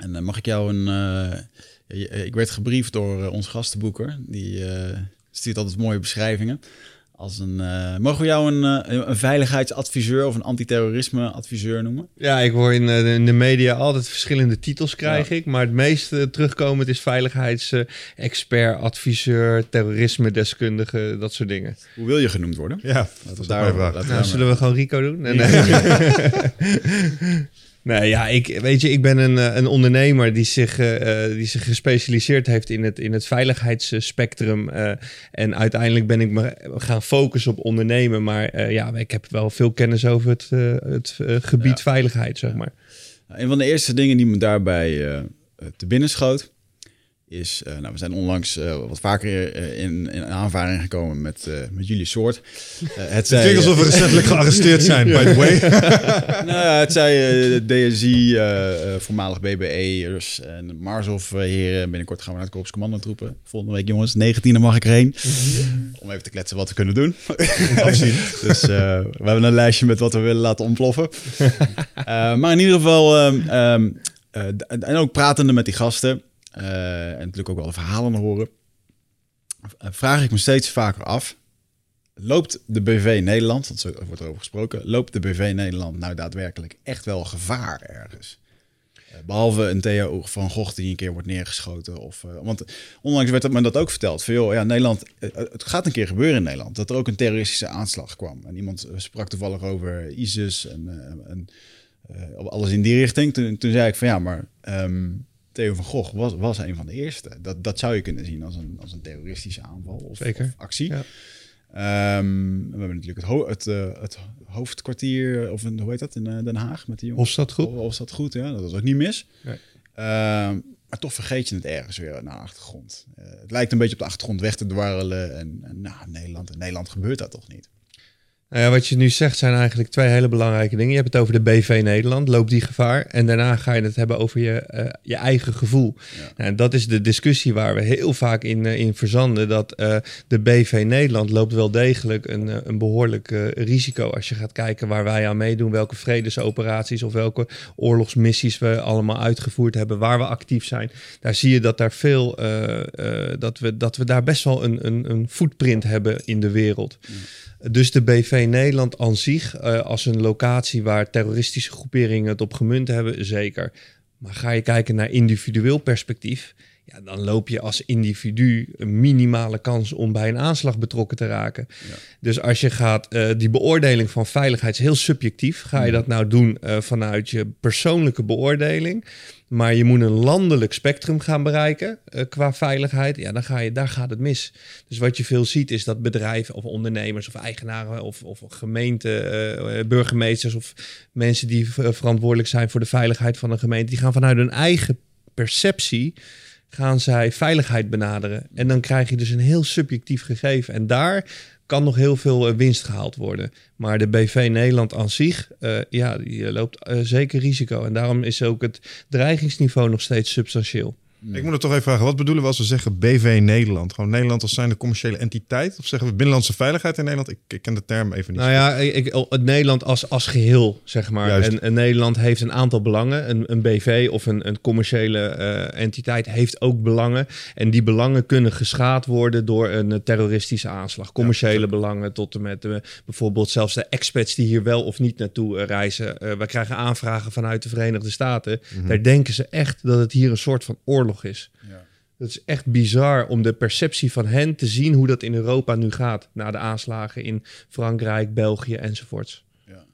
En uh, mag ik jou een... Uh, ik werd gebriefd door uh, onze gastenboeker. Die stuurt altijd mooie beschrijvingen. Als een, mogen we jou een, een veiligheidsadviseur of een antiterrorisme adviseur noemen? Ja, ik hoor in, in de media altijd verschillende titels krijg ja. ik. Maar het meest terugkomend is veiligheidsexpert, adviseur, terrorisme deskundige, dat soort dingen. Hoe wil je genoemd worden? Ja, dat is daar. Nou, zullen we gewoon Rico doen? Nee, nee. Nee, ja, ik, weet je, ik ben een, een ondernemer die zich, uh, die zich gespecialiseerd heeft in het, in het veiligheidsspectrum. Uh, en uiteindelijk ben ik me gaan focussen op ondernemen. Maar uh, ja, ik heb wel veel kennis over het, het gebied ja. veiligheid, zeg maar. Een van de eerste dingen die me daarbij te binnen schoot is, uh, nou, we zijn onlangs uh, wat vaker uh, in, in aanvaring gekomen met, met jullie soort. het zei, klinkt alsof we recentelijk gearresteerd zijn, by the way. nou, het zei DSI, voormalig BBE'ers en Marshof heren. Binnenkort gaan we naar het Korps Commando troepen. Volgende week, jongens, 19e mag ik erheen. Om even te kletsen wat we kunnen doen. Dus we hebben een lijstje met wat we willen laten ontploffen. maar in ieder geval, um, um, en ook pratende met die gasten... Uh, en natuurlijk ook wel de verhalen horen. Uh, vraag ik me steeds vaker af. Loopt de BV Nederland, want zo wordt erover gesproken, loopt de BV Nederland nou daadwerkelijk echt wel gevaar ergens? Uh, behalve een Theo van Gogh die een keer wordt neergeschoten. Of, want onlangs werd me dat ook verteld. Van, ja, Nederland, het gaat een keer gebeuren in Nederland. Dat er ook een terroristische aanslag kwam. En iemand sprak toevallig over ISIS en, alles in die richting. Toen, zei ik van ja, maar um, Theo van Gogh was, was een van de eerste. Dat, dat zou je kunnen zien als een, als een terroristische aanval of, Zeker. of actie. Ja. Um, we hebben natuurlijk het, ho het, uh, het hoofdkwartier, of een, hoe heet dat, in uh, Den Haag met die jongens. Hofstad goed. Ja, dat was ook niet mis. Nee. Um, maar toch vergeet je het ergens weer naar de achtergrond. Uh, het lijkt een beetje op de achtergrond weg te dwarrelen. En, en nou, Nederland, in Nederland gebeurt dat toch niet? Nou ja, wat je nu zegt zijn eigenlijk twee hele belangrijke dingen. Je hebt het over de BV Nederland, loopt die gevaar? En daarna ga je het hebben over je, uh, je eigen gevoel. Ja. Nou, dat is de discussie waar we heel vaak in, uh, in verzanden. Dat uh, de BV Nederland loopt wel degelijk een, een behoorlijk risico. Als je gaat kijken waar wij aan meedoen, welke vredesoperaties of welke oorlogsmissies we allemaal uitgevoerd hebben, waar we actief zijn. Daar zie je dat daar veel, dat, we, dat we daar best wel een, een, een footprint hebben in de wereld. Ja. Dus de BV Nederland aan zich, uh, als een locatie waar terroristische groeperingen het op gemunt hebben, zeker. Maar ga je kijken naar individueel perspectief, ja, dan loop je als individu een minimale kans om bij een aanslag betrokken te raken. Ja. Dus als je gaat, uh, die beoordeling van veiligheid is heel subjectief. Ga je dat nou doen uh, vanuit je persoonlijke beoordeling? Maar je moet een landelijk spectrum gaan bereiken uh, qua veiligheid. Ja, dan ga je, daar gaat het mis. Dus wat je veel ziet is dat bedrijven of ondernemers of eigenaren of, of gemeenten, burgemeesters of mensen die verantwoordelijk zijn voor de veiligheid van een gemeente, die gaan vanuit hun eigen perceptie gaan zij veiligheid benaderen. En dan krijg je dus een heel subjectief gegeven. En daar kan nog heel veel winst gehaald worden. Maar de BV Nederland aan zich, uh, ja, die loopt uh, zeker risico. En daarom is ook het dreigingsniveau nog steeds substantieel. Ik moet het toch even vragen, wat bedoelen we als we zeggen BV Nederland? Gewoon Nederland als zijnde commerciële entiteit? Of zeggen we binnenlandse veiligheid in Nederland? Ik, ik ken de term even niet. Nou ja, ik, het Nederland als, als geheel, zeg maar. En, en, Nederland heeft een aantal belangen. Een, een BV of een, een commerciële uh, entiteit heeft ook belangen. En die belangen kunnen geschaad worden door een terroristische aanslag. Commerciële ja, belangen tot en met uh, bijvoorbeeld zelfs de expats die hier wel of niet naartoe uh, reizen. we krijgen aanvragen vanuit de Verenigde Staten. Mm -hmm. Daar denken ze echt dat het hier een soort van oorlog is. Ja. Het is echt bizar om de perceptie van hen te zien hoe dat in Europa nu gaat. Na de aanslagen in Frankrijk, België enzovoorts. Ja.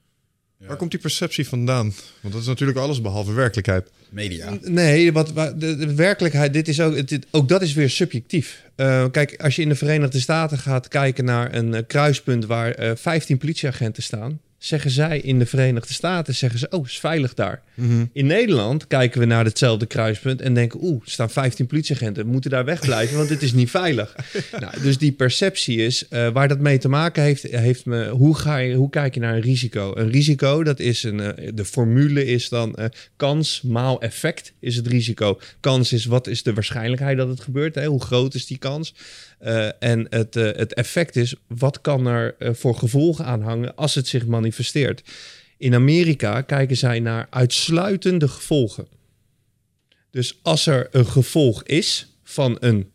Ja. Waar komt die perceptie vandaan? Want dat is natuurlijk alles behalve werkelijkheid. Media. Nee, wat, de, de werkelijkheid, dit is ook, dit, ook dat is weer subjectief. Uh, kijk, als je in de Verenigde Staten gaat kijken naar een uh, kruispunt waar uh, 15 politieagenten staan, zeggen zij in de Verenigde Staten, zeggen ze, oh, is veilig daar. Mhm. In Nederland kijken we naar hetzelfde kruispunt en denken, oeh, er staan 15 politieagenten, we moeten daar wegblijven, want het is niet veilig. nou, dus die perceptie is, eh, waar dat mee te maken heeft, heeft me, hoe, ga je, hoe kijk je naar een risico? Een risico, dat is een, eh, de formule is dan eh, kans maal effect is het risico. Kans is, wat is de waarschijnlijkheid dat het gebeurt? Hè? Hoe groot is die kans? Uh, en het, uh, het effect is, wat kan er uh, voor gevolgen aan hangen als het zich manifesteert? In Amerika kijken zij naar uitsluitende gevolgen. Dus als er een gevolg is van een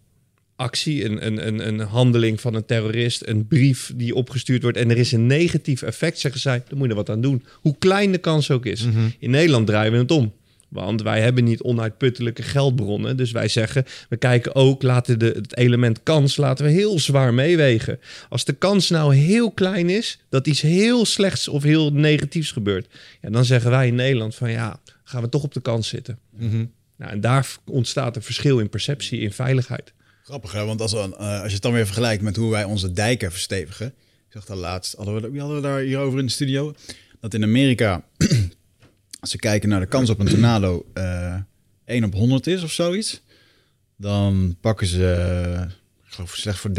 actie, een, een, een, een handeling van een terrorist, een brief die opgestuurd wordt en er is een negatief effect, zeggen zij, dan moet je er wat aan doen. Hoe klein de kans ook is. Mhm. In Nederland draaien we het om. Want wij hebben niet onuitputtelijke geldbronnen. Dus wij zeggen, we kijken ook, laten de, het element kans laten we heel zwaar meewegen. Als de kans nou heel klein is, dat iets heel slechts of heel negatiefs gebeurt. Ja, dan zeggen wij in Nederland van ja, gaan we toch op de kans zitten. Mhm. Nou, en daar ontstaat een verschil in perceptie, in veiligheid. Grappig, hè? want als, we, uh, als je het dan weer vergelijkt met hoe wij onze dijken verstevigen. Ik zag dat laatst, hadden we, wie hadden we daar hierover in de studio? Dat in Amerika als we kijken naar de kans op een tornado uh, 1 op 100 is of zoiets, dan pakken ze, ik geloof slechts voor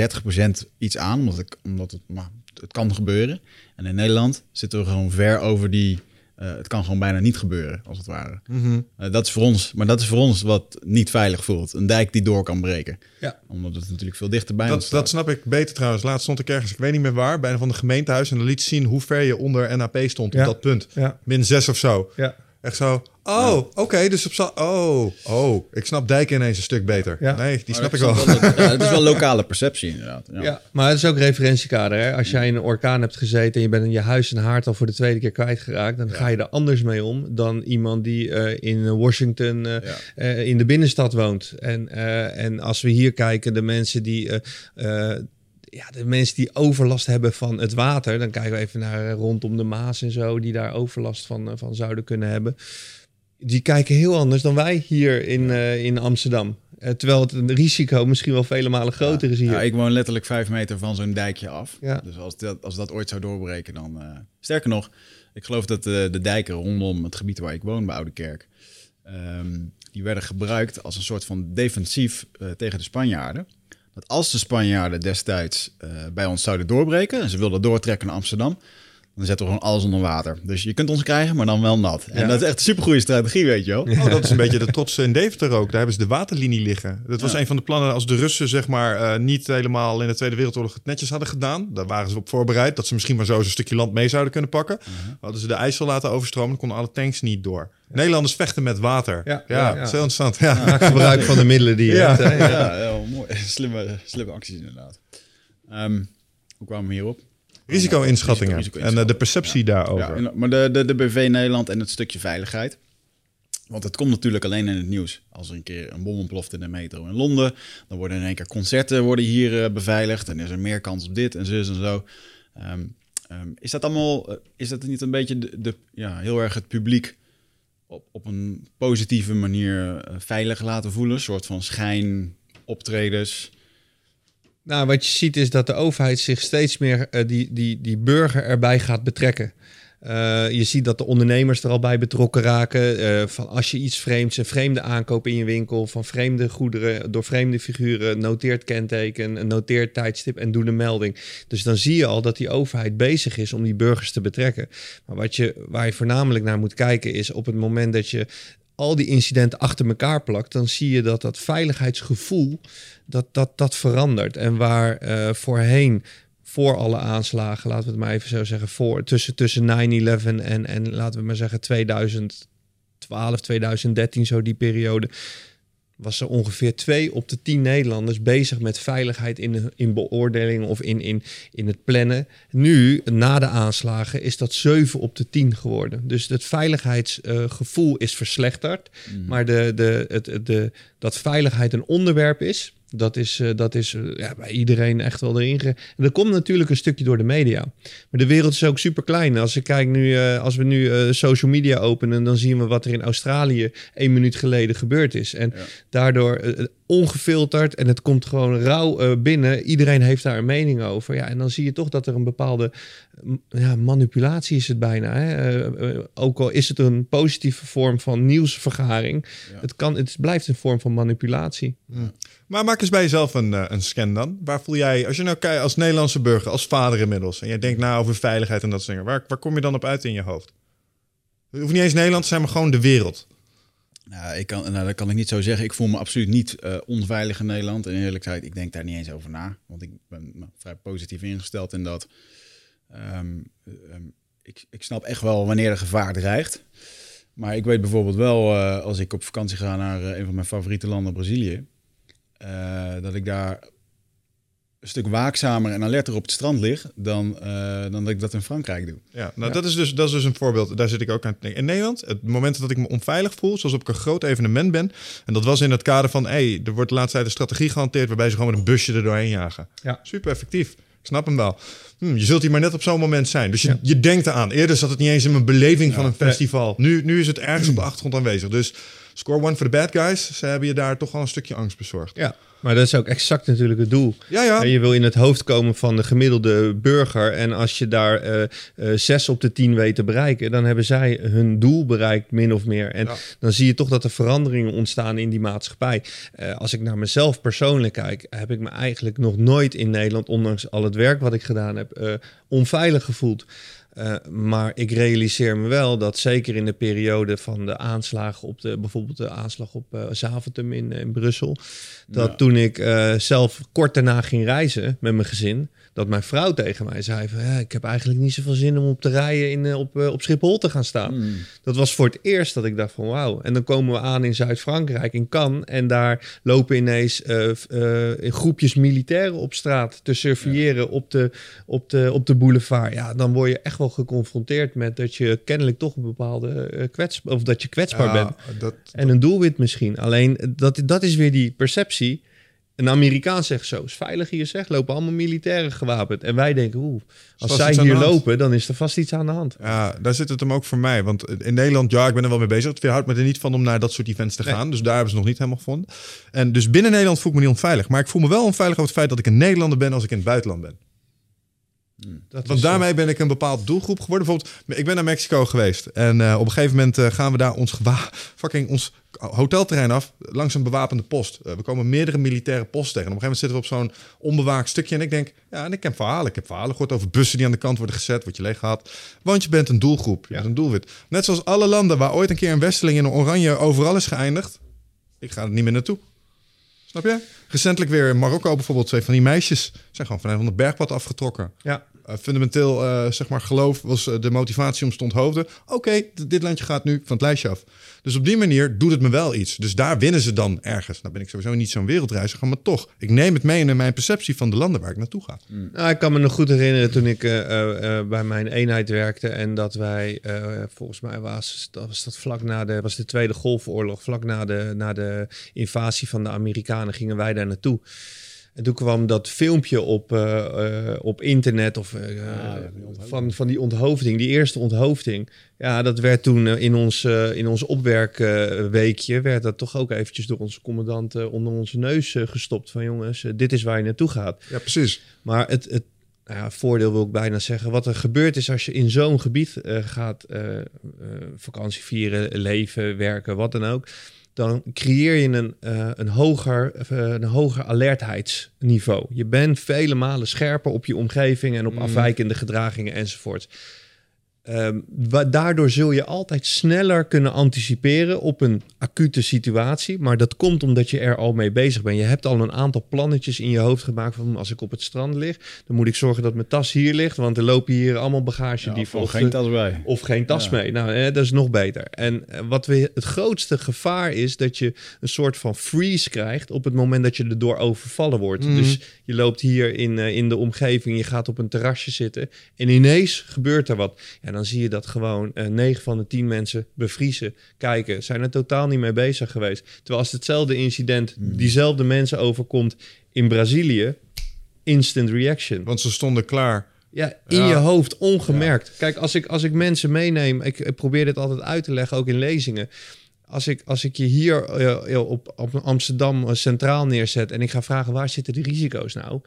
30% iets aan, omdat, het, omdat het, maar het kan gebeuren. En in Nederland zitten we gewoon ver over die, het kan gewoon bijna niet gebeuren, als het ware. Mhm. Mm -hmm. dat is voor ons, maar dat is voor ons wat niet veilig voelt. Een dijk die door kan breken. Ja. Omdat het natuurlijk veel dichterbij dat, dat snap ik beter trouwens. Laatst stond ik ergens, ik weet niet meer waar, bij een van de gemeentehuis. En dan liet zien hoe ver je onder NAP stond Ja. op dat punt. Ja. Min 6 of zo. Ja. Echt zo. Oh, oké. dus op zo. Oh, oh. Ik snap dijken ineens een stuk beter. Ja. Nee, die snap ik wel. is wel- ja, het is wel lokale perceptie inderdaad. Ja. Ja, maar het is ook referentiekader. Hè? Als jij in een orkaan hebt gezeten en je bent in je huis en haard al voor de tweede keer kwijtgeraakt, dan ga je er anders mee om dan iemand die eh, in Washington eh, Ja. eh, in de binnenstad woont. En, eh, en als we hier kijken, de mensen die. Ja, de mensen die overlast hebben van het water, dan kijken we even naar eh, rondom de Maas en zo, die daar overlast van, eh, van zouden kunnen hebben. Die kijken heel anders dan wij hier in, eh, in Amsterdam. Terwijl het een risico misschien wel vele malen groter is hier. Ja, ik woon letterlijk vijf meter van zo'n dijkje af. Ja. Dus als dat, als dat ooit zou doorbreken, dan... sterker nog, ik geloof dat eh, de dijken rondom het gebied waar ik woon, bij Oude Kerk... ehm, die werden gebruikt als een soort van defensief tegen de Spanjaarden. Dat als de Spanjaarden destijds eh, bij ons zouden doorbreken... en ze wilden doortrekken naar Amsterdam... dan zetten we gewoon alles onder water. Dus je kunt ons krijgen, maar dan wel nat. En Ja. dat is echt een supergoeie strategie, weet je wel. Oh, dat is een beetje de trots in Deventer ook. Daar hebben ze de waterlinie liggen. Dat was Ja. een van de plannen als de Russen zeg maar eh, niet helemaal in de Tweede Wereldoorlog het netjes hadden gedaan. Daar waren ze op voorbereid dat ze misschien maar zo eens een stukje land mee zouden kunnen pakken. Hadden ze de IJssel laten overstromen, dan konden alle tanks niet door. Nederlanders vechten met water. Ja. Ja, Ja. dat is heel interessant. Ja. Maak gebruik van de middelen die je Ja. hebt. Hè? Ja, heel mooi. Slimme, slimme acties inderdaad. Ehm, hoe kwamen we hierop? Risico-inschattingen Risico- en eh, de perceptie daarover. Ja, en- maar de, de, de BV Nederland en het stukje veiligheid. Want het komt natuurlijk alleen in het nieuws. Als er een keer een bom ontploft in de metro in Londen, dan worden in één keer concerten worden hier eh, beveiligd en is er meer kans op dit en zus en zo. Ehm, ehm, is dat allemaal, eh, is dat niet een beetje de, de, ja, heel erg het publiek op, op een positieve manier veilig laten voelen? Een soort van schijnoptredens. Nou, wat je ziet is dat de overheid zich steeds meer eh, die, die, die burger erbij gaat betrekken. Eh, je ziet dat de ondernemers er al bij betrokken raken. eh, van als je iets vreemds, een vreemde aankoop in je winkel, van vreemde goederen door vreemde figuren, noteert kenteken, noteert tijdstip en doe de melding. Dus dan zie je al dat die overheid bezig is om die burgers te betrekken. Maar wat je, waar je voornamelijk naar moet kijken is op het moment dat je al die incidenten achter elkaar plakt, dan zie je dat dat veiligheidsgevoel dat, dat, dat verandert. En waar eh, voorheen voor alle aanslagen, laten we het maar even zo zeggen, voor, tussen, tussen 9-11 en, en laten we maar zeggen 2012, 2013, zo die periode, was er ongeveer twee op de tien Nederlanders bezig met veiligheid in, in beoordeling of in, in, in het plannen. Nu, na de aanslagen, is dat zeven op de tien geworden. Dus het veiligheidsgevoel is verslechterd. Maar de, de, het- de, dat veiligheid een onderwerp is, dat is, eh, dat is eh, ja, bij iedereen echt wel erin. Ge... En dat komt natuurlijk een stukje door de media. Maar de wereld is ook super klein. Als, ik kijk nu, eh, als we nu eh, social media openen, dan zien we wat er in Australië één minuut geleden gebeurd is. En Ja. daardoor, ongefilterd en het komt gewoon rauw eh, binnen. Iedereen heeft daar een mening over. Ja, en dan zie je toch dat er een bepaalde ja, manipulatie is het bijna. Hè? Ook al is het een positieve vorm van nieuwsvergaring, Ja. het, kan, het blijft een vorm van manipulatie. Maar maak eens bij jezelf een, eh, een scan dan. Waar voel jij, als je nou kijkt als Nederlandse burger, als vader inmiddels, en jij denkt na over veiligheid en dat soort dingen, waar, waar kom je dan op uit in je hoofd? Het hoeft niet eens Nederland te zijn, maar gewoon de wereld. Nou, ik kan, nou, dat kan ik niet zo zeggen. Ik voel me absoluut niet eh, onveilig in Nederland. En eerlijk gezegd, ik denk daar niet eens over na. Want ik ben vrij positief ingesteld in dat. ehm, ehm, ik, ik snap echt wel wanneer er gevaar dreigt. Maar ik weet bijvoorbeeld wel, eh, als ik op vakantie ga naar een van mijn favoriete landen, Brazilië, eh, dat ik daar een stuk waakzamer en alerter op het strand lig dan, eh, dan dat ik dat in Frankrijk doe. Ja, nou Ja. Dat, is dus, dat is dus een voorbeeld. Daar zit ik ook aan te denken. In Nederland, het moment dat ik me onveilig voel, zoals op ik een groot evenement ben. En dat was in het kader van, hey, er wordt de laatste tijd een strategie gehanteerd waarbij ze gewoon met een busje er doorheen jagen. Ja. Super effectief. Ik snap hem wel. Hm, je zult hier maar net op zo'n moment zijn. Dus je, Ja. je denkt eraan. Eerder zat het niet eens in mijn beleving van een festival. Nu, nu is het ergens op de achtergrond aanwezig. Dus score one for the bad guys. Ze hebben je daar toch wel een stukje angst bezorgd. Ja, maar dat is ook exact natuurlijk het doel. Ja, ja. Je wil in het hoofd komen van de gemiddelde burger. En als je daar eh, eh, zes op de tien weet te bereiken, dan hebben zij hun doel bereikt, min of meer. En Ja. dan zie je toch dat er veranderingen ontstaan in die maatschappij. Eh, als ik naar mezelf persoonlijk kijk, heb ik me eigenlijk nog nooit in Nederland, ondanks al het werk wat ik gedaan heb, onveilig gevoeld. Eh, maar ik realiseer me wel dat zeker in de periode van de aanslagen op de, bijvoorbeeld de aanslag op eh Zaventem in, in Brussel, dat Ja. toen ik eh, zelf kort daarna ging reizen met mijn gezin, dat mijn vrouw tegen mij zei van, ja, ik heb eigenlijk niet zoveel zin om op te rijden in, eh, op, eh, op Schiphol te gaan staan. Hmm. Dat was voor het eerst dat ik dacht van wauw. En dan komen we aan in Zuid-Frankrijk, in Cannes. En daar lopen ineens eh, in groepjes militairen op straat te surveilleren op, de, op, de, op de boulevard. Ja, dan word je echt wel geconfronteerd met dat je kennelijk toch een bepaalde kwets... Of dat je kwetsbaar bent. Dat, En een doelwit misschien. Alleen dat, dat is weer die perceptie. Een Amerikaan zegt zo, is veilig hier zeg, lopen allemaal militairen gewapend. En wij denken, oeh, als zij hier lopen, dan is er vast iets aan de hand. Ja, daar zit het hem ook voor mij. Want in Nederland, ja, ik ben er wel mee bezig. Het weerhoudt me er niet van om naar dat soort events te Nee. gaan. Dus daar hebben ze nog niet helemaal gevonden. En dus binnen Nederland voel ik me niet onveilig. Maar ik voel me wel onveilig over het feit dat ik een Nederlander ben als ik in het buitenland ben. Dat Want is, eh, daarmee ben ik een bepaald doelgroep geworden. Bijvoorbeeld, ik ben naar Mexico geweest. En eh, op een gegeven moment eh, gaan we daar ons, fucking ons hotelterrein af. Langs een bewapende post. We komen meerdere militaire posten tegen. En op een gegeven moment zitten we op zo'n onbewaakt stukje. En ik denk, ja, en ik heb verhalen. Ik heb verhalen gehoord over bussen die aan de kant worden gezet. Word je leeg gehad. Want je bent een doelgroep. Je Ja. bent een doelwit. Net zoals alle landen waar ooit een keer een westeling in een oranje overal is geëindigd. Ik ga er niet meer naartoe. Snap je? Recentelijk weer in Marokko bijvoorbeeld. Twee van die meisjes zijn gewoon vanuit het bergpad afgetrokken. ja. Uh, fundamenteel, eh, zeg maar, geloof was eh, de motivatie om ze te onthoofden. Oké, dit landje gaat nu van het lijstje af. Dus op die manier doet het me wel iets. Dus daar winnen ze dan ergens. Nou ben ik sowieso niet zo'n wereldreiziger, maar toch. Ik neem het mee in mijn perceptie van de landen waar ik naartoe ga. Nou, ik kan me nog goed herinneren toen ik eh, eh, eh, bij mijn eenheid werkte en dat wij, eh, volgens mij was dat, was dat vlak na de, was de Tweede Golfoorlog, vlak na de, na de invasie van de Amerikanen gingen wij daar naartoe. En toen kwam dat filmpje op, eh, eh, op internet of, eh, ja, onthoofding. van, van die onthoofding, die eerste onthoofding. Ja, dat werd toen in ons, in ons opwerkweekje, werd dat toch ook eventjes door onze commandant onder onze neus gestopt. Van jongens, dit is waar je naartoe gaat. Ja, precies. Maar het, het nou ja, voordeel wil ik bijna zeggen. Wat er gebeurt is als je in zo'n gebied gaat vakantie vieren, leven, werken, wat dan ook. Dan creëer je een, eh, een, hoger, eh, een hoger alertheidsniveau. Je bent vele malen scherper op je omgeving en op Mm. afwijkende gedragingen enzovoort. Wa- daardoor zul je altijd sneller kunnen anticiperen op een acute situatie. Maar dat komt omdat je er al mee bezig bent. Je hebt al een aantal plannetjes in je hoofd gemaakt van als ik op het strand lig, dan moet ik zorgen dat mijn tas hier ligt, want er lopen hier allemaal bagage Ja, die of geen tas bij. of geen tas Ja. mee. Nou, eh, dat is nog beter. En eh, wat we, het grootste gevaar is dat je een soort van freeze krijgt op het moment dat je erdoor overvallen wordt. Mhm. Dus je loopt hier in, eh, in de omgeving, je gaat op een terrasje zitten en ineens gebeurt er wat. Ja, dan zie je dat gewoon eh 9 van de 10 mensen bevriezen, kijken, zijn er totaal niet mee bezig geweest. Terwijl als hetzelfde incident diezelfde mensen overkomt in Brazilië, instant reaction. Want ze stonden klaar. Ja, in Ja. je hoofd, ongemerkt. Kijk, als ik, als ik mensen meeneem, ik, ik probeer dit altijd uit te leggen, ook in lezingen. Als ik, als ik je hier eh, op, op Amsterdam eh, centraal neerzet en ik ga vragen waar zitten de risico's nou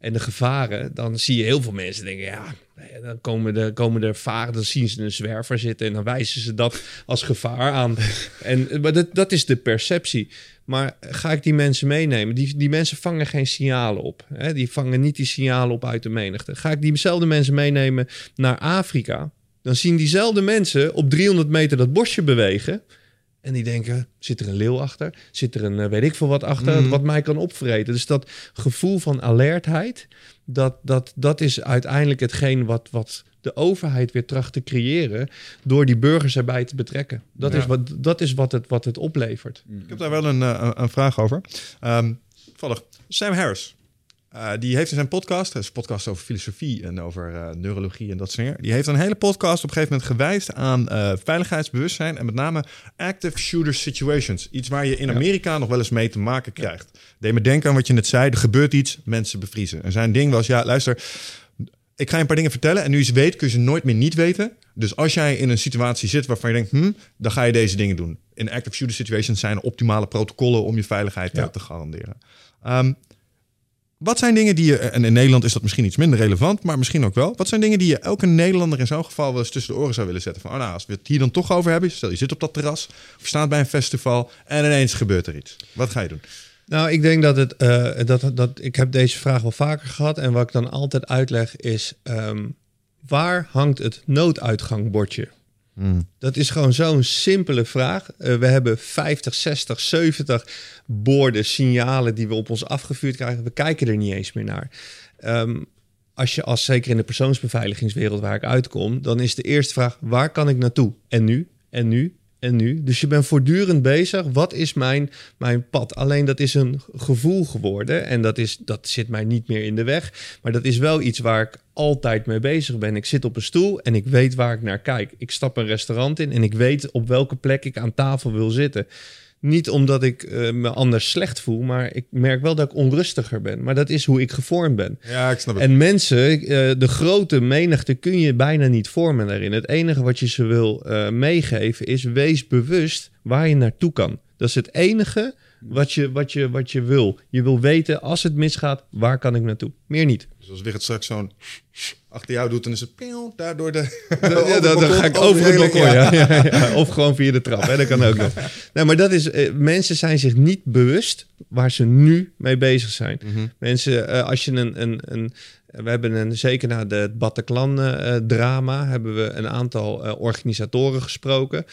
en de gevaren, dan zie je heel veel mensen denken, ja, dan komen, de, komen er varen, dan zien ze een zwerver zitten en dan wijzen ze dat als gevaar aan. En maar dat, dat is de perceptie. Maar ga ik die mensen meenemen? Die, die mensen vangen geen signalen op. Hè? Die vangen niet die signalen op uit de menigte. Ga ik diezelfde mensen meenemen naar Afrika? Dan zien diezelfde mensen op 300 meter dat bosje bewegen. En die denken, zit er een leeuw achter? Zit er een eh, weet ik veel wat achter, Mhm. wat mij kan opvreten? Dus dat gevoel van alertheid, dat, dat, dat is uiteindelijk hetgeen wat, wat de overheid weer tracht te creëren... door die burgers erbij te betrekken. Dat Ja. is, wat, dat is wat, het, wat het oplevert. Ik heb daar wel een, eh, een- een vraag over. Toevallig, Sam Harris. Eh, die heeft in zijn podcast, dat is een podcast over filosofie en over eh, neurologie en dat soort dingen. Die heeft een hele podcast op een gegeven moment gewijst aan eh, veiligheidsbewustzijn en met name active shooter situations. Iets waar je in Amerika nog wel eens mee te maken krijgt. Deed me denken aan wat je net zei, er gebeurt iets, mensen bevriezen. En zijn ding was, ja luister, ik ga je een paar dingen vertellen en nu je ze weet kun je ze nooit meer niet weten. Dus als jij in een situatie zit waarvan je denkt, hm, dan ga je deze dingen doen. In active shooter situations zijn optimale protocollen om je veiligheid Ja. te garanderen. Ehm, wat zijn dingen die je, en in Nederland is dat misschien iets minder relevant, maar misschien ook wel. Wat zijn dingen die je elke Nederlander in zo'n geval wel eens tussen de oren zou willen zetten? Van, oh nou, als we het hier dan toch over hebben, stel je zit op dat terras, of je staat bij een festival en ineens gebeurt er iets. Wat ga je doen? Nou, ik denk dat het eh, dat, dat ik heb deze vraag wel vaker gehad. En wat ik dan altijd uitleg is: ehm, waar hangt het nooduitgangbordje? Dat is gewoon zo'n simpele vraag. Eh, we hebben 50, 60, 70 borden, signalen die we op ons afgevuurd krijgen. We kijken er niet eens meer naar. Ehm, als je als zeker in de persoonsbeveiligingswereld waar ik uitkom, dan is de eerste vraag: waar kan ik naartoe? En nu? En nu? En nu? Dus je bent voortdurend bezig. Wat is mijn, mijn pad? Alleen dat is een gevoel geworden. En dat, is, dat zit mij niet meer in de weg. Maar dat is wel iets waar ik altijd mee bezig ben. Ik zit op een stoel en ik weet waar ik naar kijk. Ik stap een restaurant in en ik weet op welke plek ik aan tafel wil zitten. Niet omdat ik eh, me anders slecht voel, maar ik merk wel dat ik onrustiger ben. Maar dat is hoe ik gevormd ben. Ja, ik snap het. En mensen, eh, de grote menigte kun je bijna niet vormen daarin. Het enige wat je ze wil eh, meegeven is wees bewust waar je naartoe kan. Dat is het enige wat je, wat, je, wat je wil. Je wil weten, als het misgaat, waar kan ik naartoe? Meer niet. Dus als Wigert straks zo'n achter jou doet, dan is het peel, daardoor de... Ja, dan, dan ga ik over het balkon, ja. Ja, ja. Of gewoon via de trap, hè. dat kan ook nog. Nou, maar dat is, eh, mensen zijn zich niet bewust waar ze nu mee bezig zijn. Mensen, eh, als je een, een, een we hebben een, zeker na de Bataclan-drama, hebben we een aantal eh, organisatoren gesproken.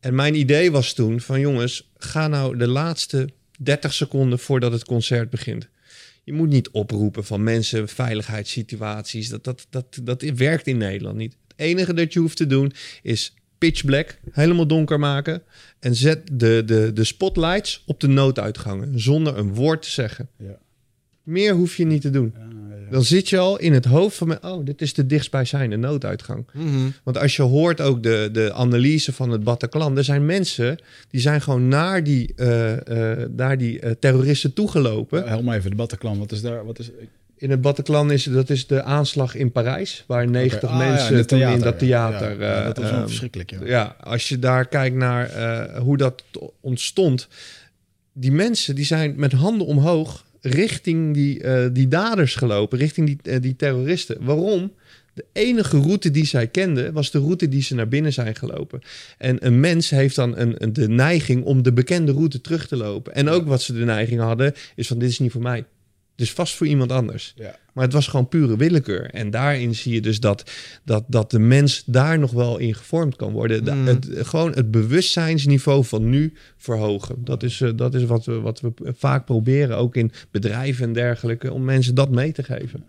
En mijn idee was toen van jongens, ga nou de laatste 30 seconden voordat het concert begint. Je moet niet oproepen van mensen, veiligheidssituaties. Dat, dat, dat, dat werkt in Nederland niet. Het enige dat je hoeft te doen is pitch black, helemaal donker maken. En zet de, de, de spotlights op de nooduitgangen, zonder een woord te zeggen. Ja. Meer hoef je niet te doen. Dan zit je al in het hoofd van, me, oh, dit is de dichtstbijzijnde nooduitgang. Mhm. Want als je hoort ook de, de analyse van het Bataclan, er zijn mensen die zijn gewoon naar die, eh, eh, naar die eh, terroristen toegelopen. Help me even, de Bataclan. Wat is daar? Wat is, In het Bataclan is dat is de aanslag in Parijs, waar 90 Oké, ah, ja, mensen toen in theater, dat theater. Ja, ja, dat was ehm, verschrikkelijk, ja. ja, als je daar kijkt naar eh, hoe dat ontstond. Die mensen die zijn met handen omhoog richting die, eh, die daders gelopen, richting die, eh, die terroristen. Waarom? De enige route die zij kenden was de route die ze naar binnen zijn gelopen. En een mens heeft dan een, een, de neiging om de bekende route terug te lopen. En ook wat ze de neiging hadden, is van dit is niet voor mij. Het is vast voor iemand anders. Ja. Maar het was gewoon pure willekeur. En daarin zie je dus dat, dat, dat de mens daar nog wel in gevormd kan worden. De- Mm. het, gewoon het bewustzijnsniveau van nu verhogen. Dat is, eh, dat is wat, we, wat we vaak proberen, ook in bedrijven en dergelijke, om mensen dat mee te geven.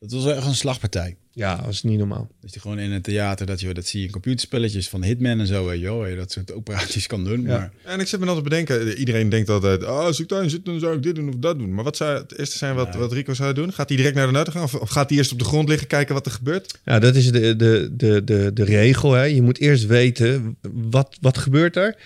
Dat was wel echt een slagpartij. Ja, dat is niet normaal. Dat je gewoon in het theater, dat, je, dat zie je in computerspelletjes van Hitman en zo, weet je wel, waar je dat soort operaties kan doen. Ja. Maar En ik zit me altijd te bedenken, iedereen denkt altijd, oh, als ik daarin zit, dan zou ik dit doen of dat doen. Maar wat zou het eerste zijn wat, Ja. wat Rico zou doen? Gaat hij direct naar de nuit gaan? Of, of gaat hij eerst op de grond liggen kijken wat er gebeurt? Ja, dat is de, de, de, de, de regel. Hè. Je moet eerst weten, wat, wat gebeurt er?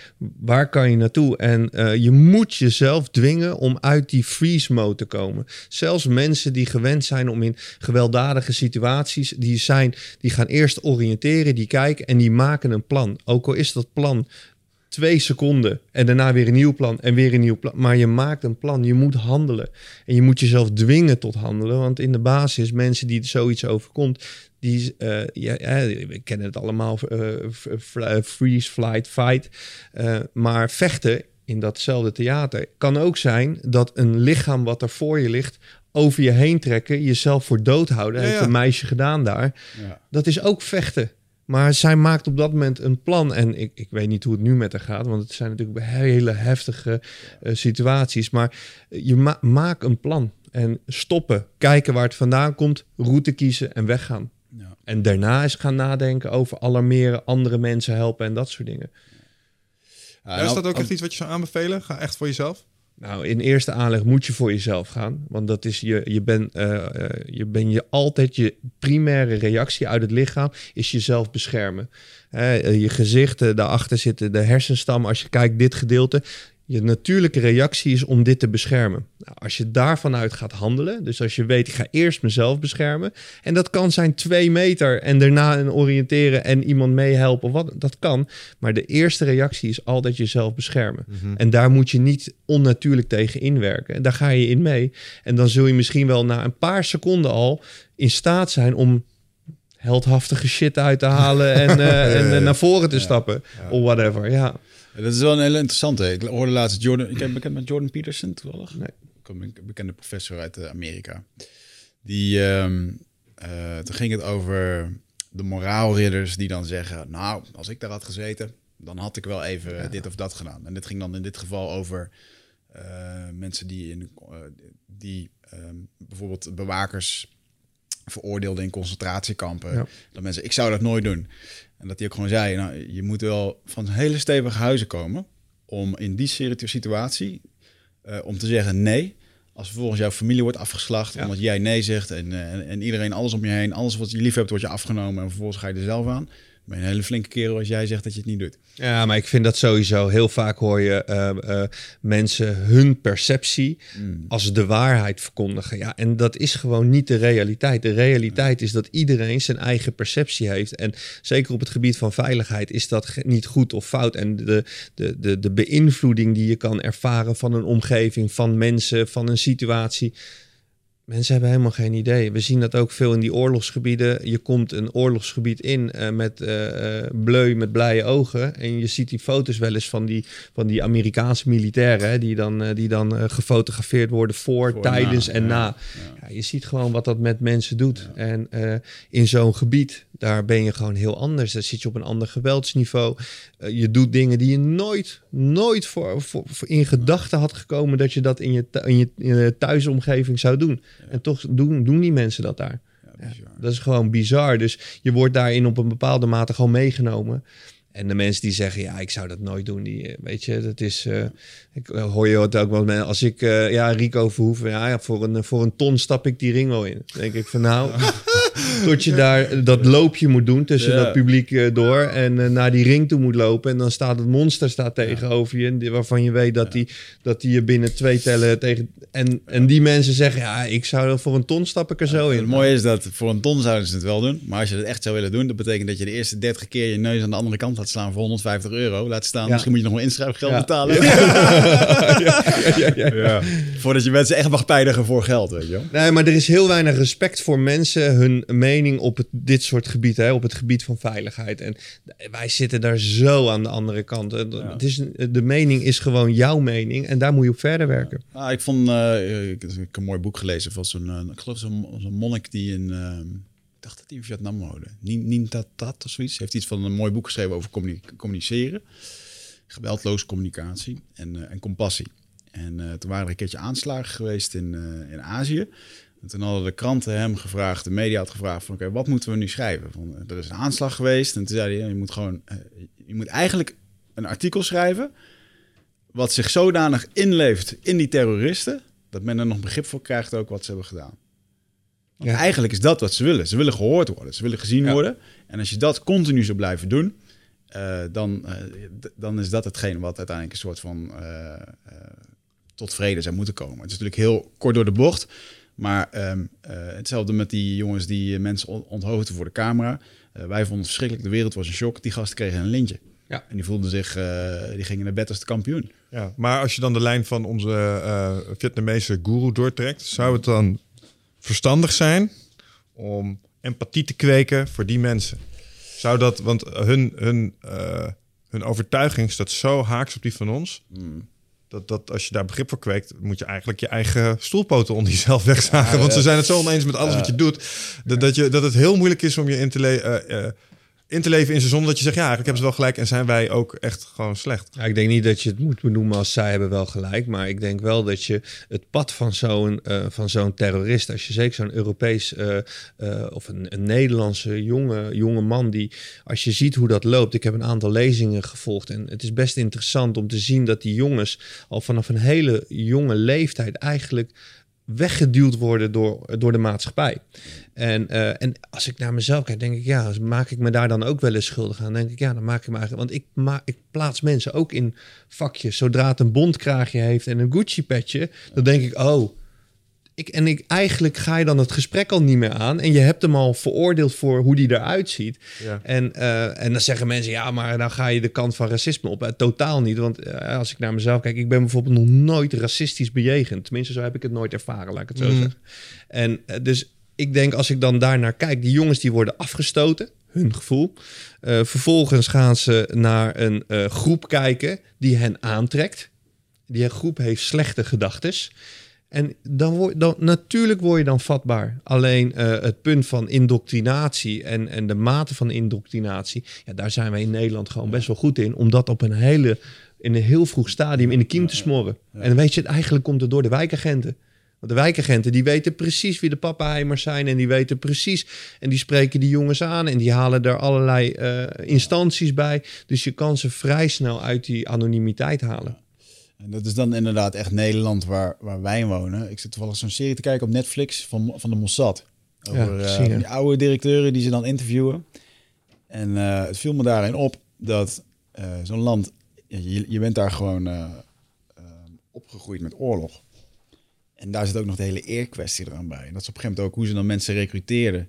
Waar kan je naartoe? En eh, je moet jezelf dwingen om uit die freeze mode te komen. Zelfs mensen die gewend zijn om in gewelddadige situaties, die, zijn, die gaan eerst oriënteren, die kijken en die maken een plan. Ook al is dat plan twee seconden en daarna weer een nieuw plan en weer een nieuw plan. Maar je maakt een plan, je moet handelen. En je moet jezelf dwingen tot handelen, want in de basis, mensen die zoiets overkomt, die, uh, ja, we kennen het allemaal, uh, freeze, flight, fight. Uh, maar vechten in datzelfde theater kan ook zijn dat een lichaam wat er voor je ligt over je heen trekken, jezelf voor dood houden. Ja, heeft een meisje gedaan daar. Ja. Dat is ook vechten. Maar zij maakt op dat moment een plan. En ik, ik weet niet hoe het nu met haar gaat, want het zijn natuurlijk hele heftige uh, situaties. Maar je ma maakt een plan. En stoppen, kijken waar het vandaan komt, route kiezen en weggaan. Ja. En daarna is gaan nadenken over alarmeren, andere mensen helpen en dat soort dingen. Ja, is dat ook echt iets wat je zou aanbevelen? Ga echt voor jezelf? Nou, in eerste aanleg moet je voor jezelf gaan. Want dat is je, je bent uh, je, ben je altijd je primaire reactie uit het lichaam is jezelf beschermen. Uh, je gezicht, daarachter zitten de hersenstam. Als je kijkt, dit gedeelte, je natuurlijke reactie is om dit te beschermen. Nou, als je daarvan uit gaat handelen, dus als je weet, ik ga eerst mezelf beschermen, en dat kan zijn twee meter en daarna een oriënteren en iemand meehelpen, wat, dat kan. Maar de eerste reactie is altijd jezelf beschermen. Mhm. En daar moet je niet onnatuurlijk tegen inwerken. En daar ga je in mee. En dan zul je misschien wel na een paar seconden al in staat zijn om heldhaftige shit uit te halen en, uh, en uh, naar voren te stappen. Of whatever, ja. Dat is wel een hele interessante. Ik hoorde laatst Jordan. Ik heb bekend met Jordan Peterson toevallig. Nee. Een bekende professor uit uh, Amerika. Die. Um, uh, toen ging het over de moraalridders die dan zeggen: Nou, als ik daar had gezeten, dan had ik wel even dit of dat gedaan. En dit ging dan in dit geval over uh, mensen die, in, die um, bijvoorbeeld bewakers veroordeelden in concentratiekampen. Ja. Dat mensen, ik zou dat nooit doen. En dat hij ook gewoon zei, nou, je moet wel van hele stevige huizen komen om in die situatie uh, om te zeggen nee. Als vervolgens jouw familie wordt afgeslacht omdat jij nee zegt en, uh, en iedereen alles om je heen, alles wat je lief hebt wordt je afgenomen en vervolgens ga je er zelf aan ben een hele flinke kerel als jij zegt dat je het niet doet. Ja, maar ik vind dat sowieso heel vaak hoor je uh, uh, mensen hun perceptie mm. als de waarheid verkondigen. Ja, en dat is gewoon niet de realiteit. De realiteit is dat iedereen zijn eigen perceptie heeft. En zeker op het gebied van veiligheid is dat niet goed of fout. En de, de, de, de beïnvloeding die je kan ervaren van een omgeving, van mensen, van een situatie Mensen hebben helemaal geen idee. We zien dat ook veel in die oorlogsgebieden. Je komt een oorlogsgebied in uh, met uh, bleu, met blije ogen. En je ziet die foto's wel eens van die, van die Amerikaanse militairen... die dan, die dan gefotografeerd worden voor, tijdens en na. Ja. je ziet gewoon wat dat met mensen doet. En in zo'n gebied, daar ben je gewoon heel anders. Daar zit je op een ander geweldsniveau. je doet dingen die je nooit, nooit voor, voor, voor in gedachten had gekomen... dat je dat in je, in je, in je thuisomgeving zou doen. En toch doen, doen die mensen dat daar. Dat is gewoon bizar. Dus je wordt daarin op een bepaalde mate gewoon meegenomen. En de mensen die zeggen, ja, ik zou dat nooit doen, die, eh, weet je, dat is, uh, ik uh, hoor je het ook wel, als ik, uh, ja, Rico Verhoeven, ja, voor een, voor een ton stap ik die ring wel in. Dan denk ik van, nou, tot je daar dat loopje moet doen tussen dat publiek door en naar die ring toe moet lopen. En dan staat het monster staat tegenover je, waarvan je weet dat die, dat die je binnen twee tellen tegen, en, en die mensen zeggen, ja, ik zou voor een ton stap ik er zo in. Het mooie is dat voor een ton zouden ze het wel doen, maar als je het echt zou willen doen, dat betekent dat je de eerste 30 keer je neus aan de andere kant laat slaan voor 150 euro. Laat staan, misschien moet je nog wel inschrijfgeld betalen. Ja. Voordat je mensen echt mag pijnigen voor geld, weet je wel. Nee, maar er is heel weinig respect voor mensen, hun mening op het, dit soort gebieden, hè, op het gebied van veiligheid. En wij zitten daar zo aan de andere kant. Het is, de mening is gewoon jouw mening en daar moet je op verder werken. Ah, ik vond, uh, ik, ik, heb een mooi boek gelezen van zo'n, uh, ik geloof zo'n, zo'n monnik die in... Uh, ik dacht dat hij in Vietnam woonde. Nintatat of zoiets. Heeft iets van een mooi boek geschreven over communiceren. Geweldloze communicatie en, en compassie. En toen waren er een keertje aanslagen geweest in, in Azië. En toen hadden de kranten hem gevraagd, de media had gevraagd van... oké, wat moeten we nu schrijven? Van, er is een aanslag geweest en toen zei hij... je moet gewoon, je moet eigenlijk een artikel schrijven... wat zich zodanig inleeft in die terroristen... dat men er nog begrip voor krijgt ook wat ze hebben gedaan. Want ja. eigenlijk is dat wat ze willen. Ze willen gehoord worden, ze willen gezien ja. worden. En als je dat continu zou blijven doen, uh, dan, uh, dan is dat hetgeen wat uiteindelijk een soort van uh, tot vrede zou moeten komen. Het is natuurlijk heel kort door de bocht. Maar um, hetzelfde met die jongens die mensen onthoofden voor de camera. wij vonden het verschrikkelijk, de wereld was een shock. Die gasten kregen een lintje. Ja. En die voelden zich, eh, die gingen naar bed als de kampioen. Ja, maar als je dan de lijn van onze eh Vietnamese guru doortrekt, zou het dan verstandig zijn om empathie te kweken voor die mensen? Zou dat, want hun, hun, eh, hun overtuiging staat zo haaks op die van ons. Dat, dat als je daar begrip voor kweekt, moet je eigenlijk je eigen stoelpoten onder jezelf wegzagen. want ze zijn het zo oneens met alles wat je doet. Dat, dat, je, dat het heel moeilijk is om je in te, le- eh, eh, in te leven in ze zonder dat je zegt, ja, eigenlijk hebben ze wel gelijk en zijn wij ook echt gewoon slecht. Ja, ik denk niet dat je het moet benoemen als zij hebben wel gelijk. Maar ik denk wel dat je het pad van zo'n eh, van zo'n terrorist, als je zeker zo'n Europees eh, eh, of een, een Nederlandse jonge, jonge man, die als je ziet hoe dat loopt. Ik heb een aantal lezingen gevolgd en het is best interessant om te zien dat die jongens al vanaf een hele jonge leeftijd eigenlijk weggeduwd worden door, door de maatschappij. En, eh, en als ik naar mezelf kijk, denk ik, ja, maak ik me daar dan ook wel eens schuldig aan? denk ik, ja, dan maak ik me eigenlijk... Want ik, ma ik plaats mensen ook in vakjes. Zodra het een bondkraagje heeft en een Gucci-petje, dan denk ik, oh... Ik, en ik, eigenlijk ga je dan het gesprek al niet meer aan. En je hebt hem al veroordeeld voor hoe die eruit ziet. Ja. En, eh, en dan zeggen mensen, ja, maar dan ga je de kant van racisme op. Eh, totaal niet, want eh, als ik naar mezelf kijk... ik ben bijvoorbeeld nog nooit racistisch bejegend. Tenminste, zo heb ik het nooit ervaren, laat ik het zo Mhm. zeggen. En dus ik denk, als ik dan daar naar kijk... die jongens die worden afgestoten, hun gevoel. Vervolgens gaan ze naar een groep kijken die hen aantrekt. Die groep heeft slechte gedachtes. En dan word, dan, natuurlijk word je dan vatbaar. Alleen eh, het punt van indoctrinatie en, en de mate van indoctrinatie, ja, daar zijn wij in Nederland gewoon best wel goed in. Om dat op een hele, in een heel vroeg stadium in de kiem te smoren. En weet je, eigenlijk komt het door de wijkagenten. Want de wijkagenten die weten precies wie de pappenheimers zijn en die weten precies. En die spreken die jongens aan en die halen er allerlei eh, instanties bij. Dus je kan ze vrij snel uit die anonimiteit halen. En dat is dan inderdaad echt Nederland waar, waar wij wonen. Ik zit toevallig zo'n serie te kijken op Netflix van, van de Mossad. Over eh, je. die oude directeuren die ze dan interviewen. En eh, het viel me daarin op dat eh, zo'n land... ja, Je, je bent daar gewoon opgegroeid met oorlog. En daar zit ook nog de hele eerkwestie eraan bij. En dat is op een gegeven moment ook hoe ze dan mensen recruteerden.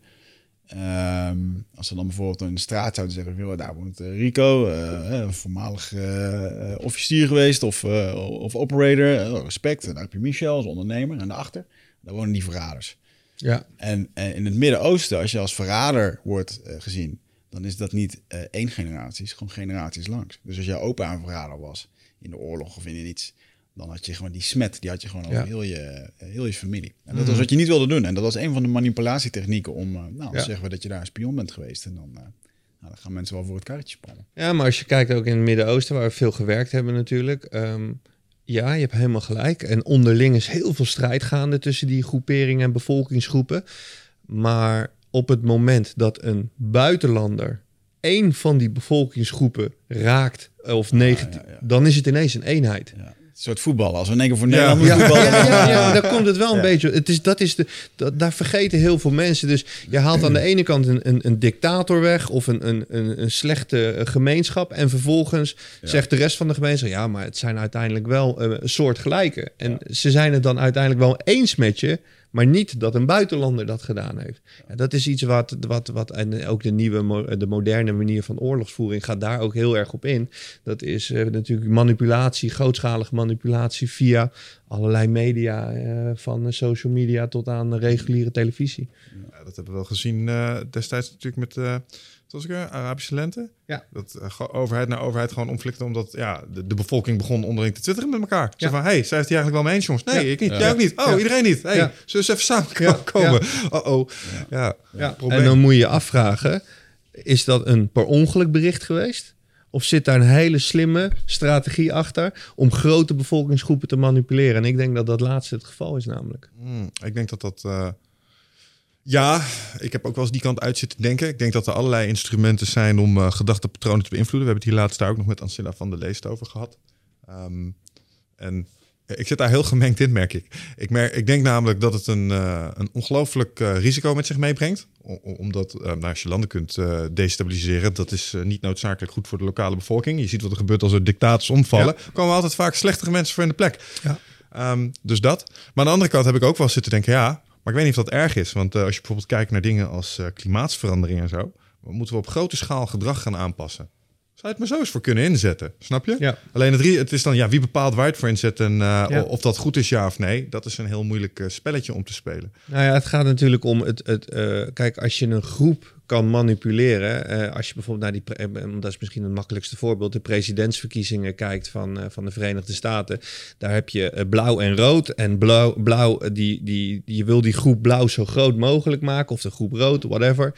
Ehm, als ze dan bijvoorbeeld in de straat zouden zeggen... Joh, daar woont eh, Rico, eh, voormalig eh, officier geweest of, of operator. Eh, respect. En daar heb je Michel als ondernemer. En daarachter, daar wonen die verraders. Ja, En, en in het Midden-Oosten, als je als verrader wordt gezien... dan is dat niet één generatie, het is gewoon generaties langs. Dus als jouw opa een verrader was in de oorlog of in iets... dan had je gewoon die smet, die had je gewoon over Ja. heel, je, eh, heel je familie. En dat was wat je niet wilde doen. En dat was een van de manipulatietechnieken om... eh, nou, Ja. zeggen we dat je daar een spion bent geweest. En dan, eh, nou, dan gaan mensen wel voor het karretje spannen. Ja, maar als je kijkt ook in het Midden-Oosten, waar we veel gewerkt hebben natuurlijk. ehm, ja, je hebt helemaal gelijk. En onderling is heel veel strijd gaande tussen die groeperingen en bevolkingsgroepen. Maar op het moment dat een buitenlander één van die bevolkingsgroepen raakt, of negatief, ja. dan is het ineens een eenheid. Ja. Een soort voetballen. Als we in één keer voor. Nederland Ja, voetballen... ja, ja, eh, daar komt het wel een Ja. beetje. Het is, dat is de, dat, daar vergeten heel veel mensen. Dus je haalt aan de ene kant een, een, een dictator weg of een, een, een, een slechte eh, gemeenschap. En vervolgens zegt de rest van de gemeenschap: ja, maar het zijn uiteindelijk wel eh, een soort gelijke. En ze zijn het dan uiteindelijk wel eens met je. Maar niet dat een buitenlander dat gedaan heeft. Dat is iets wat, wat, wat. En ook de nieuwe, de moderne manier van oorlogsvoering gaat daar ook heel erg op in. Dat is eh, natuurlijk manipulatie, grootschalige manipulatie via allerlei media. eh, van social media tot aan reguliere televisie. Ja, dat hebben we wel gezien eh, destijds natuurlijk met was ik? Arabische lente. Ja. Dat eh, overheid naar overheid gewoon omflikte omdat ja, de, de bevolking begon onderling te twitteren met elkaar. Zo Ja. van, hey, zij heeft hier eigenlijk wel mee eens, jongens. Nee, Ja. ik niet. Ja. Jij ook niet. Oh, Ja. iedereen niet. Hey, Ja. zullen we eens even samen Ja. komen? Oh-oh. Ja. En dan moet je je afvragen: is dat een per ongeluk bericht geweest? Of zit daar een hele slimme strategie achter om grote bevolkingsgroepen te manipuleren? En ik denk dat dat laatste het geval is, namelijk. Hmm, ik denk dat dat... eh, ja, ik heb ook wel eens die kant uit zitten denken. Ik denk dat er allerlei instrumenten zijn om eh gedachtepatronen te beïnvloeden. We hebben het hier laatst daar ook nog met Ancilla van der Leest over gehad. Ehm, en ik zit daar heel gemengd in, merk ik. Ik, merk, ik denk namelijk dat het een, eh, een ongelooflijk eh, risico met zich meebrengt. O- omdat nou, als je landen kunt destabiliseren, dat is niet noodzakelijk goed voor de lokale bevolking. Je ziet wat er gebeurt als er dictators omvallen. Er komen altijd vaak slechtere mensen voor in de plek. Ja. Ehm, dus dat. Maar aan de andere kant heb ik ook wel zitten denken, ja, maar ik weet niet of dat erg is. Want eh, als je bijvoorbeeld kijkt naar dingen als eh, klimaatsverandering en zo, dan moeten we op grote schaal gedrag gaan aanpassen. je het maar zo eens voor kunnen inzetten, snap je? Ja. Alleen het, het is dan, ja, wie bepaalt waar je het voor inzet en uh, Ja. of dat goed is, ja of nee. Dat is een heel moeilijk uh, spelletje om te spelen. Nou ja, het gaat natuurlijk om het. het uh, kijk, als je een groep kan manipuleren. Uh, als je bijvoorbeeld naar die. Uh, dat is misschien het makkelijkste voorbeeld. De presidentsverkiezingen kijkt van, uh, van de Verenigde Staten. Daar heb je uh, blauw en rood. En blauw, blauw die, die, die, je wil die groep blauw zo groot mogelijk maken. Of de groep rood, whatever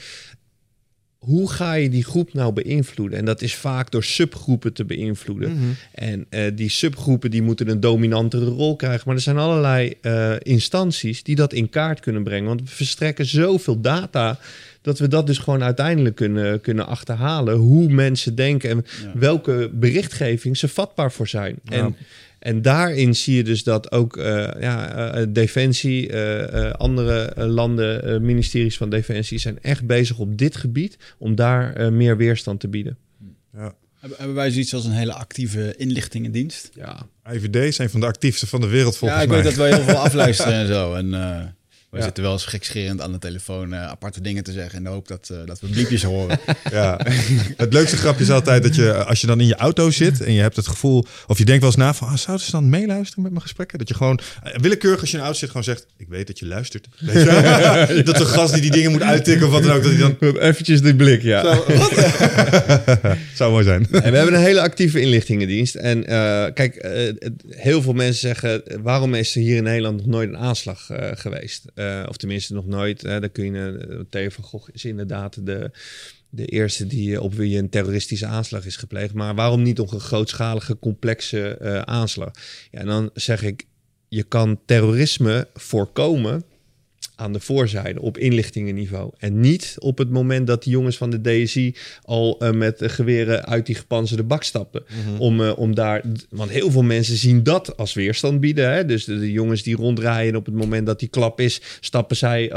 hoe ga je die groep nou beïnvloeden? En dat is vaak door subgroepen te beïnvloeden. Mhm. En uh, die subgroepen die moeten een dominantere rol krijgen. Maar er zijn allerlei uh, instanties die dat in kaart kunnen brengen. Want we verstrekken zoveel data dat we dat dus gewoon uiteindelijk kunnen, kunnen achterhalen. Hoe mensen denken en ja. welke berichtgeving ze vatbaar voor zijn. Ja. En, en daarin zie je dus dat ook uh, ja, uh, Defensie, uh, andere landen, ministeries van Defensie zijn echt bezig op dit gebied om daar meer weerstand te bieden. Ja. Hebben wij zoiets als een hele actieve inlichtingendienst? Ja. IVD is een van de actiefste van de wereld volgens mij. mij. Ja, ik weet dat wij heel veel afluisteren en zo. En we ja. zitten wel eens gekscherend aan de telefoon uh, aparte dingen te zeggen in de hoop dat, uh, dat we bliepjes horen. Ja, het leukste grapje is altijd dat je, als je dan in je auto zit en je hebt het gevoel, of je denkt wel eens na van, ah, zouden ze dan meeluisteren met mijn gesprekken? Dat je gewoon, uh, willekeurig als je in de auto zit, gewoon zegt, ik weet dat je luistert. Weet je? dat de gast die die dingen moet uittikken of wat dan ook, dat hij dan... Eventjes die blik, ja. Zo, Zou mooi zijn. En we hebben een hele actieve inlichtingendienst. En uh, kijk, heel veel mensen zeggen, waarom is er hier in Nederland nog nooit een aanslag geweest? Uh, of tenminste nog nooit. Uh, dan kun je. Uh, Theo van Gogh is inderdaad de, de eerste die op wie een terroristische aanslag is gepleegd. Maar waarom niet nog een grootschalige, complexe aanslag? Ja, en dan zeg ik, je kan terrorisme voorkomen aan de voorzijde op inlichtingenniveau. En niet op het moment dat die jongens van de DSI al uh, met geweren uit die gepanzerde bak stappen. Mm-hmm. Om, uh, om daar, want heel veel mensen zien dat als weerstand bieden. Hè? Dus de, de, jongens die ronddraaien op het moment dat die klap is, stappen zij uh,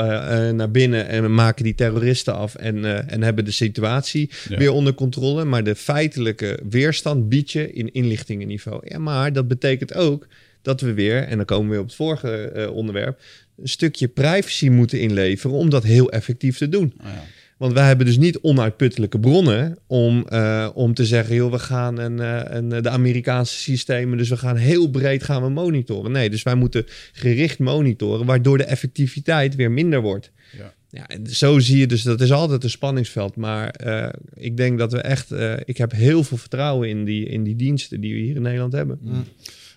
naar binnen en maken die terroristen af en, en hebben de situatie ja. weer onder controle. Maar de feitelijke weerstand bied je in inlichtingenniveau. Ja, maar dat betekent ook dat we weer, en dan komen we weer op het vorige onderwerp, een stukje privacy moeten inleveren om dat heel effectief te doen. Oh ja. Want wij hebben dus niet onuitputtelijke bronnen om, uh, om te zeggen, joh, we gaan een, uh, een, de Amerikaanse systemen, dus we gaan heel breed gaan we monitoren. Nee, dus wij moeten gericht monitoren, waardoor de effectiviteit weer minder wordt. Ja. Ja, en zo zie je dus, dat is altijd een spanningsveld. Maar uh, ik denk dat we echt, ik heb heel veel vertrouwen in die, in die diensten die we hier in Nederland hebben. Mm.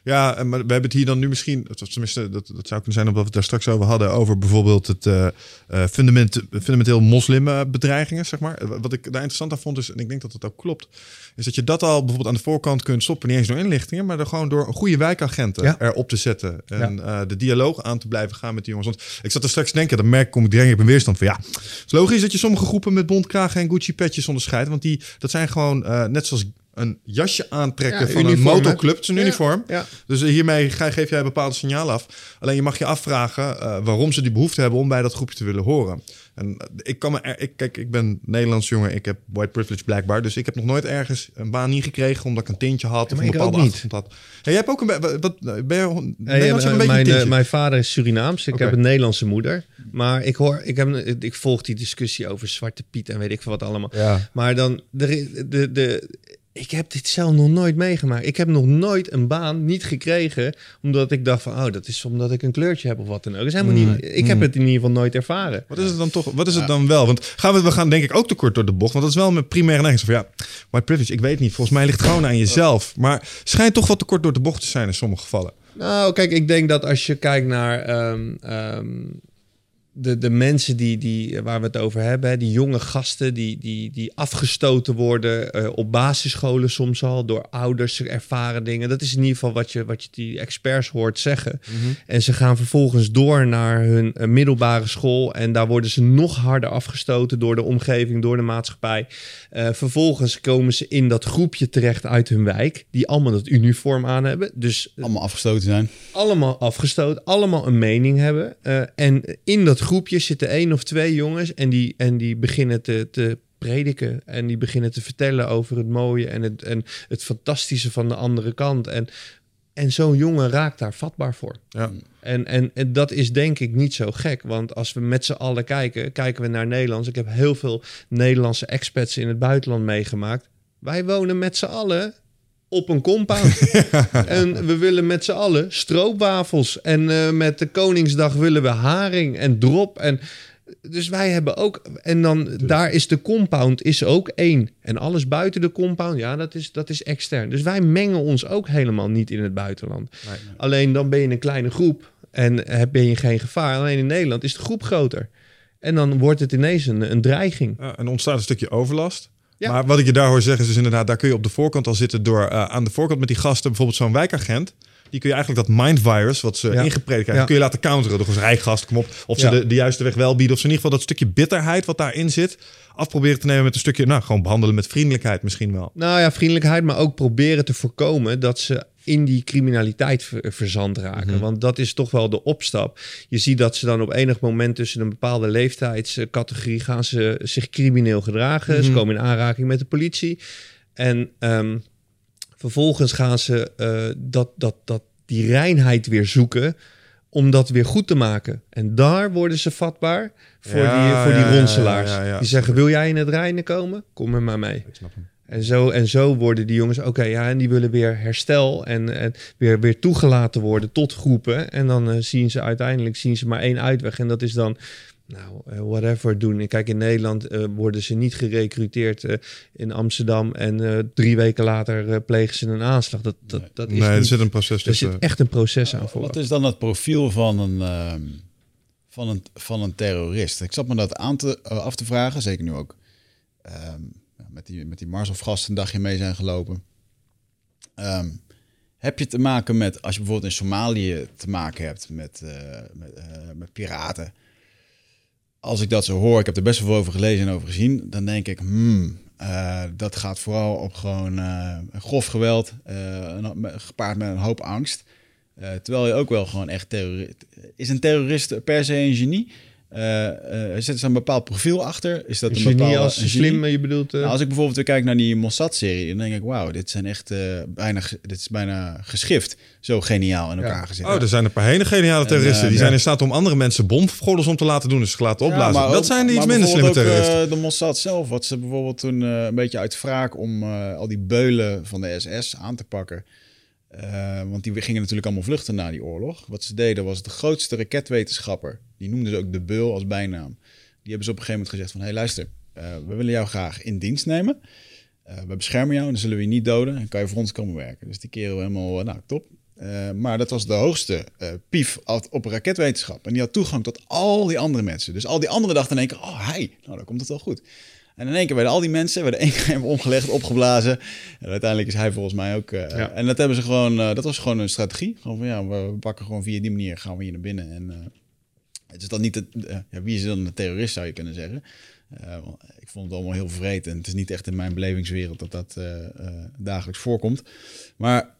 Ja, maar we hebben het hier dan nu misschien, tenminste, dat, dat zou kunnen zijn omdat we het daar straks over hadden, over bijvoorbeeld het uh, fundament, fundamenteel moslimbedreigingen, zeg maar. Wat ik daar interessant aan vond is, en ik denk dat dat ook klopt, is dat je dat al bijvoorbeeld aan de voorkant kunt stoppen, niet eens door inlichtingen, maar er gewoon door een goede wijkagenten Ja. erop te zetten en ja. uh, de dialoog aan te blijven gaan met die jongens. Want ik zat er straks te denken, dan merk kom ik direct op een weerstand van, ja, het is logisch dat je sommige groepen met bontkragen en Gucci-petjes onderscheidt, want die, dat zijn gewoon, uh, net zoals een jasje aantrekken Ja, van uniform, een motoclub. Het is een Ja, uniform. ja. Dus hiermee ga, geef jij een bepaald signaal af. Alleen je mag je afvragen uh, waarom ze die behoefte hebben om bij dat groepje te willen horen. En uh, ik kan me, er, ik, kijk, ik ben Nederlands jongen, ik heb white privilege blijkbaar, dus ik heb nog nooit ergens een baan niet gekregen omdat ik een tintje had Ja, of een bepaalde niet. achtergrond had. Jij hebt ook een, wat, ben je ja, een beetje mijn, een eh, mijn vader is Surinaams. Ik heb een Nederlandse moeder. Maar ik hoor, ik, heb, ik volg die discussie over Zwarte Piet en weet ik veel wat allemaal. Ja. Maar dan, de, de, de, ik heb dit zelf nog nooit meegemaakt. Ik heb nog nooit een baan niet gekregen, omdat ik dacht van, oh, dat is omdat ik een kleurtje heb of wat dan ook. Dat is helemaal niet, ik heb het in ieder geval nooit ervaren. Wat is het dan toch? Wat is het dan wel? Want gaan we, we gaan denk ik ook te kort door de bocht. Want dat is wel mijn primaire neiging. Van ja, white privilege, ik weet niet. Volgens mij ligt het gewoon aan jezelf. Maar schijnt toch wat te kort door de bocht te zijn in sommige gevallen. Nou, kijk, ik denk dat als je kijkt naar ehm, ehm, de, de mensen die, die, waar we het over hebben, hè, die jonge gasten die, die, die afgestoten worden eh, op basisscholen soms al door ouders, ervaren dingen. Dat is in ieder geval wat je, wat je die experts hoort zeggen. En ze gaan vervolgens door naar hun eh, middelbare school en daar worden ze nog harder afgestoten door de omgeving, door de maatschappij. Eh, vervolgens komen ze in dat groepje terecht uit hun wijk, die allemaal dat uniform aan hebben. Dus Allemaal afgestoten zijn. allemaal afgestoten, allemaal een mening hebben. Eh, en in dat groepje zitten één of twee jongens en die, en die beginnen te, te prediken. En die beginnen te vertellen over het mooie en het, en het fantastische van de andere kant. En, en zo'n jongen raakt daar vatbaar voor. Ja. En, en, en dat is denk ik niet zo gek. Want als we met z'n allen kijken, kijken we naar Nederlands. Ik heb heel veel Nederlandse expats in het buitenland meegemaakt. Wij wonen met z'n allen op een compound. En we willen met z'n allen stroopwafels. En eh, met de Koningsdag willen we haring en drop. En dus wij hebben ook... En dan daar is de compound is ook één. En alles buiten de compound, ja, dat is, dat is extern. Dus wij mengen ons ook helemaal niet in het buitenland. Alleen dan ben je een kleine groep en heb- ben je geen gevaar. Alleen in Nederland is de groep groter. En dan wordt het ineens een, een dreiging. Ja, en ontstaat een stukje overlast. Ja. Maar wat ik je daar hoor zeggen is dus inderdaad, daar kun je op de voorkant al zitten door eh, aan de voorkant met die gasten, bijvoorbeeld zo'n wijkagent. Die kun je eigenlijk dat mindvirus, wat ze Ja. ingepredikt krijgen, Ja. kun je laten counteren. Door gewoon zeggen, hey gast, kom op. Of ze de, de juiste weg wel bieden. Of ze in ieder geval dat stukje bitterheid wat daarin zit, af proberen te nemen met een stukje, nou, gewoon behandelen met vriendelijkheid misschien wel. Nou ja, vriendelijkheid, maar ook proberen te voorkomen dat ze in die criminaliteit ver- verzand raken. Want dat is toch wel de opstap. Je ziet dat ze dan op enig moment tussen een bepaalde leeftijdscategorie gaan ze zich crimineel gedragen. Ze komen in aanraking met de politie. En ehm, vervolgens gaan ze eh, dat, dat, dat, die reinheid weer zoeken om dat weer goed te maken. En daar worden ze vatbaar voor Ja, die, voor ja, die ja, ronselaars. ja. Die zeggen, wil jij in het reinen komen? Kom er maar mee. Ik snap hem. En zo, en zo worden die jongens, oké, ja, en die willen weer herstel en, en weer, weer toegelaten worden tot groepen. En dan eh, zien ze uiteindelijk zien ze maar één uitweg. En dat is dan, nou, eh, whatever doen. Kijk, in Nederland eh, worden ze niet gerecruiteerd eh, in Amsterdam. En eh, drie weken later eh, plegen ze een aanslag. Dat, dat, dat is Nee, er zit een proces er tussen. zit echt een proces aan voor. Wat is dan het profiel van een, ehm, van een, van een terrorist? Ik zat me dat aan te, af te vragen, zeker nu ook ehm, met die, met die Marshof-gasten een dagje mee zijn gelopen. Ehm, heb je te maken met, als je bijvoorbeeld in Somalië te maken hebt met, eh, met, eh, met piraten. Als ik dat zo hoor, ik heb er best wel veel over gelezen en over gezien, dan denk ik, hmm, eh, dat gaat vooral op gewoon grof geweld, gepaard met een hoop angst. Terwijl je ook wel gewoon echt terrorist... Is een terrorist per se een genie? Eh, eh, zit er een bepaald profiel achter? Is dat Een een genie bepaalde... als een genie? slim, je bedoelt... eh, Nou, als ik bijvoorbeeld weer kijk naar die Mossad-serie, dan denk ik, wauw, dit zijn echt eh, bijna, dit is bijna geschift. Zo geniaal in elkaar gezet. Oh, er zijn een paar hele geniale terroristen. eh, die ja. zijn in staat om andere mensen bomgordels om te laten doen. Dus ze laten opblazen. maar dat ook- zijn de iets minder slimme ook, terroristen. eh, de Mossad zelf, wat ze bijvoorbeeld toen eh, een beetje uit wraak om eh, al die beulen van de SS aan te pakken. Eh, want die gingen natuurlijk allemaal vluchten na die oorlog. Wat ze deden was de grootste raketwetenschapper. Die noemden ze ook de Beul als bijnaam. Die hebben ze op een gegeven moment gezegd van... hé hey, luister, eh, we willen jou graag in dienst nemen. Eh, we beschermen jou en dan zullen we je niet doden. En kan je voor ons komen werken. Dus die keren we helemaal, nou top. Maar dat was de hoogste pief op, op raketwetenschap. En die had toegang tot al die andere mensen. Dus al die anderen dachten in één keer, oh hij, nou dan komt het wel goed. En in één keer werden al die mensen werden één keer omgelegd, opgeblazen. En uiteindelijk is hij volgens mij ook. eh, Ja. En dat hebben ze gewoon, eh, dat was gewoon een strategie. Gewoon van ja, we pakken gewoon via die manier gaan we hier naar binnen. En eh, het is dan niet, het, ja, wie is dan een terrorist zou je kunnen zeggen. Ik vond het allemaal heel vreed en het is niet echt in mijn belevingswereld dat dat dagelijks voorkomt. Maar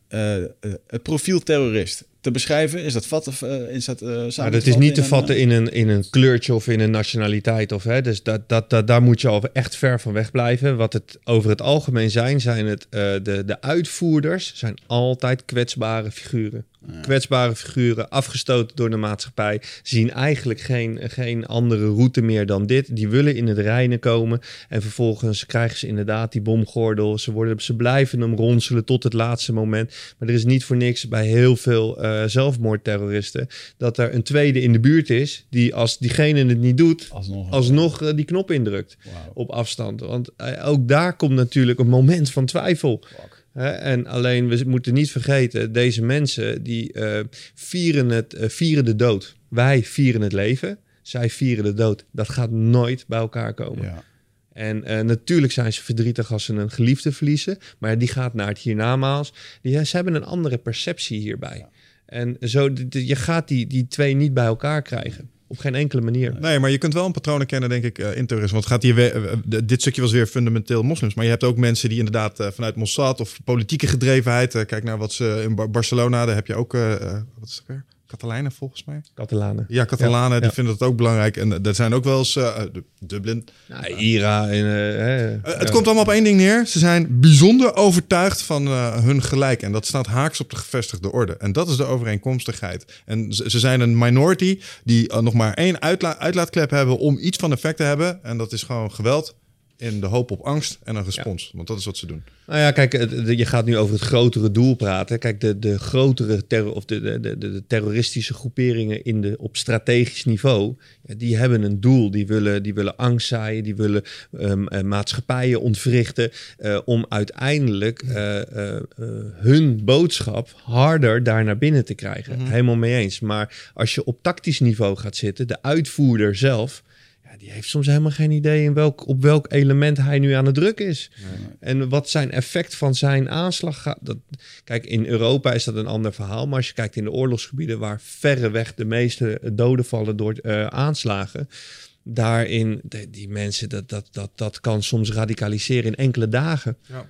het profiel terrorist te beschrijven, is dat vatten? eh, is dat, samen Nou, dat is niet te vatten eh, in een, in een kleurtje of in een nationaliteit. Of, hè, dus dat, dat, dat, daar moet je al echt ver van weg blijven. Wat het over het algemeen zijn, zijn het, eh, de, de uitvoerders zijn altijd kwetsbare figuren. Kwetsbare figuren, afgestoten door de maatschappij, zien eigenlijk geen, geen andere route meer dan dit. Die willen in het reinen komen en vervolgens krijgen ze inderdaad die bomgordel. Ze, worden, ze blijven hem ronselen tot het laatste moment. Maar er is niet voor niks bij heel veel eh, zelfmoordterroristen dat er een tweede in de buurt is die als diegene het niet doet, Alsnog. alsnog eh, die knop indrukt op afstand. Want eh, ook daar komt natuurlijk een moment van twijfel. En alleen, we moeten niet vergeten, deze mensen die eh, vieren, het, eh, vieren de dood. Wij vieren het leven, zij vieren de dood. Dat gaat nooit bij elkaar komen. Ja. En eh, natuurlijk zijn ze verdrietig als ze een geliefde verliezen, maar die gaat naar het hiernamaals. Die, ze hebben een andere perceptie hierbij. En zo, je gaat die, die twee niet bij elkaar krijgen. Op geen enkele manier. Nee, maar je kunt wel een patroon herkennen, denk ik, eh, in terrorisme. Want gaat hier weer, eh, eh, dit stukje was weer fundamenteel moslims. Maar je hebt ook mensen die inderdaad vanuit Mossad of politieke gedrevenheid. kijk naar wat ze in Bar- Barcelona, daar heb je ook, wat is het weer? Catalanen volgens mij. Catalanen. Ja, Catalanen, Ja, die ja. vinden dat ook belangrijk. En eh, er zijn ook wel eens eh, eh, Dublin. Nou, Ira en... eh, Eh, het komt allemaal op één ding neer. Ze zijn bijzonder overtuigd van eh, hun gelijk. En dat staat haaks op de gevestigde orde. En dat is de overeenkomstigheid. En ze, ze zijn een minority die eh, nog maar één uitla uitlaatklep hebben om iets van effect te hebben. En dat is gewoon geweld in de hoop op angst en een respons. Want dat is wat ze doen. Nou ja, kijk, je gaat nu over het grotere doel praten. Kijk, de, de grotere terror, of de, de, de, de terroristische groeperingen in de, op strategisch niveau, die hebben een doel. Die willen, die willen angst zaaien, die willen ehm, eh, maatschappijen ontwrichten eh, om uiteindelijk eh, hun boodschap harder daar naar binnen te krijgen. Helemaal mee eens. Maar als je op tactisch niveau gaat zitten, de uitvoerder zelf, ja, die heeft soms helemaal geen idee in welk, op welk element hij nu aan het drukken is. En wat zijn effect van zijn aanslag gaat. Dat, kijk, in Europa is dat een ander verhaal. Maar als je kijkt in de oorlogsgebieden waar verreweg de meeste doden vallen door eh, aanslagen. Daarin, de- die mensen, dat, dat, dat, dat kan soms radicaliseren in enkele dagen. Ja.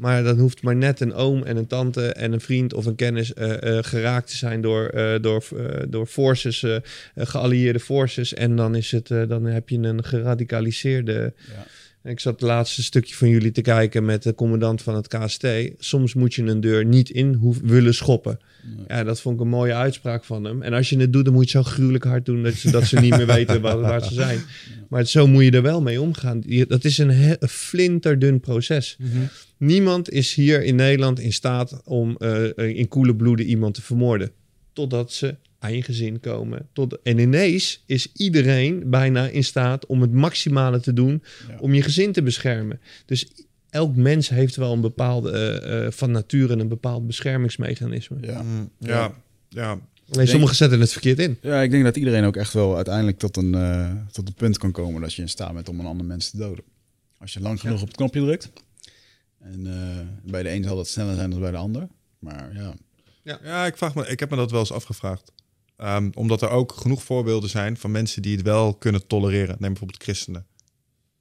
Maar dan hoeft maar net een oom en een tante en een vriend of een kennis eh, eh, geraakt te zijn door, eh, door, door forces, geallieerde forces. En dan, is het, dan heb je een geradicaliseerde. Ik zat het laatste stukje van jullie te kijken met de commandant van het KST. Soms moet je een deur niet in hoef, willen schoppen. Ja, dat vond ik een mooie uitspraak van hem. En als je het doet, dan moet je het zo gruwelijk hard doen dat ze, dat ze niet meer weten waar, waar ze zijn. Maar zo moet je er wel mee omgaan. Dat is een, he- een flinterdun proces. Niemand is hier in Nederland in staat om eh, in koele bloeden iemand te vermoorden. Totdat ze aan je gezin komen. Tot, en ineens is iedereen bijna in staat om het maximale te doen om je gezin te beschermen. Dus elk mens heeft wel een bepaalde, eh, eh, van nature een bepaald beschermingsmechanisme. Ja. Mm, ja, ja. Alleen sommigen zetten het verkeerd in. ja, ik denk dat iedereen ook echt wel uiteindelijk tot een, eh, tot een punt kan komen dat je in staat bent om een ander mens te doden. Als je lang genoeg op het knopje drukt. En eh, bij de een zal dat sneller zijn dan bij de ander. Maar ja, Ja, ik, vraag me, ik heb me dat wel eens afgevraagd. Ehm, omdat er ook genoeg voorbeelden zijn van mensen die het wel kunnen tolereren. Neem bijvoorbeeld christenen.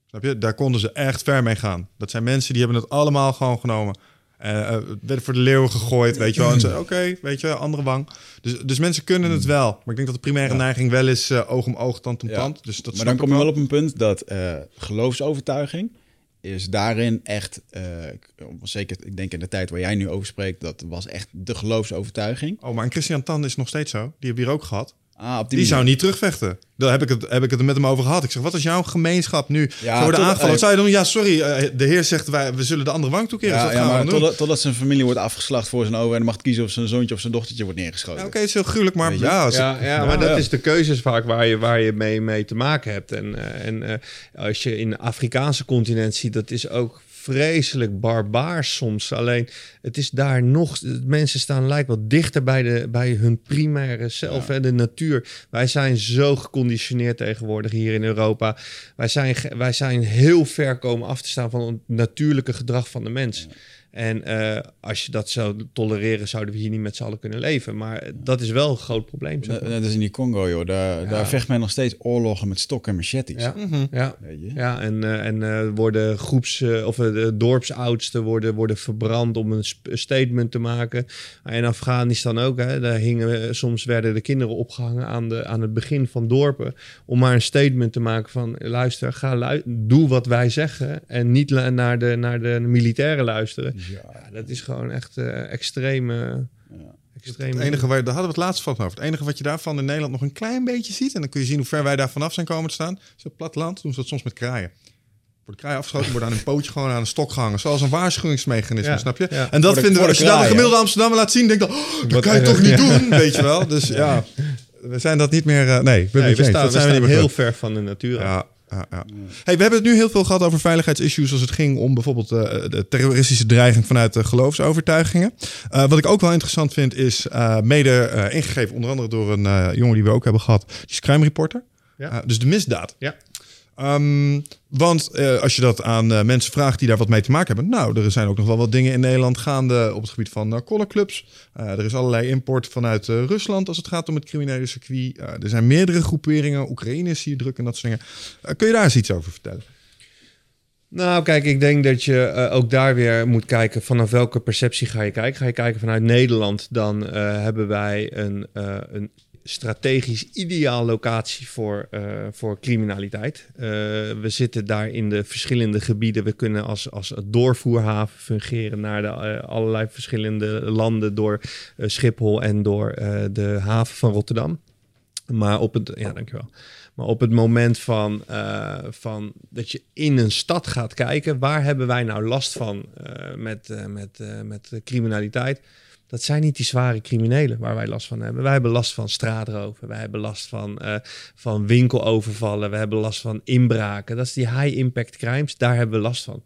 Snap je? Daar konden ze echt ver mee gaan. Dat zijn mensen die hebben het allemaal gewoon genomen. Eh, werden voor de leeuwen gegooid, weet je wel. En ze, oké, weet je, andere wang. Dus, dus mensen kunnen het wel. Maar ik denk dat de primaire neiging wel is eh, oog om oog, tand om Ja. tand. Dus dat maar dan kom je wel op een punt dat geloofsovertuiging is daarin echt, eh, zeker ik denk in de tijd waar jij nu over spreekt, dat was echt de geloofsovertuiging. Oh, maar een Christian Tan is nog steeds zo. Die hebben we hier ook gehad. Ah, op Die, die, zou niet terugvechten. Daar heb ik, het, heb ik het met hem over gehad. Ik zeg, wat is jouw gemeenschap nu? Ja, Ze worden tot- aangevallen. Wat eh, zou je doen? Ja, sorry. eh, de heer zegt, wij, we zullen de andere wang toekeren. Dus Ja, dat ja, maar totdat, totdat zijn familie wordt afgeslacht voor zijn ogen en dan mag kiezen of zijn zoontje of zijn dochtertje wordt neergeschoten. Ja, Oké, het is heel gruwelijk, maar ja, als- Ja, ja, Ja, maar dat is de keuzes vaak waar je, waar je mee, mee te maken hebt. En, eh, en eh, als je in de Afrikaanse continent ziet, dat is ook vreselijk barbaars soms. Alleen het is daar nog, mensen staan lijkt wat dichter bij, de, bij hun primaire zelf, hè, de natuur. Wij zijn zo geconditioneerd tegenwoordig hier in Europa. Wij zijn, wij zijn heel ver komen af te staan van het natuurlijke gedrag van de mens. En eh, als je dat zou tolereren, zouden we hier niet met z'n allen kunnen leven. Maar dat is wel een groot probleem. zeg Net, maar. net als in die Congo, joh. Daar, daar vecht men nog steeds oorlogen met stokken en machetes. Ja, ja. Weet je? Ja, en, eh, en eh, worden groeps- of de dorpsoudsten worden, worden verbrand om een statement te maken. In Afghanistan ook, hè, daar hingen, soms werden de kinderen opgehangen aan, de, aan het begin van dorpen. Om maar een statement te maken van luister, ga lu- doe wat wij zeggen. En niet naar de, naar de militairen luisteren. Ja, dat is gewoon echt eh extreme. extreme het enige waar, daar hadden we het laatst van over. Het enige wat je daarvan in Nederland nog een klein beetje ziet, en dan kun je zien hoe ver wij daar vanaf zijn komen te staan, is op platteland doen ze dat soms met kraaien. Wordt kraaien afgeschoten, worden aan een pootje gewoon aan een stok gehangen. Zoals een waarschuwingsmechanisme, Ja, snap je? ja. En dat de- vinden we, voor de als je dat een gemiddelde Amsterdammer laat zien, denk je, oh, dat Wat kan je toch niet ja. doen, weet je wel? Dus ja, we zijn dat niet meer, eh, nee, we staan, dat we zijn we niet meer heel ver van de natuur. af. Ja, ja, ja. Hey, we hebben het nu heel veel gehad over veiligheidsissues als het ging om bijvoorbeeld eh, de terroristische dreiging vanuit de geloofsovertuigingen. Eh, wat ik ook wel interessant vind is eh, mede ingegeven onder andere door een jongen die we ook hebben gehad, die is crime reporter. Ja. Dus de misdaad. Ja. Ehm, want eh, als je dat aan eh, mensen vraagt die daar wat mee te maken hebben, nou, er zijn ook nog wel wat dingen in Nederland gaande op het gebied van uh, collarclubs. Eh, er is allerlei import vanuit eh, Rusland als het gaat om het criminele circuit. Eh, er zijn meerdere groeperingen, Oekraïne is hier druk en dat soort dingen. Eh, kun je daar eens iets over vertellen? Nou, kijk, ik denk dat je eh, ook daar weer moet kijken vanaf welke perceptie ga je kijken. Ga je kijken vanuit Nederland, dan eh, hebben wij een, eh, een strategisch ideaal locatie voor, eh, voor criminaliteit. Eh, we zitten daar in de verschillende gebieden. We kunnen als, als doorvoerhaven fungeren naar de, eh, allerlei verschillende landen door Schiphol en door de haven van Rotterdam. Maar op het, ja, dankjewel. Maar op het moment van, van dat je in een stad gaat kijken, waar hebben wij nou last van eh, met, met, met criminaliteit? Dat zijn niet die zware criminelen waar wij last van hebben. Wij hebben last van straatroven, wij hebben last van, eh, van winkelovervallen, we hebben last van inbraken. Dat is die high-impact crimes, daar hebben we last van.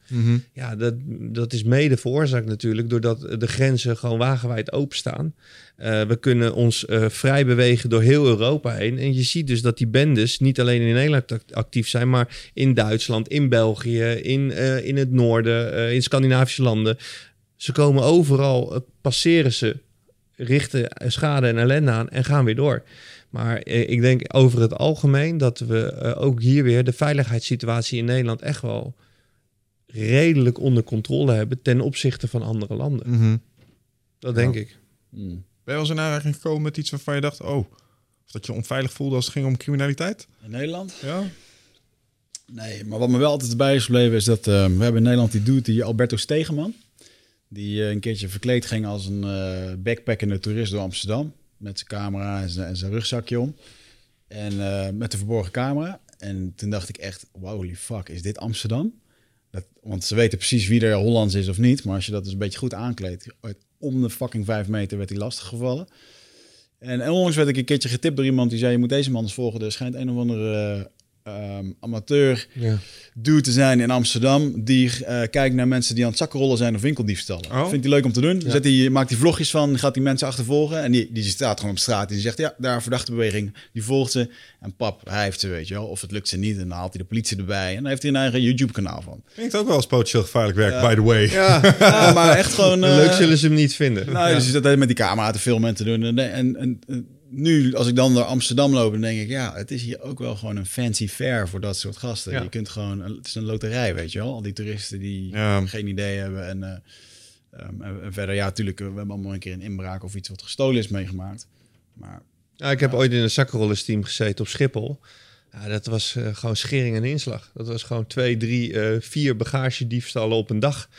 Ja, dat, dat is mede veroorzaakt natuurlijk doordat de grenzen gewoon wagenwijd openstaan. Eh, we kunnen ons eh, vrij bewegen door heel Europa heen. En je ziet dus dat die bendes niet alleen in Nederland act- actief zijn, maar in Duitsland, in België, in, in het noorden, in Scandinavische landen. Ze komen overal, eh, passeren ze, richten schade en ellende aan en gaan weer door. Maar eh, ik denk over het algemeen dat we eh, ook hier weer de veiligheidssituatie in Nederland echt wel redelijk onder controle hebben ten opzichte van andere landen. Mhm. Dat denk Ja. ik. Hmm. Ben je wel eens in aanraking gekomen met iets waarvan je dacht, oh, of dat je onveilig voelde als het ging om criminaliteit? In Nederland? Ja. Nee, maar wat me wel altijd bij is gebleven is dat eh, we hebben in Nederland die dude, die Alberto Stegeman. Die eh, een keertje verkleed ging als een eh backpackende toerist door Amsterdam. Met zijn camera en zijn, en zijn rugzakje om. En eh, met de verborgen camera. En toen dacht ik echt, wow, holy fuck, is dit Amsterdam? Dat, want ze weten precies wie er Hollands is of niet. Maar als je dat dus een beetje goed aankleedt, om de fucking vijf meter werd hij lastiggevallen. En, en onlangs werd ik een keertje getipt door iemand die zei, je moet deze man eens volgen. Er schijnt een of andere eh, ehm, amateur Ja. dude te zijn in Amsterdam die eh, kijkt naar mensen die aan het zakkenrollen zijn of winkeldiefstallen. Oh. Vindt hij leuk om te doen. Ja. Zet hij, maakt hij vlogjes van, gaat die mensen achtervolgen en die, die staat gewoon op straat en die zegt ja, daar een verdachte beweging. Die volgt ze en pap, hij heeft ze, weet je wel. Of het lukt ze niet en dan haalt hij de politie erbij en dan heeft hij een eigen YouTube kanaal van. Klinkt ook wel als potentieel gevaarlijk werk, by the way. Ja, ja maar echt gewoon... eh, Leuk zullen ze hem niet vinden. Nou, dus dat met die camera te filmen en te doen. En, en, en, en nu, als ik dan door Amsterdam loop, dan denk ik, ja, het is hier ook wel gewoon een fancy fair voor dat soort gasten. Ja. Je kunt gewoon, het is een loterij, weet je wel. Al die toeristen die Ja. geen idee hebben. En, eh, ehm, en, verder, ja, natuurlijk, we hebben allemaal een keer een inbraak of iets wat gestolen is meegemaakt. Maar Ja, ik heb ooit in een zakkenrollersteam gezeten op Schiphol. Ja, dat was eh, gewoon schering en inslag. Dat was gewoon twee, drie, eh, vier bagagediefstallen op een dag.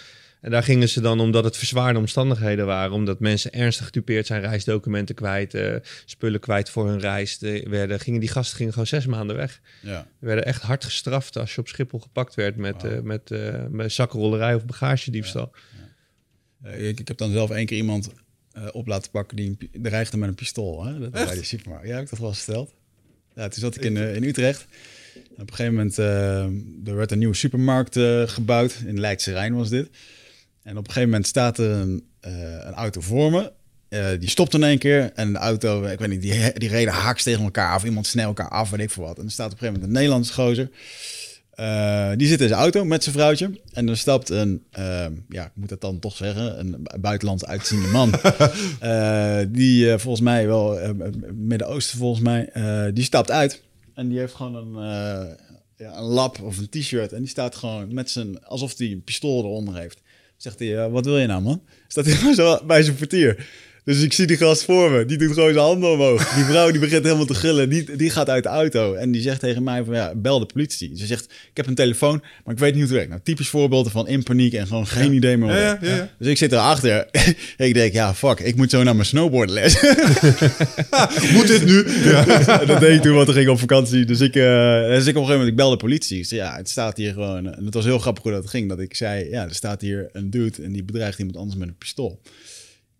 En daar gingen ze dan, omdat het verzwaarde omstandigheden waren, omdat mensen ernstig gedupeerd zijn, reisdocumenten kwijt, eh, spullen kwijt voor hun reis, de, werden, gingen die gasten gingen gewoon zes maanden weg. ja, We werden echt hard gestraft als je op Schiphol gepakt werd met, Wauw. eh, met, eh, met zakkenrollerij of bagagediefstal. Eh, ik, ik heb dan zelf één keer iemand op laten pakken die dreigde met een pistool. Hè? Dat bij de supermarkt. Ja, heb ik dat wel eens verteld? Ja, toen zat ik in, in Utrecht. En op een gegeven moment, er werd een nieuwe supermarkt gebouwd. In Leidse Rijn was dit. En op een gegeven moment staat er een, eh, een auto voor me. Eh, die stopt in één keer. En de auto, ik weet niet, die, die reden haaks tegen elkaar. Of iemand snel elkaar af, weet ik veel wat. En er staat op een gegeven moment een Nederlandse gozer. Eh, die zit in zijn auto met zijn vrouwtje. En er stapt een, ja, ik moet het dan toch zeggen, een bu- buitenlands uitziende man. Die volgens mij wel, Midden-Oosten volgens mij, die stapt uit. En die heeft gewoon een, ja, een lap of een t-shirt. En die staat gewoon met zijn, alsof hij een pistool eronder heeft. Zegt hij, wat wil je nou man? Staat hij zo bij zijn portier. Dus ik zie die gast voor me. Die doet gewoon zijn handen omhoog. Die vrouw die begint helemaal te gillen. Die, die gaat uit de auto. En die zegt tegen mij van ja, bel de politie. Ze zegt, ik heb een telefoon, maar ik weet niet hoe het werkt. Nou, typisch voorbeelden van in paniek en gewoon geen idee meer. Ja. Dus ik zit erachter. ik denk, ja, fuck, ik moet zo naar mijn snowboardles. Moet dit nu? Dat deed ik toen, want ik ging op vakantie. Dus ik, eh, dus ik op een gegeven moment, ik bel de politie. Ik zei, ja, het staat hier gewoon... En het was heel grappig hoe dat ging. Dat ik zei, ja, er staat hier een dude en die bedreigt iemand anders met een pistool.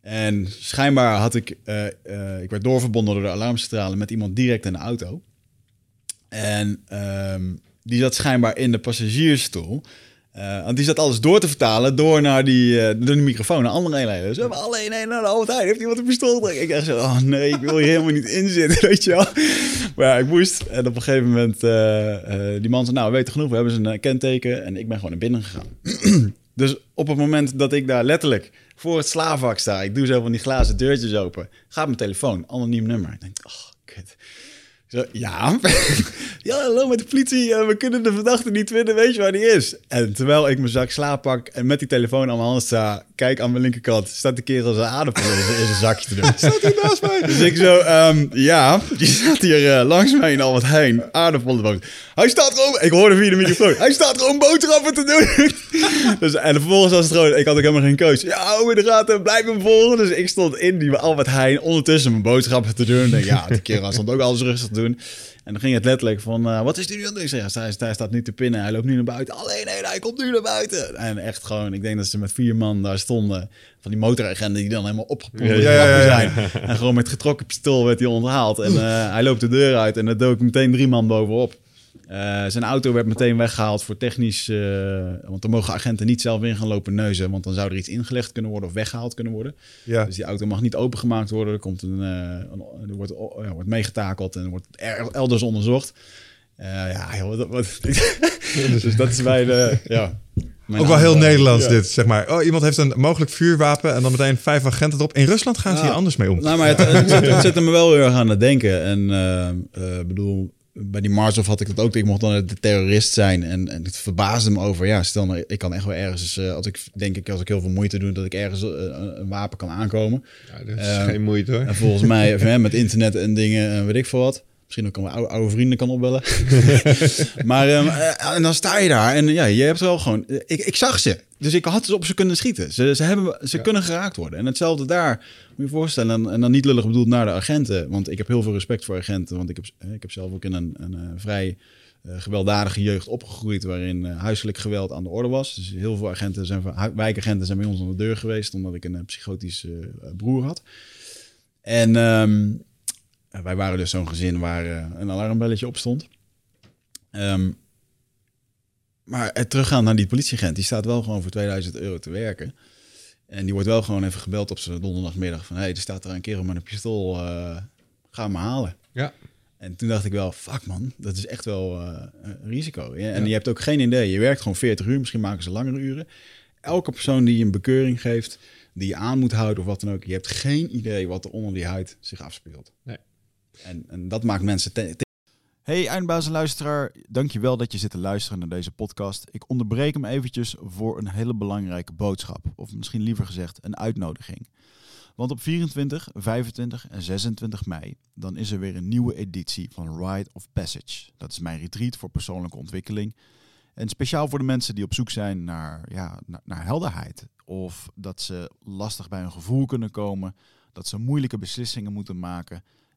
En schijnbaar had ik... eh, eh, ik werd doorverbonden door de alarmcentrale met iemand direct in de auto. En ehm, die zat schijnbaar in de passagiersstoel. Eh, want die zat alles door te vertalen door naar die, die microfoon naar andere eenheden. Dus we hebben alleen een naar de Heijn. Heeft iemand een pistool? Ik dacht zo, oh nee, ik wil hier helemaal niet in zitten, weet je wel. Maar ik moest. En op een gegeven moment, die man zei, nou, we weten genoeg. We hebben zijn kenteken. En ik ben gewoon naar binnen gegaan. dus op het moment dat ik daar letterlijk voor het slaafvak sta, ik doe zo van die glazen deurtjes open, gaat mijn telefoon, anoniem nummer. Ik denk, oh, kut. Zo, ja. Ja, hallo met de politie. eh, we kunnen de verdachte niet vinden. Weet je waar die is? En terwijl ik mijn zak slaap pak en met die telefoon aan mijn hand sta... kijk aan mijn linkerkant, staat de kerel zijn aardappel in zijn- zakje te doen. Staat hier naast mij? Dus ik zo, ehm, ja, je staat hier eh, langs mij in Albert Heijn, aardappelen. Hij staat gewoon, ik hoorde via de microfoon, hij staat gewoon boodschappen te doen. dus, en vervolgens was het gewoon, ik had ook helemaal geen keus. Ja, hou in de gaten, blijf me volgen. Dus ik stond in die Albert Heijn ondertussen mijn boodschappen te doen. En ja, die kerel stond ook alles rustig te doen. En dan ging het letterlijk van, eh, wat is die nu aan het doen? Ik zeg, ja, hij, hij staat nu te pinnen, hij loopt nu naar buiten. Alleen, nee, hij komt nu naar buiten. En echt gewoon, ik denk dat ze met vier man daar stonden. Van die motoragenten die dan helemaal opgepompt Ja, ja, zijn. En gewoon met getrokken pistool werd hij onthaald. En eh, hij loopt de deur uit en er dook meteen drie man bovenop. Eh, zijn auto werd meteen weggehaald voor technisch... eh, want er mogen agenten niet zelf in gaan lopen neuzen... want dan zou er iets ingelegd kunnen worden of weggehaald kunnen worden. Ja. Dus die auto mag niet opengemaakt worden. Er, komt een, eh, een- er wordt, ja, wordt meegetakeld en wordt er- elders onderzocht. Ja, joh, wat, wat- dus dat is bij de... Ja, mijn Ook wel heel. Nederlands Ja. dit, zeg maar. Oh, iemand heeft een mogelijk vuurwapen en dan meteen vijf agenten erop. In Rusland gaan ze Ja. hier anders mee om. Nou, maar het, het, zit, het er me wel heel erg aan het denken. En bedoel, bij die Marshof had ik dat ook. Ik mocht dan de terrorist zijn. En, en het verbaasde me over. Ja, stel nou, ik kan echt wel ergens, eh, als ik denk ik, als ik heel veel moeite doe, dat ik ergens eh, een, wapen kan aankomen. Ja, dat is Eh, geen moeite hoor. En volgens mij, met internet en dingen, en weet ik veel wat. Misschien ook mijn oude, oude vrienden kan opbellen. maar ehm, eh, en dan sta je daar en ja, je hebt wel gewoon. Ik, ik zag ze, dus ik had ze op ze kunnen schieten. Ze, ze, hebben, ze kunnen geraakt worden. En hetzelfde daar, moet je voorstellen. En, en dan niet lullig bedoeld naar de agenten, want ik heb heel veel respect voor agenten, want ik heb, eh, ik heb zelf ook in een, een, eh, vrij eh, gewelddadige jeugd opgegroeid, waarin eh, huiselijk geweld aan de orde was. Dus heel veel agenten zijn, wijkagenten zijn bij ons aan de deur geweest, omdat ik een eh, psychotische eh, broer had. En ehm, wij waren dus zo'n gezin waar eh, een alarmbelletje op stond. Ehm, maar het teruggaan naar die politieagent, die staat wel gewoon voor 2000 euro te werken. En die wordt wel gewoon even gebeld op zijn donderdagmiddag van... hé, hey, er staat daar een kerel met een pistool, eh, ga maar halen. Ja. En toen dacht ik wel, fuck man, dat is echt wel eh, een risico. Ja, En je hebt ook geen idee, je werkt gewoon 40 uur, misschien maken ze langere uren. Elke persoon die je een bekeuring geeft, die je aan moet houden of wat dan ook... je hebt geen idee wat er onder die huid zich afspeelt. Nee. En, en dat maakt mensen... Hey eindbaas luisteraar, dankjewel dat je zit te luisteren naar deze podcast. Ik onderbreek hem eventjes voor een hele belangrijke boodschap. Of misschien liever gezegd een uitnodiging. Want op 24, 25 en 26 mei, dan is er weer een nieuwe editie van Ride of Passage. Dat is mijn retreat voor persoonlijke ontwikkeling. En speciaal voor de mensen die op zoek zijn naar, ja, naar helderheid. Of dat ze lastig bij hun gevoel kunnen komen. Dat ze moeilijke beslissingen moeten maken.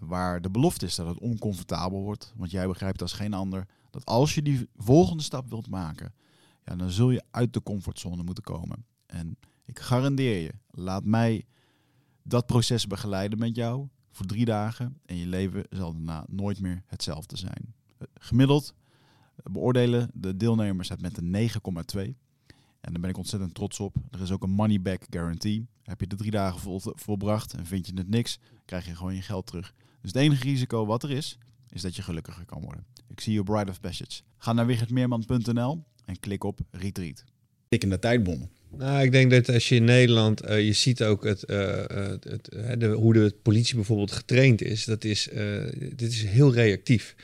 Waar de belofte is dat het oncomfortabel wordt. Want jij begrijpt als geen ander dat als je die volgende stap wilt maken, ja, dan zul je uit de comfortzone moeten komen. En ik garandeer je, laat mij dat proces begeleiden met jou voor drie dagen. En je leven zal daarna nooit meer hetzelfde zijn. Gemiddeld beoordelen de deelnemers het met een 9,2. En daar ben ik ontzettend trots op. Er is ook een money back guarantee. Heb je de drie dagen vol, volbracht en vind je het niks, krijg je gewoon je geld terug. Dus het enige risico wat er is, is dat je gelukkiger kan worden. Ik zie je op Bride of Passage. Ga naar wichertmeerman.nl en klik op retreat. Tikkende tijdbom. Nou, ik denk dat als je in Nederland, eh, je ziet ook het, eh, eh, het, de, hoe de politie bijvoorbeeld getraind is. Dat is, eh, dit is heel reactief.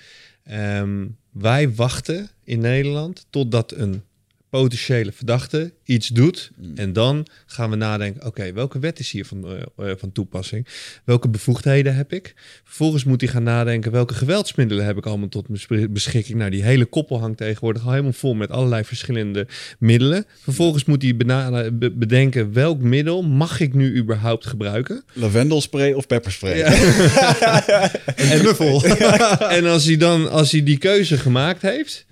Ehm, wij wachten in Nederland totdat een potentiële verdachte iets doet. En dan gaan we nadenken, oké, welke wet is hier van, eh, eh, van toepassing? Welke bevoegdheden heb ik? Vervolgens moet hij gaan nadenken, welke geweldsmiddelen heb ik allemaal tot mijn beschikking? Nou, die hele koppel hangt tegenwoordig al helemaal vol met allerlei verschillende middelen. Vervolgens moet hij be- bedenken, welk middel mag ik nu überhaupt gebruiken? Lavendelspray of pepperspray? Knuffel. en als hij dan, als hij die keuze gemaakt heeft,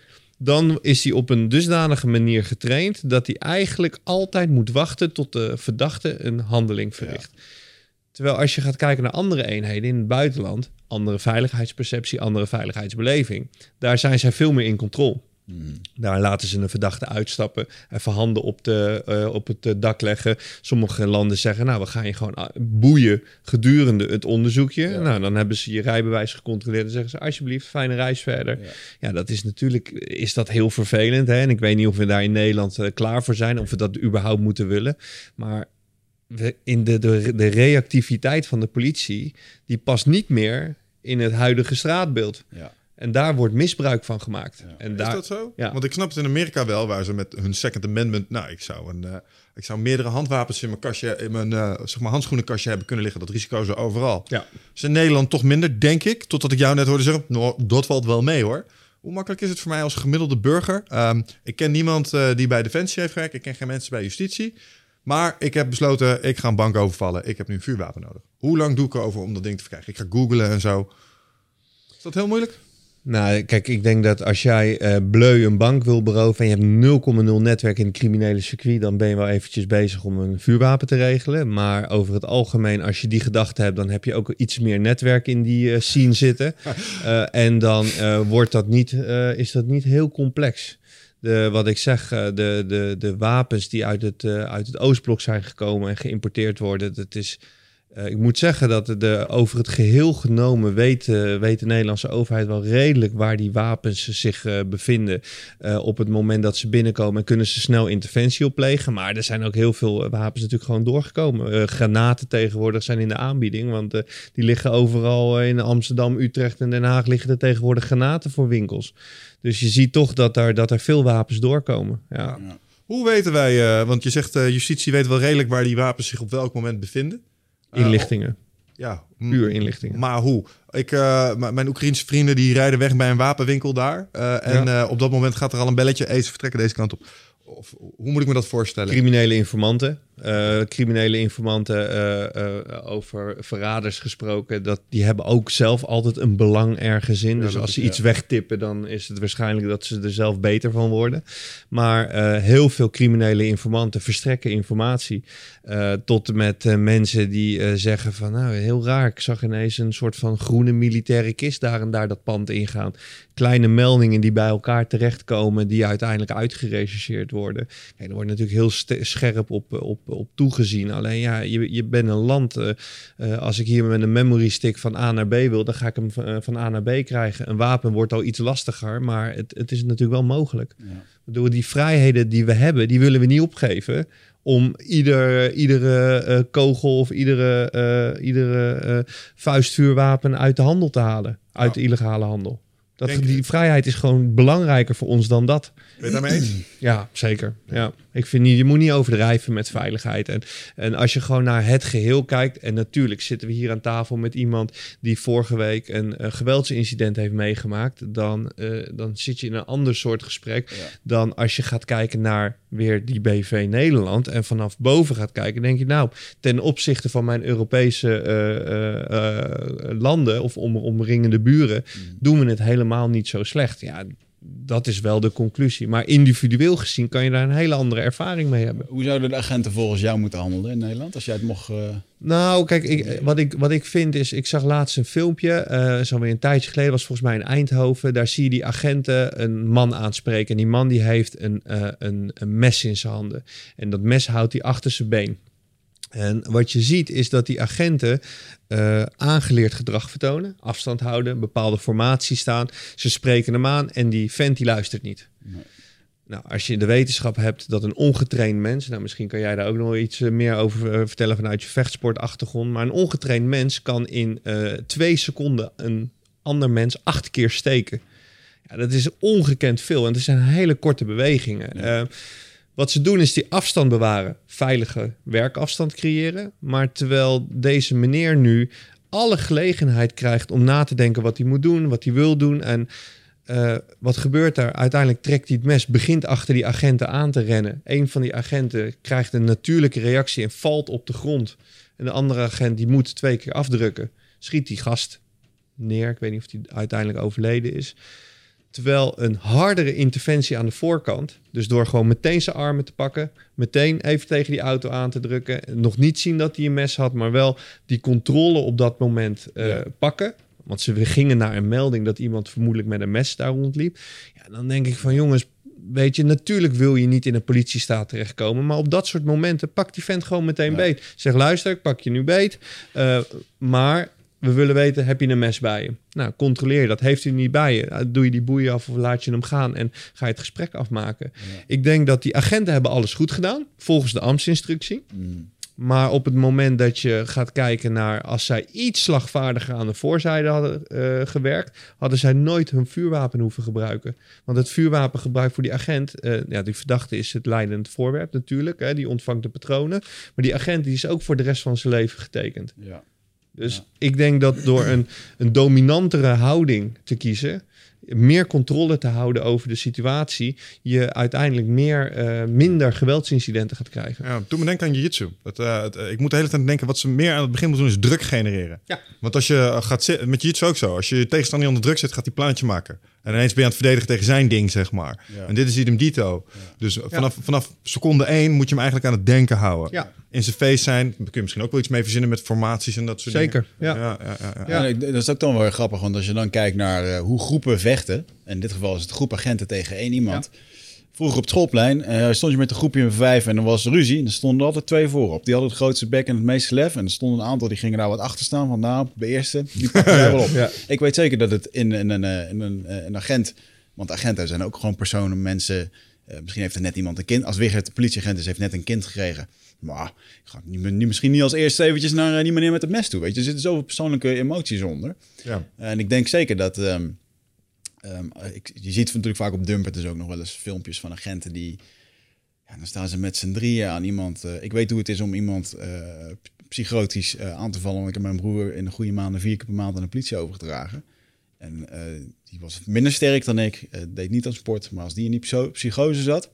dan is hij op een dusdanige manier getraind dat hij eigenlijk altijd moet wachten tot de verdachte een handeling verricht. Terwijl als je gaat kijken naar andere eenheden in het buitenland, andere veiligheidsperceptie, andere veiligheidsbeleving, daar zijn zij veel meer in controle. Daar laten ze een verdachte uitstappen, even handen op, de, eh, op het eh, dak leggen. Sommige landen zeggen, nou, we gaan je gewoon ah, boeien gedurende het onderzoekje. Nou, dan hebben ze je rijbewijs gecontroleerd en zeggen ze, alsjeblieft, fijne reis verder. Ja, dat is natuurlijk, is dat heel vervelend. Hè? En ik weet niet of we daar in Nederland eh, klaar voor zijn, of we dat überhaupt moeten willen. Maar we, in de, de, de reactiviteit van de politie, die past niet meer in het huidige straatbeeld. Ja. En daar wordt misbruik van gemaakt. En daar, is dat zo? Ja. Want ik snap het in Amerika wel, waar ze met hun Second Amendment... Nou, ik zou, een, eh, ik zou meerdere handwapens in mijn, kastje, in mijn eh, zeg maar handschoenenkastje hebben kunnen liggen. Dat risico is er overal. Ja. is in Nederland toch minder, denk ik. Totdat ik jou net hoorde zeggen, nou, dat valt wel mee hoor. Hoe makkelijk is het voor mij als gemiddelde burger? Ehm, ik ken niemand eh, die bij Defensie heeft gewerkt. Ik ken geen mensen bij Justitie. Maar ik heb besloten, ik ga een bank overvallen. Ik heb nu een vuurwapen nodig. Hoe lang doe ik erover om dat ding te verkrijgen? Ik ga googlen en zo. Is dat heel moeilijk? Nou, kijk, ik denk dat als jij eh bleu een bank wil beroven en je hebt 0,0 netwerk in het criminele circuit, dan ben je wel eventjes bezig om een vuurwapen te regelen. Maar over het algemeen, als je die gedachte hebt, dan heb je ook iets meer netwerk in die eh, scene zitten. Eh, en dan wordt dat niet, is dat niet heel complex. De, wat ik zeg, de, de, de wapens die uit het, uit het Oostblok zijn gekomen en geïmporteerd worden, dat is. Eh, ik moet zeggen dat de, over het geheel genomen weet, eh, weet de Nederlandse overheid wel redelijk waar die wapens zich eh, bevinden. op het moment dat ze binnenkomen en kunnen ze snel interventie opplegen. Maar er zijn ook heel veel wapens natuurlijk gewoon doorgekomen. Granaten tegenwoordig zijn in de aanbieding, want die liggen overal in Amsterdam, Utrecht en Den Haag liggen er tegenwoordig granaten voor winkels. Dus je ziet toch dat er, dat er veel wapens doorkomen. Ja. Hoe weten wij, want je zegt eh, justitie weet wel redelijk waar die wapens zich op welk moment bevinden. Eh, Inlichtingen, Ja, puur inlichtingen. Maar hoe? Ik, eh, mijn Oekraïense vrienden die rijden weg bij een wapenwinkel daar. eh, en op dat moment gaat er al een belletje. Hey, ze vertrekken deze kant op. Of, hoe moet ik me dat voorstellen? Criminele informanten. Eh, criminele informanten eh, eh, over verraders gesproken. Dat, die hebben ook zelf altijd een belang ergens in. dus als ze iets wegtippen, dan is het waarschijnlijk dat ze er zelf beter van worden. Maar heel veel criminele informanten verstrekken informatie. tot en met mensen die zeggen van nou heel raar. Ik zag ineens een soort van groene militaire kist daar en daar dat pand ingaan. Kleine meldingen die bij elkaar terechtkomen, die uiteindelijk uitgerechercheerd worden. Er wordt natuurlijk heel scherp op, op, op toegezien. Alleen ja, je, je bent een land. eh, eh, als ik hier met een memory stick van A naar B wil, dan ga ik hem van, eh, van A naar B krijgen. Een wapen wordt al iets lastiger, maar het, het is natuurlijk wel mogelijk. Door die vrijheden die we hebben, die willen we niet opgeven. Om ieder, iedere kogel of iedere, iedere vuistvuurwapen uit de handel te halen. Uit de illegale handel. Dat, Denk- die vrijheid is gewoon belangrijker voor ons dan dat. Ben je het daarmee eens? Ja, zeker. Ja. Ik vind niet, je moet niet overdrijven met veiligheid. En, en als je gewoon naar het geheel kijkt, en natuurlijk zitten we hier aan tafel met iemand die vorige week een, eh, geweldsincident heeft meegemaakt, dan, eh, dan zit je in een ander soort gesprek dan als je gaat kijken naar weer die BV Nederland en vanaf boven gaat kijken, denk je nou, ten opzichte van mijn Europese eh, eh, landen of om, omringende buren, doen we het helemaal niet zo slecht. Ja, dat is wel de conclusie. Maar individueel gezien kan je daar een hele andere ervaring mee hebben. Hoe zouden de agenten volgens jou moeten handelen in Nederland? Als jij het mocht... eh, Nou, kijk, ik, wat, ik, wat ik vind is, ik zag laatst een filmpje, eh zo weer een tijdje geleden, was volgens mij in Eindhoven. Daar zie je die agenten een man aanspreken. En die man die heeft een, eh, een, een mes in zijn handen. En dat mes houdt hij achter zijn been. En wat je ziet is dat die agenten eh, aangeleerd gedrag vertonen, afstand houden, bepaalde formatie staan. Ze spreken hem aan en die vent die luistert niet. Nou, als je de wetenschap hebt dat een ongetraind mens, nou misschien kan jij daar ook nog iets eh, meer over eh, vertellen vanuit je vechtsportachtergrond, maar een ongetraind mens kan in twee seconden een ander mens acht keer steken. Ja, dat is ongekend veel en het zijn hele korte bewegingen. Eh, wat ze doen is die afstand bewaren, veilige werkafstand creëren. Maar terwijl deze meneer nu alle gelegenheid krijgt om na te denken wat hij moet doen, wat hij wil doen. En eh, wat gebeurt daar? Uiteindelijk trekt hij het mes, begint achter die agenten aan te rennen. Een van die agenten krijgt een natuurlijke reactie en valt op de grond. En de andere agent die moet twee keer afdrukken. Schiet die gast neer. Ik weet niet of hij uiteindelijk overleden is. Terwijl een hardere interventie aan de voorkant, dus door gewoon meteen zijn armen te pakken, meteen even tegen die auto aan te drukken, nog niet zien dat hij een mes had, maar wel die controle op dat moment eh, Ja. pakken. Want ze gingen naar een melding dat iemand vermoedelijk met een mes daar rondliep. Ja, dan denk ik van jongens, weet je, natuurlijk wil je niet in een politiestaat terechtkomen. Maar op dat soort momenten pak die vent gewoon meteen Ja. beet. Zeg luister, ik pak je nu beet. eh, maar we willen weten, heb je een mes bij je? Nou, controleer dat. Heeft hij niet bij je? Nou, Doe je die boeien af of laat je hem gaan en ga je het gesprek afmaken? Ik denk dat die agenten hebben alles goed gedaan, volgens de ambtsinstructie. Mm. Maar op het moment dat je gaat kijken naar als zij iets slagvaardiger aan de voorzijde hadden eh, gewerkt, hadden zij nooit hun vuurwapen hoeven gebruiken. Want het vuurwapengebruik voor die agent, eh, ja, die verdachte is het leidend voorwerp natuurlijk, hè, die ontvangt de patronen. Maar die agent die is ook voor de rest van zijn leven getekend. Ja. Dus Ja. ik denk dat door een, een dominantere houding te kiezen, meer controle te houden over de situatie, je uiteindelijk meer, eh, minder geweldsincidenten gaat krijgen. Ja, doe me denken aan jiu-jitsu. Eh, eh, ik moet de hele tijd denken, wat ze meer aan het begin moeten doen, is druk genereren. Ja. Want als je gaat zitten, met jiu-jitsu ook zo. Als je je tegenstander onder druk zet, gaat hij plaatje maken. En ineens ben je aan het verdedigen tegen zijn ding, zeg maar. Ja. En dit is idem dito. Dus vanaf, vanaf seconde één moet je hem eigenlijk aan het denken houden. Ja. In zijn face zijn, daar kun je misschien ook wel iets mee verzinnen met formaties en dat soort Zeker, dingen. ja. Ja, ja, ja, ja. Ja, ik- dat is ook dan wel weer grappig, want als je dan kijkt naar eh, hoe groepen vechten, en in dit geval is het groep agenten tegen één iemand. Vroeger op het schoolplein eh, stond je met een groepje van vijf en er was ruzie. En er stonden altijd twee voorop. Die hadden het grootste bek en het meeste lef. En er stonden een aantal die gingen daar wat achter staan. Van nou, de eerste, die pakken wel op. Ja. Ik weet zeker dat het in, eh, in een, eh, een agent... Want agenten zijn ook gewoon personen, mensen... misschien heeft er net iemand een kind... Als Wigert de politieagent is, heeft net een kind gekregen. Maar ik ga niet, misschien niet als eerste eventjes naar eh, die meneer met het mes toe. Weet je, er zitten zoveel persoonlijke emoties onder. Ja. En ik denk zeker dat. ehm, ehm, ik, je ziet natuurlijk vaak op Dumper dus ook nog wel eens filmpjes van agenten die. Ja, dan staan ze met z'n drieën aan iemand. eh, ik weet hoe het is om iemand eh, psychotisch eh, aan te vallen. Want ik heb mijn broer in de goede maanden vier keer per maand aan de politie overgedragen. En die was minder sterk dan ik. deed niet aan sport. Maar als die in die psycho- psychose zat.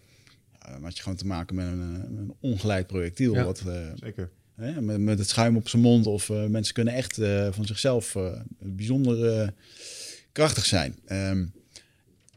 dan had je gewoon te maken met een, een ongeleid projectiel. Ja. Wat, Zeker. Hè, met, met het schuim op zijn mond. Of mensen kunnen echt van zichzelf bijzonder krachtig zijn. Ehm,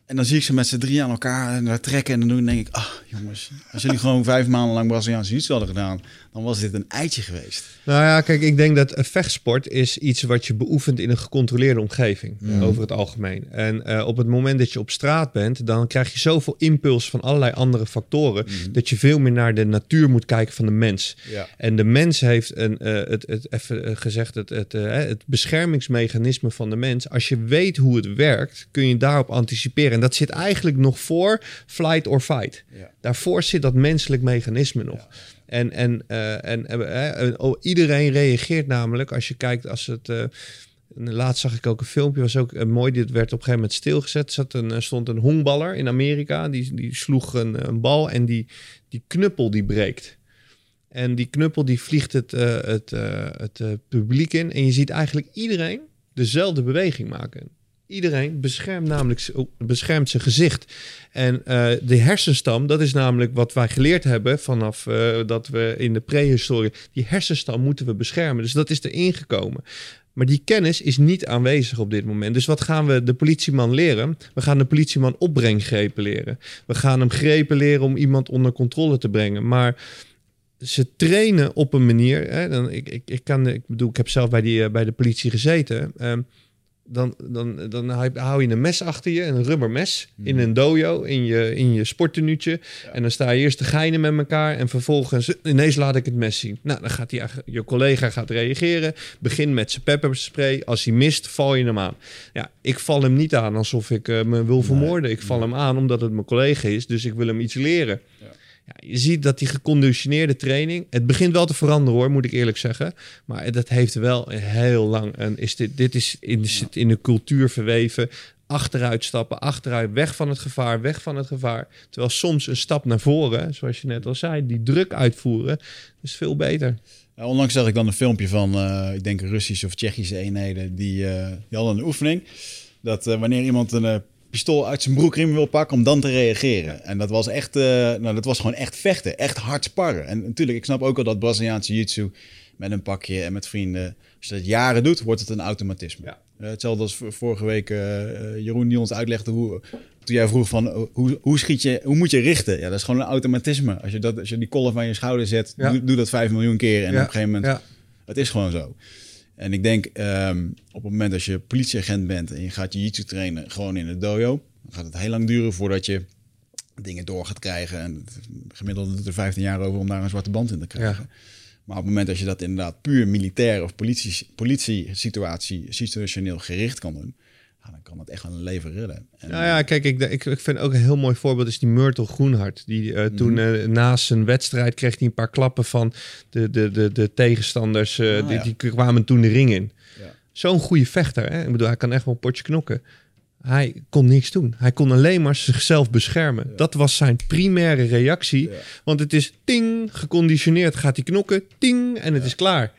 en dan zie ik ze met z'n drie aan elkaar en trekken. En dan denk ik, ah jongens, als jullie gewoon vijf maanden lang Braziliaanse jiu hadden gedaan, dan was dit een eitje geweest. Nou ja, kijk, ik denk dat een vechtsport is iets wat je beoefent in een gecontroleerde omgeving, over het algemeen. En eh, op het moment dat je op straat bent, dan krijg je zoveel impuls van allerlei andere factoren, dat je veel meer naar de natuur moet kijken van de mens. Ja. En de mens heeft een, eh, het, het, even eh, gezegd, het, het, het beschermingsmechanisme van de mens. Als je weet hoe het werkt, kun je daarop anticiperen. En dat zit eigenlijk nog voor flight or fight. Ja. Daarvoor zit dat menselijk mechanisme nog. En, en, eh, en eh, eh, oh, iedereen reageert namelijk als je kijkt als het. eh, laatst zag ik ook een filmpje, was ook mooi. Dit werd op een gegeven moment stilgezet. Zat een, stond een honkballer in Amerika. Die, die sloeg een, een bal en die, die knuppel die breekt. En die knuppel die vliegt het, het, het publiek in. En je ziet eigenlijk iedereen dezelfde beweging maken. Iedereen beschermt namelijk oh, beschermt zijn gezicht. En eh, de hersenstam, dat is namelijk wat wij geleerd hebben vanaf eh, dat we in de prehistorie. Die hersenstam moeten we beschermen. Dus dat is erin gekomen. Maar die kennis is niet aanwezig op dit moment. Dus wat gaan we de politieman leren? We gaan de politieman opbrenggrepen leren. We gaan hem grepen leren om iemand onder controle te brengen. Maar ze trainen op een manier. Hè, dan, ik, ik, ik, kan, ik bedoel, ik heb zelf bij, die, eh, bij de politie gezeten. Ehm, dan, dan, dan hou- je een mes achter je, een rubbermes, in een dojo, in je, in je sporttenuutje. En dan sta je eerst te geinen met elkaar en vervolgens ineens laat ik het mes zien. Nou, dan gaat die, je collega gaat reageren. Begin met zijn pepperspray. Als hij mist, val je hem aan. Ja, ik val hem niet aan alsof ik eh, me wil vermoorden. Ik val hem aan omdat het mijn collega is, dus ik wil hem iets leren. Ja, je ziet dat die geconditioneerde training. Het begint wel te veranderen hoor, moet ik eerlijk zeggen. Maar dat heeft wel heel lang. En is dit, dit is in, in de cultuur verweven. Achteruit stappen, achteruit, weg van het gevaar, weg van het gevaar. Terwijl soms een stap naar voren, zoals je net al zei, die druk uitvoeren, is veel beter. Ja, onlangs zag ik dan een filmpje van, eh, ik denk Russische of Tsjechische eenheden, die, eh, die hadden een oefening. Dat eh, wanneer iemand een pistool uit zijn broekriem wil pakken, om dan te reageren. En dat was echt, eh, nou, dat was gewoon echt vechten, echt hard sparren. En natuurlijk, ik snap ook al dat Braziliaanse jiu-jitsu met een pakje en met vrienden. Als je dat jaren doet, wordt het een automatisme. Ja. Eh, hetzelfde als vorige week eh, Jeroen die ons uitlegde hoe... Toen jij vroeg van, hoe, hoe, schiet je, hoe moet je richten? Ja, dat is gewoon een automatisme. Als je, dat, als je die kolf aan je schouder zet, Ja. doe, doe dat vijf miljoen keer. En Ja, op een gegeven moment ja. het is gewoon zo. En ik denk, ehm, op het moment dat je politieagent bent en je gaat je jitsu trainen gewoon in het dojo, dan gaat het heel lang duren voordat je dingen door gaat krijgen. En gemiddeld doet het er 15 jaar over om daar een zwarte band in te krijgen. Maar op het moment dat je dat inderdaad puur militair of politie, politie-situatie situationeel gericht kan doen, ja, dan kan dat echt wel een leven redden. En, Nou ja, kijk, ik, ik, ik vind ook een heel mooi voorbeeld is die Myrtle Groenhart. Die eh, toen eh, naast zijn wedstrijd kreeg hij een paar klappen van de, de, de, de tegenstanders. eh, Ah, die, ja. die kwamen toen de ring in. Ja. Zo'n goede vechter. Hè? Ik bedoel, hij kan echt wel een potje knokken. Hij kon niks doen. Hij kon alleen maar zichzelf beschermen. Dat was zijn primaire reactie. Want het is ting, geconditioneerd gaat hij knokken, ting, en het is klaar.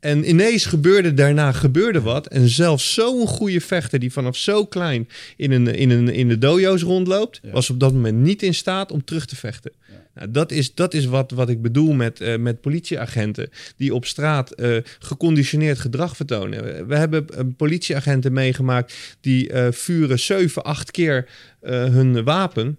En ineens gebeurde daarna gebeurde wat. En zelfs zo'n goede vechter die vanaf zo klein in, een, in, een, in de dojo's rondloopt, Ja. was op dat moment niet in staat om terug te vechten. Nou, dat is, dat is wat, wat ik bedoel met, eh, met politieagenten die op straat eh, geconditioneerd gedrag vertonen. We hebben eh, politieagenten meegemaakt die vuren 7, 8 keer hun wapen.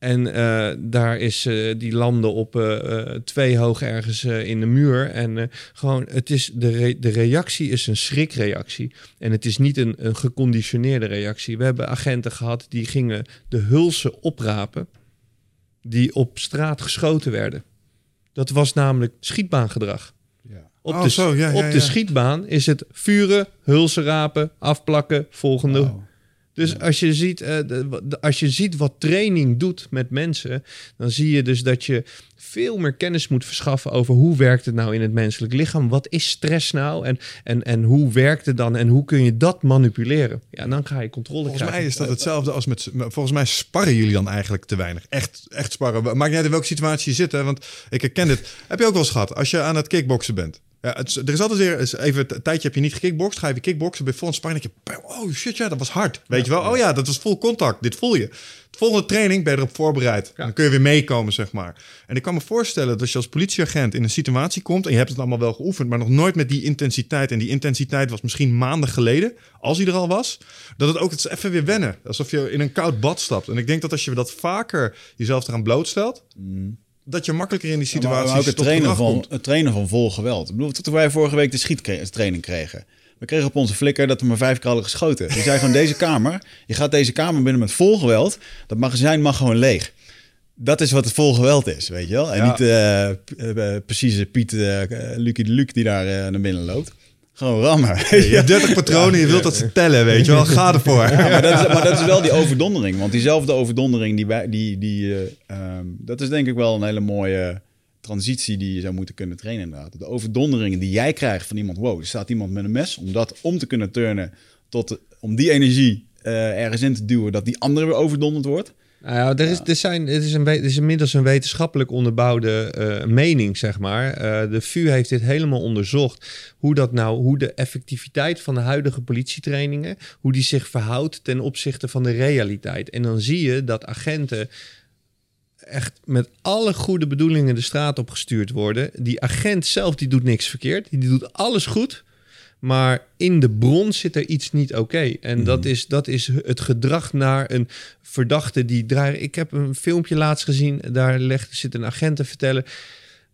En eh, daar is eh, die landen op eh, twee hoog ergens in de muur. En gewoon, het is de, re- de reactie is een schrikreactie. En het is niet een, een geconditioneerde reactie. We hebben agenten gehad die gingen de hulsen oprapen. Die op straat geschoten werden. Dat was namelijk schietbaangedrag. Ja. Op, Oh, de, zo, ja, ja, op de schietbaan is het vuren, hulsen rapen, afplakken, volgende. Wauw. Dus als, je ziet, eh, de- de- als je ziet wat training doet met mensen, dan zie je dus dat je veel meer kennis moet verschaffen over hoe werkt het nou in het menselijk lichaam. Wat is stress nou en, en, en hoe werkt het dan en hoe kun je dat manipuleren? Ja, dan ga je controle Volgens krijgen. mij is dat hetzelfde als met... Volgens mij sparren jullie dan eigenlijk te weinig. Echt, echt sparren. Maakt niet uit in welke situatie je zit, hè? Want ik herken dit. Heb je ook wel eens gehad, als je aan het kickboksen bent. Ja, het er is altijd weer... Even een tijdje heb je niet gekickbokst. Ga je weer kickboksen. Bij vol sparring denk je... Oh shit, ja, dat was hard. Weet je wel? Oh ja, dat was vol contact. Dit voel je. De volgende training ben je erop voorbereid. Dan kun je weer meekomen, zeg maar. En ik kan me voorstellen dat als je als politieagent in een situatie komt... en je hebt het allemaal wel geoefend... maar nog nooit met die intensiteit... en die intensiteit was misschien maanden geleden... als hij er al was... dat het ook het is even weer wennen. Alsof je in een koud bad stapt. En ik denk dat als je dat vaker jezelf eraan blootstelt... dat je makkelijker in die Ja, maar- situatie maar ook het trainen, van, komt. het trainen van vol geweld. Ik bedoel, toen wij vorige week de schiettraining kregen. We kregen op onze flikker dat we maar vijf keer hadden geschoten. Die zei gewoon, deze kamer, je gaat deze kamer binnen met vol geweld. Dat magazijn mag gewoon leeg. Dat is wat het vol geweld is, weet je wel? En Ja. niet precieze Piet uh, Lucie de Luc die daar naar binnen loopt. Gewoon rammen. Je hebt 30 patronen, je wilt dat ze tellen, weet je wel. Ga ervoor. Ja, maar, dat is, maar dat is wel die overdondering. Want diezelfde overdondering, die, die, die, eh, ehm, dat is denk ik wel een hele mooie transitie die je zou moeten kunnen trainen inderdaad. De overdonderingen die jij krijgt van iemand, wow, er staat iemand met een mes. Om dat om te kunnen turnen, tot, om die energie eh, ergens in te duwen, dat die andere weer overdonderd wordt. Nou ja, er is, er zijn, het, is een, het is inmiddels een wetenschappelijk onderbouwde eh, mening, zeg maar. Eh, de VU heeft dit helemaal onderzocht. Hoe dat nou, hoe de effectiviteit van de huidige politietrainingen, hoe die zich verhoudt ten opzichte van de realiteit. En dan zie je dat agenten echt met alle goede bedoelingen de straat op gestuurd worden. Die agent zelf, die doet niks verkeerd. Die doet alles goed. Maar in de bron zit er iets niet oké. En dat, is, dat is het gedrag naar een verdachte die draait. Ik heb een filmpje laatst gezien. Daar legt, zit een agent te vertellen.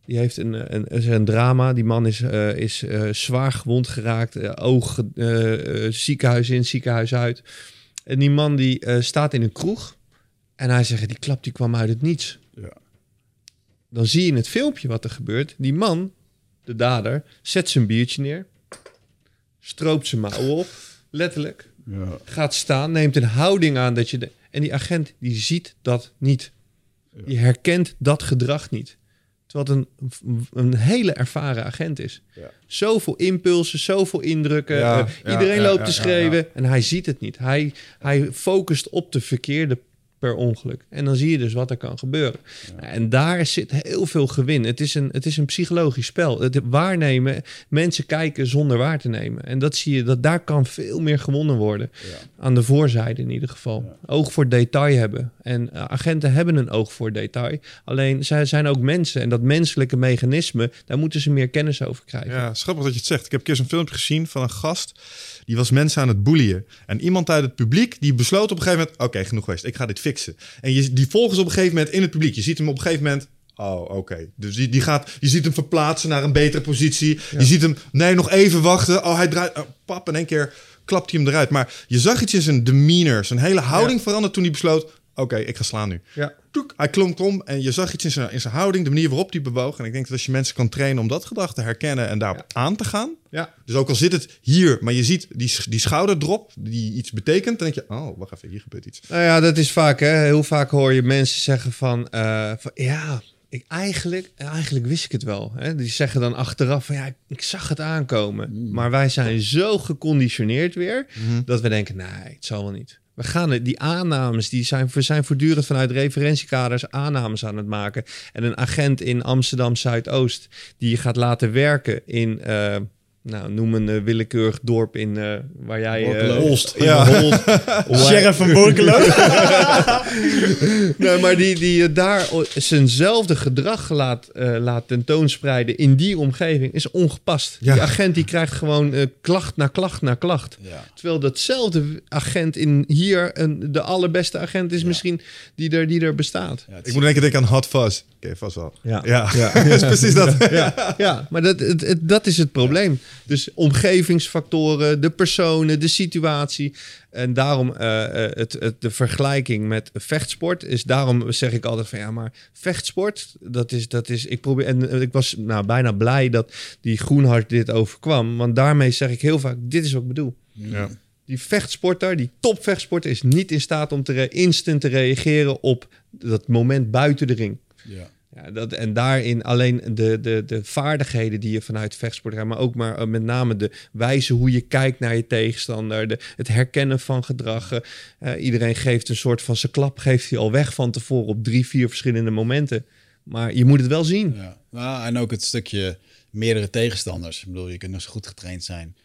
Die heeft een, een, een drama. Die man is, eh, is eh, zwaar gewond geraakt. eh, oog, ziekenhuis in, ziekenhuis uit. En die man die staat in een kroeg. En hij zegt, die klap die kwam uit het niets. Ja. Dan zie je in het filmpje wat er gebeurt. Die man, de dader, zet zijn biertje neer. Stroopt zijn mouwen op. Letterlijk. Ja. Gaat staan, neemt een houding aan dat je... De, en die agent, die ziet dat niet. Die herkent dat gedrag niet. Terwijl het een, een hele ervaren agent is. Ja. Zoveel impulsen, zoveel indrukken. Eh, iedereen loopt te schreeuwen en hij ziet het niet. Hij, hij focust op de verkeerde per ongeluk. En dan zie je dus wat er kan gebeuren. En daar zit heel veel gewin. Het is een, het is een psychologisch spel. Het waarnemen, mensen kijken zonder waar te nemen. En dat zie je, dat daar kan veel meer gewonnen worden. Aan de voorzijde in ieder geval. Oog voor detail hebben. En eh, agenten hebben een oog voor detail. Alleen zij zijn ook mensen. En dat menselijke mechanisme, daar moeten ze meer kennis over krijgen. Ja, schappig dat je het zegt. Ik heb een keer zo'n filmpje gezien van een gast. Die was mensen aan het boeien. En iemand uit het publiek die besloot op een gegeven moment... Oké, genoeg geweest. Ik ga dit fixen. En je, die volgen ze op een gegeven moment in het publiek. Je ziet hem op een gegeven moment... Oh, oké. Dus die, die gaat, je ziet hem verplaatsen naar een betere positie. Je ziet hem... Nee, nog even wachten. Oh, hij draait... Oh, pap, in één keer klapt hij hem eruit. Maar je zag iets in zijn demeanor. Zijn hele houding veranderd toen hij besloot... Oké, ik ga slaan nu. Ja. Toek, hij klonk om en je zag iets in zijn, in zijn houding, de manier waarop hij bewoog. En ik denk dat als je mensen kan trainen om dat gedrag te herkennen en daarop aan te gaan. Ja. Dus ook al zit het hier, maar je ziet die, die schouderdrop die iets betekent, dan denk je, oh, wacht even, hier gebeurt iets. Nou ja, dat is vaak, hè. Heel vaak hoor je mensen zeggen van, eh, van ja, ik eigenlijk, eigenlijk wist ik het wel. Hè? Die zeggen dan achteraf van, ja, ik zag het aankomen. Maar wij zijn zo geconditioneerd weer, dat we denken, nee, het zal wel niet. We gaan het, die aannames, die zijn, we zijn voortdurend vanuit referentiekaders aannames aan het maken. En een agent in Amsterdam Zuidoost, die je gaat laten werken in, eh, nou, noem een eh, willekeurig dorp in eh, waar jij... eh, Borculo. Holst. Ja. Holst. Sheriff van Borculo. nee, maar die, die daar zijnzelfde gedrag laat, eh, laat tentoonspreiden in die omgeving is ongepast. Ja. Die agent die krijgt gewoon klacht na klacht na klacht. Ja. Terwijl datzelfde agent in hier een, de allerbeste agent is misschien die er, die er bestaat. Ik moet denken, denken aan Hot Fuzz. Oké, vast wel. Ja. Ja, dat is precies dat. Ja, ja maar dat, het, het- dat is het probleem. Dus omgevingsfactoren, de personen, de situatie. En daarom eh, het, het, de vergelijking met vechtsport is daarom zeg ik altijd van ja, maar vechtsport, dat is, dat is ik probeer en eh, ik was nou bijna blij dat die Groenhart dit overkwam, want daarmee zeg ik heel vaak dit is wat ik bedoel. Ja. Die vechtsporter, die topvechtsporter is niet in staat om te instant te reageren op dat moment buiten de ring. Ja. Ja, dat, en daarin alleen de, de, de vaardigheden die je vanuit vechtsport hebt, maar ook maar eh, met name de wijze hoe je kijkt naar je tegenstander, de, het herkennen van gedrag. eh, iedereen geeft een soort van zijn klap, geeft hij al weg van tevoren op drie, vier verschillende momenten. Maar je moet het wel zien. Ja. Nou, en ook het stukje meerdere tegenstanders. Ik bedoel, je kunt nog zo goed getraind zijn.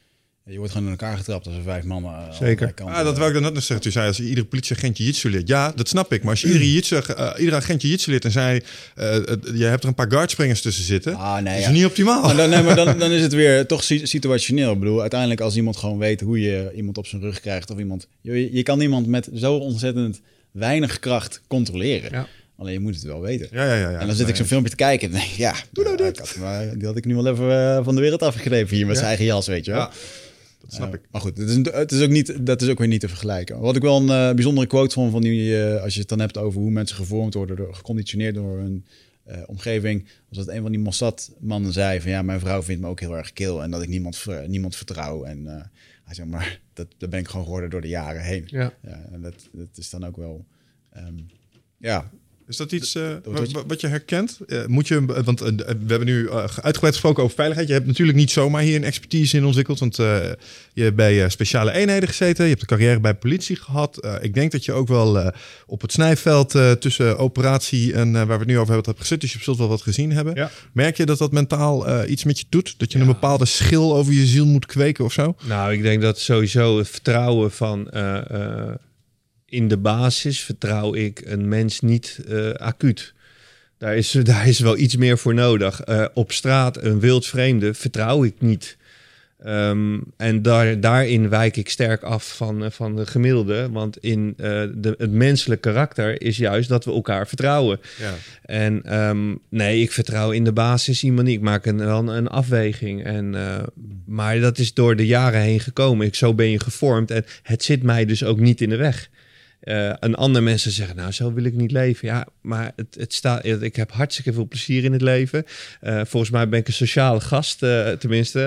Je wordt gewoon in elkaar getrapt als er vijf mannen. eh, Zeker. kanten. Ah, dat wou ik dan net nog zeggen. Toen zei als je iedere politieagent jiu-jitsu leert. Ja, dat snap ik. Maar als je iedere, jiu-jitsu, eh, iedere agent jiu-jitsu leert en zei... eh, het- je hebt er een paar guardspringers tussen zitten. Ah, nee, is ja. niet optimaal. Maar dan, nee, maar dan, dan is het weer toch si- situationeel. Ik bedoel, uiteindelijk als iemand gewoon weet hoe je iemand op zijn rug krijgt of iemand... Je, je kan iemand met zo ontzettend weinig kracht controleren. Ja. Alleen je moet het wel weten. Ja, ja, ja. ja. en dan zit ik zo'n filmpje te kijken en denk ik, ja, doe nou dit. Had, maar, die had ik nu wel even eh, van de wereld afgegrepen hier met zijn eigen jas, weet je wel. Ja, dat snap ik. Maar goed, het is, het is ook niet, dat is ook weer niet te vergelijken. Wat ik wel een eh, bijzondere quote vond van die, eh, als je het dan hebt over hoe mensen gevormd worden, door, geconditioneerd door hun eh, omgeving, was dat een van die Mossad-mannen zei van ja, mijn vrouw vindt me ook heel erg kil en dat ik niemand, niemand vertrouw. En hij zei maar, dat, dat ben ik gewoon geworden door de jaren heen. Ja. en dat, dat is dan ook wel, ehm, ja, Is dat iets eh, wat je herkent? Moet je, want eh, we hebben nu eh, uitgebreid gesproken over veiligheid. Je hebt natuurlijk niet zomaar hier een expertise in ontwikkeld. Want eh, je hebt bij speciale eenheden gezeten. Je hebt een carrière bij politie gehad. Eh, ik denk dat je ook wel eh, op het snijveld eh, tussen operatie en eh, waar we het nu over hebben, hebt gezet. Dus je zult wel wat gezien hebben. Ja. Merk je dat dat mentaal eh, iets met je doet? Dat je een bepaalde schil over je ziel moet kweken of zo? Nou, ik denk dat sowieso het vertrouwen van eh, eh, in de basis vertrouw ik een mens niet eh, acuut. Daar is, daar is wel iets meer voor nodig. Eh, op straat een wild vreemde vertrouw ik niet. Ehm, en daar, daarin wijk ik sterk af van, eh, van de gemiddelde. Want in de, het menselijk karakter is juist dat we elkaar vertrouwen. Ja. En ehm, nee, ik vertrouw in de basis iemand niet. Ik maak een, wel een afweging. En, maar dat is door de jaren heen gekomen. Ik, zo ben je gevormd. En het zit mij dus ook niet in de weg. Eh en andere mensen zeggen, nou, zo wil ik niet leven. Ja, maar het, het staat, ik heb hartstikke veel plezier in het leven. Eh, volgens mij ben ik een sociale gast, eh, tenminste.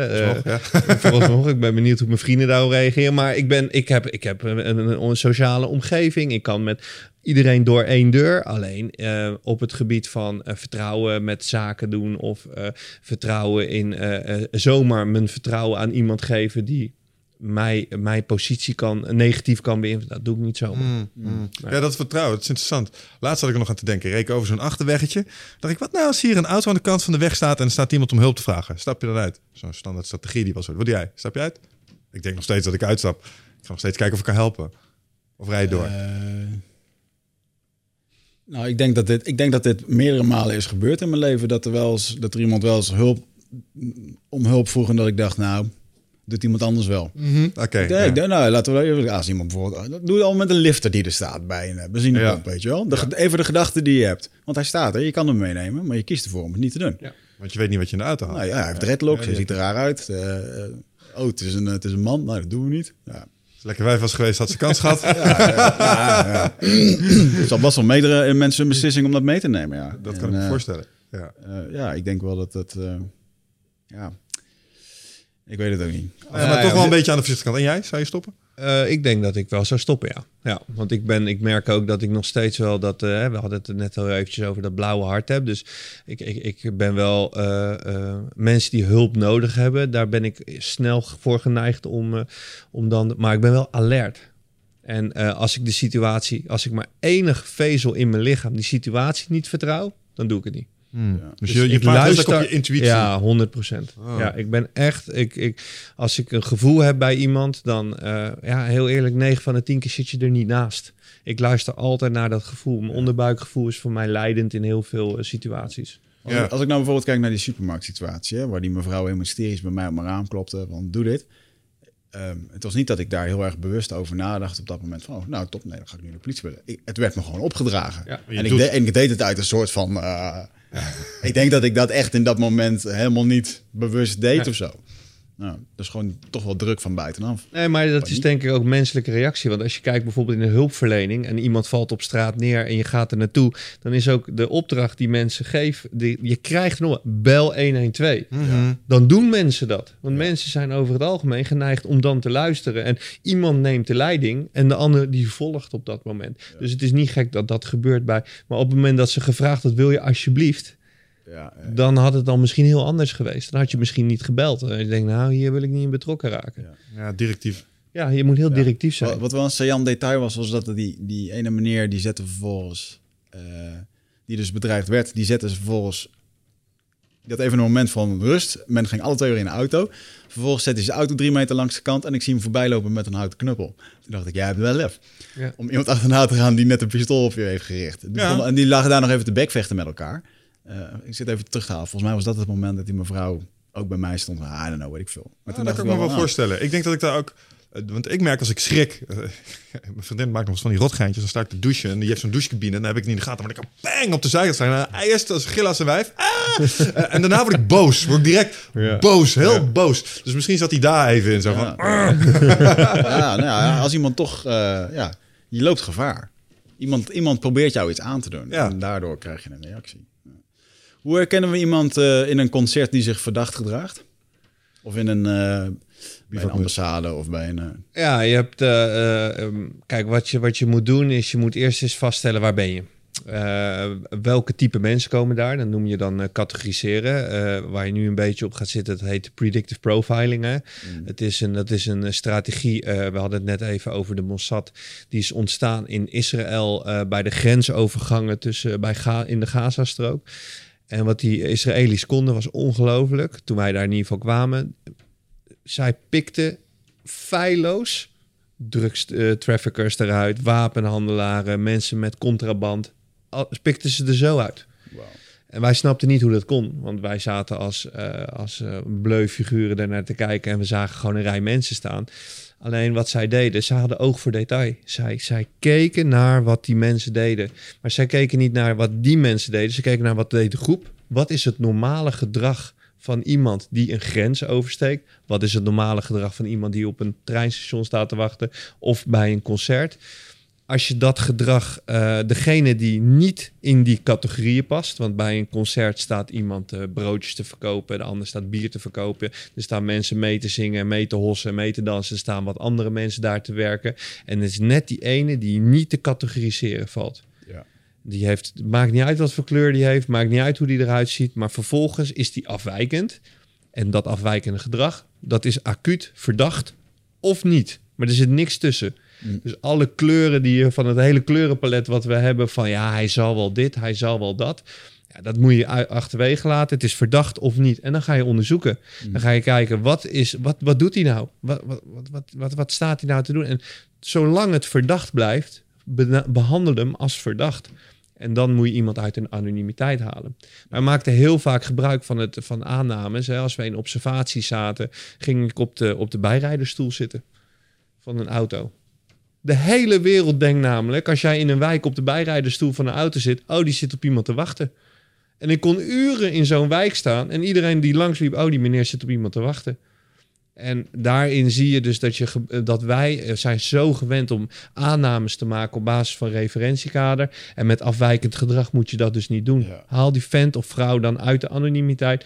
Ja. Volgens nog. Ik ben benieuwd hoe mijn vrienden daarop reageren. Maar ik, ben, ik heb, ik heb een, een, een sociale omgeving. Ik kan met iedereen door één deur. Alleen op het gebied van vertrouwen met zaken doen. Of vertrouwen in zomaar mijn vertrouwen aan iemand geven die mij, mijn positie kan, negatief kan beïnvloeden. Dat doe ik niet zo. Mm, mm. Ja, dat vertrouwen, dat is interessant. Laatst had ik er nog aan te denken. Reek over zo'n achterweggetje. Dacht ik, wat nou als hier een auto aan de kant van de weg staat... en er staat iemand om hulp te vragen? Stap je dan uit? Zo'n standaard strategie die was. Wat doe jij? Stap je uit? Ik denk nog steeds dat ik uitstap. Ik ga nog steeds kijken of ik kan helpen. Of rij je door? Eh, nou, ik denk, dat dit, ik denk dat dit meerdere malen is gebeurd in mijn leven. Dat er, wel eens, dat er iemand wel eens hulp, om hulp vroeg en dat ik dacht, nou, doet iemand anders wel. Oké. Ja. ik denk, nou, laten we even, als iemand bijvoorbeeld, dat doe je al met een lifter die er staat bij een eh, benzinepomp, Ja. weet je wel. De, Even de gedachte die je hebt. Want hij staat er, je kan hem meenemen, maar je kiest ervoor om het niet te doen. Want je weet niet wat je in de auto had. Nou ja, hij heeft dreadlocks, hij ziet er raar uit. Eh, eh, oh, het is, een, het is een man, nou, dat doen we niet. Ja. Als lekker wijf was geweest, had ze kans gehad. Het zal best wel meerdere in mensen een beslissing om dat mee te nemen, ja. Dat En, kan ik me eh, voorstellen. Ja. eh, ja, ik denk wel dat eh, ja, ik weet het ook niet. Ja, maar toch wel een beetje aan de voorzichtige kant. En jij? Zou je stoppen? Eh, ik denk dat ik wel zou stoppen, ja. ja want ik, ben, ik merk ook dat ik nog steeds wel dat... eh, we hadden het net al eventjes over dat blauwe hart heb. Dus ik, ik, ik ben wel... eh, eh, mensen die hulp nodig hebben, daar ben ik snel voor geneigd om, eh, om dan... Maar ik ben wel alert. En eh, als ik de situatie... Als ik maar enig vezel in mijn lichaam die situatie niet vertrouw, dan doe ik het niet. Dus je, je praat heel erg op je intuïtie. Ja, 100 procent. Oh. Ja, ik ben echt. Ik, ik, als ik een gevoel heb bij iemand, dan eh, ja, heel eerlijk, 9 van de 10 keer zit je er niet naast. Ik luister altijd naar dat gevoel. Mijn onderbuikgevoel is voor mij leidend in heel veel eh, situaties. Als, Ja. ik, als ik nou bijvoorbeeld kijk naar die supermarktsituatie, hè, waar die mevrouw helemaal hysterisch bij mij op mijn raam klopte, van doe dit. Ehm, het was niet dat ik daar heel erg bewust over nadacht op dat moment van, oh, nou top, nee, dan ga ik nu de politie bellen. Ik, het werd me gewoon opgedragen. Ja. Je en, ik de- en ik deed het uit een soort van, eh, ik denk dat ik dat echt in dat moment helemaal niet bewust deed of zo. Nou, dat is gewoon toch wel druk van buitenaf. Nee, maar dat is denk ik ook menselijke reactie. Want als je kijkt bijvoorbeeld in de hulpverlening en iemand valt op straat neer en je gaat er naartoe, dan is ook de opdracht die mensen geven, die, je krijgt nog bel 112. Mhm. dan doen mensen dat. Want mensen zijn over het algemeen geneigd om dan te luisteren. En iemand neemt de leiding en de ander die volgt op dat moment. Dus het is niet gek dat dat gebeurt bij. Maar op het moment dat ze gevraagd had, wil je alsjeblieft? Ja, Dan had het dan misschien heel anders geweest. Dan had je misschien niet gebeld. En je denkt, nou, hier wil ik niet in betrokken raken. Ja, Ja, directief. je moet heel directief zijn. Wat, wat wel een saillant detail was, was dat die, die ene meneer die zette vervolgens, eh, die dus bedreigd werd, die zette ze vervolgens, die had even een moment van rust. Men ging alle twee weer in de auto. Vervolgens zette hij zijn auto drie meter langs de kant en ik zie hem voorbij lopen met een houten knuppel. Toen dacht ik, jij hebt wel lef. Ja. Om iemand achterna te gaan die net een pistool op je heeft gericht. Ja. En die lagen daar nog even te bekvechten met elkaar. Eh, ik zit even terug te halen. Volgens mij was dat het moment dat die mevrouw ook bij mij stond. Ah, I don't know, weet ik veel. Maar Ah, dat kan ik me wel ah, voorstellen. Ik denk dat ik daar ook... eh, Want ik merk als ik schrik... mijn vriendin maakt nog eens van die rotgeintjes. Dan sta ik te douchen en die heeft zo'n douchecabine. En dan heb ik het niet in de gaten. Maar ik kan bang op de zijkant staan. En hij eerst als gil als een wijf. Ah! Eh, en daarna word ik boos. Word ik direct Ja. boos. Heel boos. Dus misschien zat hij daar even in. Zo van... Ja. ja, nou ja, als iemand toch, eh, ja, je loopt gevaar. Iemand, iemand probeert jou iets aan te doen Ja. en daardoor krijg je een reactie. Hoe herkennen we iemand eh, in een concert die zich verdacht gedraagt? Of in een, eh, bij een ambassade of bij een... eh, Ja, je hebt. eh, eh, ehm, kijk, wat je, wat je moet doen is je moet eerst eens vaststellen waar ben je. Eh, welke type mensen komen daar? Dat noem je dan categoriseren. Waar je nu een beetje op gaat zitten, dat heet predictive profiling. Hè? Het is een, dat is een strategie. we hadden het net even over de Mossad. Die is ontstaan in Israël bij de grensovergangen tussen, bij Ga, in de Gazastrook. En wat die Israëli's konden was ongelooflijk. Toen wij daar in ieder geval kwamen. Zij pikten feilloos drugstraffickers eruit, wapenhandelaren, mensen met contraband. Al, pikten ze er zo uit. En wij snapten niet hoe dat kon, want wij zaten als, eh als eh bleu figuren daarnaar te kijken en we zagen gewoon een rij mensen staan. Alleen wat zij deden, ze hadden oog voor detail. Zij, zij keken naar wat die mensen deden. Maar zij keken niet naar wat die mensen deden. Ze keken naar wat deed de groep. Wat is het normale gedrag van iemand die een grens oversteekt? Wat is het normale gedrag van iemand die op een treinstation staat te wachten of bij een concert? Als je dat gedrag, eh, degene die niet in die categorieën past, want bij een concert staat iemand eh, broodjes te verkopen, de ander staat bier te verkopen, er staan mensen mee te zingen, mee te hossen, mee te dansen, er staan wat andere mensen daar te werken. En het is net die ene die niet te categoriseren valt. Ja. Die heeft, maakt niet uit wat voor kleur die heeft, maakt niet uit hoe die eruit ziet, maar vervolgens is die afwijkend. En dat afwijkende gedrag, dat is acuut verdacht of niet. Maar er zit niks tussen. Mm. Dus alle kleuren die je van het hele kleurenpalet wat we hebben, van ja, hij zal wel dit, hij zal wel dat. Ja, dat moet je achterwege laten. Het is verdacht of niet. En dan ga je onderzoeken. Dan ga je kijken, wat, is, wat, wat doet hij nou? Wat, wat, wat, wat, wat, staat hij nou te doen? En zolang het verdacht blijft, behandel hem als verdacht. En dan moet je iemand uit een anonimiteit halen. Wij maakten heel vaak gebruik van, het, van aannames. Hè. Als wij in observatie zaten, ging ik op de, op de bijrijdersstoel zitten van een auto. De hele wereld denkt namelijk, als jij in een wijk op de bijrijdersstoel van een auto zit, oh, die zit op iemand te wachten. En ik kon uren in zo'n wijk staan en iedereen die langsliep, oh, die meneer zit op iemand te wachten. En daarin zie je dus dat, je, ge- dat wij eh, zijn zo gewend om aannames te maken op basis van referentiekader. En met afwijkend gedrag moet je dat dus niet doen. Ja. Haal die vent of vrouw dan uit de anonimiteit.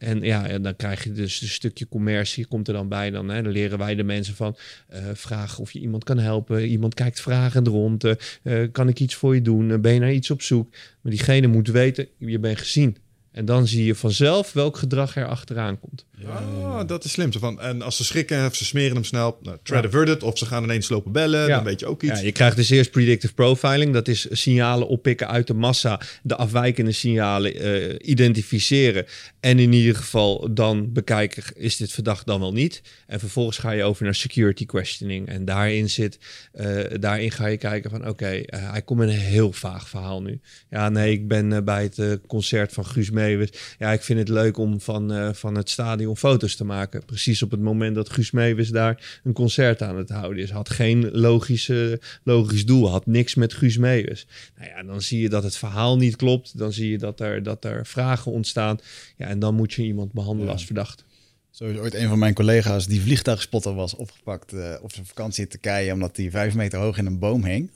En ja, en dan krijg je dus een stukje commercie, komt er dan bij. Dan, hè, dan leren wij de mensen van, eh vraag of je iemand kan helpen. Iemand kijkt vragend rond. eh, eh, kan ik iets voor je doen? Ben je naar iets op zoek? Maar diegene moet weten, je bent gezien. En dan zie je vanzelf welk gedrag er achteraan komt. Ah, dat is slim. Van, en als ze schrikken of ze smeren hem snel, nou, threat averted, of ze gaan ineens lopen bellen, Ja. dan weet je ook iets. Ja, je krijgt dus eerst predictive profiling. Dat is signalen oppikken uit de massa, de afwijkende signalen eh, identificeren. En in ieder geval dan bekijken, is dit verdacht dan wel niet? En vervolgens ga je over naar security questioning. En daarin zit, eh, daarin ga je kijken van oké, eh, hij komt met een heel vaag verhaal nu. Ja, nee, ik ben bij het concert van Guus Meeuwis. Ja, ik vind het leuk om van, eh, van het stadion foto's te maken. Precies op het moment dat Guus Meeuwis daar een concert aan het houden is. Had geen logische, logisch doel, had niks met Guus Meeuwis. Nou ja, dan zie je dat het verhaal niet klopt. Dan zie je dat er, dat er vragen ontstaan. Ja, en dan moet je iemand behandelen Ja. als verdacht. Zo is ooit een van mijn collega's die vliegtuigspotter was opgepakt eh, op zijn vakantie in Turkije, omdat hij vijf meter hoog in een boom hing.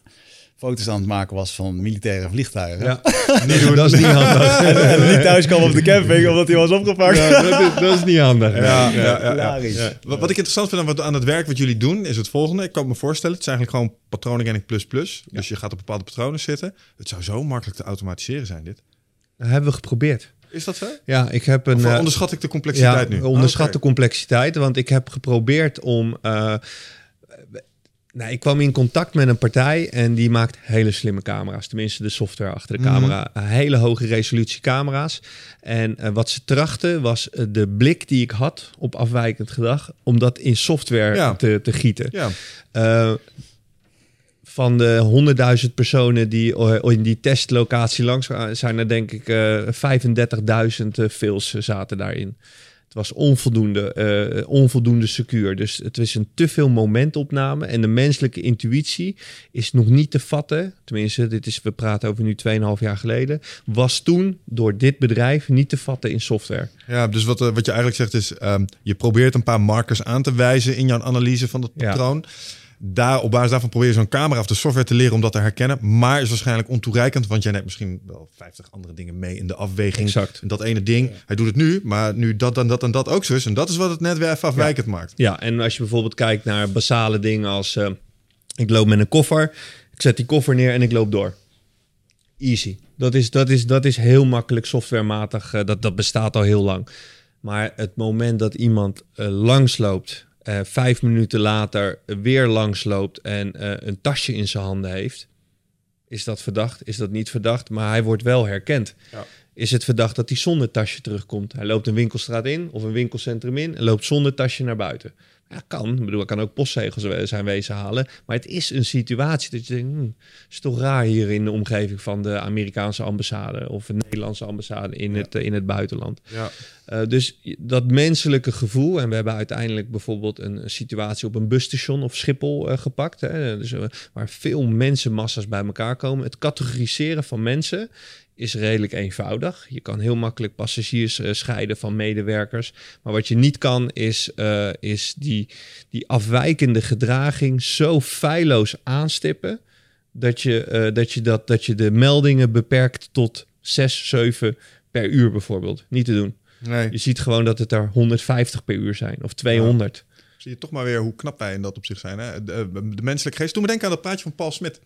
Foto's aan het maken was van militaire vliegtuigen. Ja, dat is niet handig. en niet thuis kwam op de camping omdat hij was opgepakt. Ja, dat, is, dat is niet handig. Ja, ja, ja. Wat, wat ik interessant vind aan, wat, aan het werk wat jullie doen, is het volgende. Ik kan me voorstellen, het is eigenlijk gewoon patroonherkenning plus plus. Dus je gaat op bepaalde patronen zitten. Het zou zo makkelijk te automatiseren zijn, dit. Dat hebben we geprobeerd. Is dat zo? Ja, ik heb een... Of eh, onderschat ik de complexiteit ja, nu? onderschat Oké. de complexiteit. Want ik heb geprobeerd om... eh, nou, ik kwam in contact met een partij en die maakt hele slimme camera's. Tenminste, de software achter de Mhm. camera. Eh, Hele hoge resolutie camera's. En eh, wat ze trachten was eh, de blik die ik had op afwijkend gedrag... om dat in software Ja. te, te gieten. Ja, van de 100.000 personen die in die testlocatie langs zijn er denk ik eh 35.000 eh, fails zaten daarin. Het was onvoldoende, eh, onvoldoende secuur. Dus het is een te veel momentopname. En de menselijke intuïtie is nog niet te vatten. Tenminste, dit is, we praten over nu 2,5 jaar geleden. Was toen door dit bedrijf niet te vatten in software. ja dus wat, eh, wat je eigenlijk zegt is, ehm, je probeert een paar markers aan te wijzen in jouw analyse van dat Ja. Daar, op basis daarvan probeer je zo'n camera of de software te leren om dat te herkennen. Maar is waarschijnlijk ontoereikend, want jij neemt misschien wel 50 andere dingen mee in de afweging. Exact. En dat ene ding, hij doet het nu, maar nu dat en dat en dat ook zo is. En dat is wat het net weer even afwijkend maakt. Ja, en als je bijvoorbeeld kijkt naar basale dingen als... eh, ik loop met een koffer, ik zet die koffer neer en ik loop door. Easy. Dat is, dat is, dat is heel makkelijk softwarematig. eh, dat, dat bestaat al heel lang. Maar het moment dat iemand eh, langsloopt... eh, vijf minuten later weer langsloopt en eh, een tasje in zijn handen heeft... is dat verdacht? Is dat niet verdacht? Maar hij wordt wel herkend. Ja. Is het verdacht dat hij zonder tasje terugkomt? Hij loopt een winkelstraat in of een winkelcentrum in en loopt zonder tasje naar buiten. Ja, kan. Ik bedoel, ik kan ook postzegels zijn wezen halen. Maar het is een situatie dat je denkt, hmm, is toch raar hier in de omgeving van de Amerikaanse ambassade of de Nederlandse ambassade in, het, eh, in het buitenland. Ja. Eh, dus dat menselijke gevoel, en we hebben uiteindelijk bijvoorbeeld een situatie op een busstation of Schiphol eh, gepakt, hè, dus, waar veel mensenmassa's bij elkaar komen. Het categoriseren van mensen is redelijk eenvoudig. Je kan heel makkelijk passagiers eh, scheiden van medewerkers. Maar wat je niet kan, is, eh, is die, die afwijkende gedraging zo feilloos aanstippen. Dat je, eh, dat, je dat, dat je de meldingen beperkt tot 6, 7 per uur bijvoorbeeld. Niet te doen. Nee. Je ziet gewoon dat het er 150 per uur zijn of 200. Zie je toch maar weer hoe knap wij in dat opzicht zijn. Hè? De, de menselijke geest. Toen me denken aan dat praatje van Paul Smit.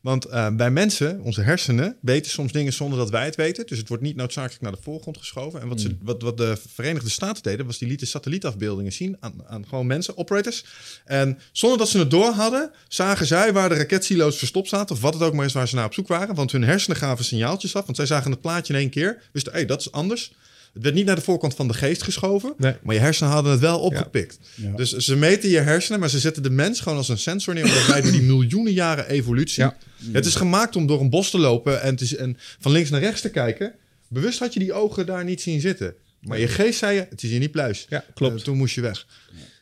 Want uh, bij mensen, onze hersenen, weten soms dingen zonder dat wij het weten. Dus het wordt niet noodzakelijk naar de voorgrond geschoven. En wat, ze, wat, wat de Verenigde Staten deden, was die lieten satellietafbeeldingen zien aan, aan gewoon mensen, operators. En zonder dat ze het door hadden, zagen zij waar de raketsilo's verstopt zaten. Of wat het ook maar is waar ze naar op zoek waren. Want hun hersenen gaven signaaltjes af. Want zij zagen het plaatje in één keer. Wisten, hé, hey, dat is anders. Het werd niet naar de voorkant van de geest geschoven, Nee. maar je hersenen hadden het wel opgepikt. Ja. Dus ze meten je hersenen, maar ze zetten de mens gewoon als een sensor neer. Omdat wij door die miljoenen jaren evolutie. Ja. Het is gemaakt om door een bos te lopen en, te, en van links naar rechts te kijken. Bewust had je die ogen daar niet zien zitten. Maar je geest zei je, het is hier niet pluis. Ja, klopt. Eh, toen moest je weg.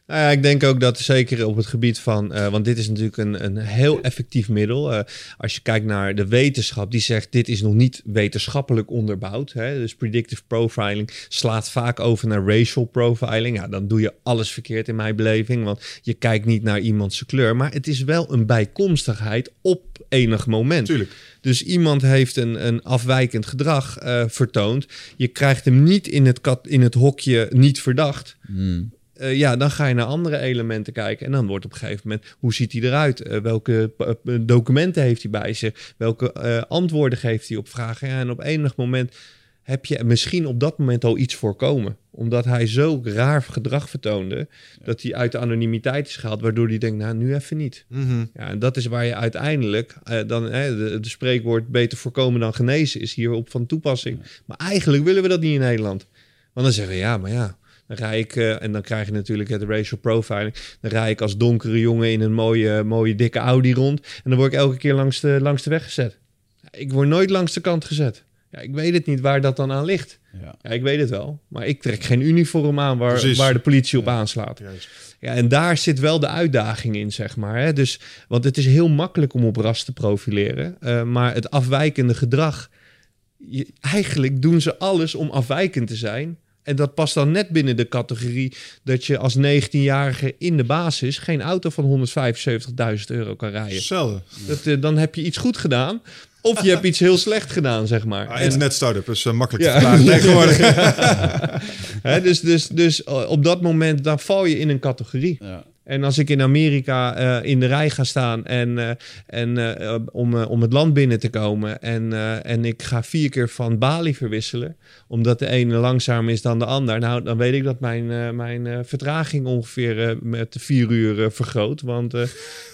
Nou ja, ik denk ook dat zeker op het gebied van, eh, want dit is natuurlijk een, een heel effectief middel. Eh, als je kijkt naar de wetenschap, die zegt dit is nog niet wetenschappelijk onderbouwd. Hè? Dus predictive profiling slaat vaak over naar racial profiling. Ja, dan doe je alles verkeerd in mijn beleving, want je kijkt niet naar iemands kleur. Maar het is wel een bijkomstigheid op enig moment. Tuurlijk. Dus iemand heeft een, een afwijkend gedrag eh, vertoond. Je krijgt hem niet in het, kat, in het hokje niet verdacht. Hmm. Eh, ja, dan ga je naar andere elementen kijken. En dan wordt op een gegeven moment, hoe ziet hij eruit? Eh, welke eh, documenten heeft hij bij zich? Welke antwoorden geeft hij op vragen? Ja, en op enig moment heb je misschien op dat moment al iets voorkomen. Omdat hij zo raar gedrag vertoonde, dat hij uit de anonimiteit is gehaald, waardoor hij denkt, nou, nu even niet. Mhm. Ja, en dat is waar je uiteindelijk dan de, de spreekwoord beter voorkomen dan genezen is hierop van toepassing. Maar eigenlijk willen we dat niet in Nederland. Want dan zeggen we ja, maar ja. Dan rij ik, eh, en dan krijg je natuurlijk het racial profiling. Dan rij ik als donkere jongen in een mooie, mooie dikke Audi rond. En dan word ik elke keer langs de, langs de weg gezet. Ik word nooit langs de kant gezet. Ja, ik weet het niet waar dat dan aan ligt. Ja. Ja, ik weet het wel. Maar ik trek geen uniform aan waar, Precies. waar de politie op aanslaat. Juist. Ja, en daar zit wel de uitdaging in, zeg maar. Hè? Dus, want het is heel makkelijk om op ras te profileren. eh, maar het afwijkende gedrag... je- eigenlijk doen ze alles om afwijkend te zijn. En dat past dan net binnen de categorie... dat je als 19-jarige in de basis... geen auto van 175.000 euro kan rijden. Hetzelfde. Dat, eh, dan heb je iets goed gedaan... of je hebt iets heel slecht gedaan, zeg maar. Ah, internet start-up is eh, makkelijk Ja. te verklaren tegenwoordig. Hè, dus, dus, dus eh, op dat moment, dan val je in een categorie. Ja. En als ik in Amerika eh, in de rij ga staan en, eh, en, eh, om, om het land binnen te komen en, en ik ga vier keer van balie verwisselen, omdat de ene langzamer is dan de ander, nou dan weet ik dat mijn, mijn vertraging ongeveer met vier uur vergroot. Want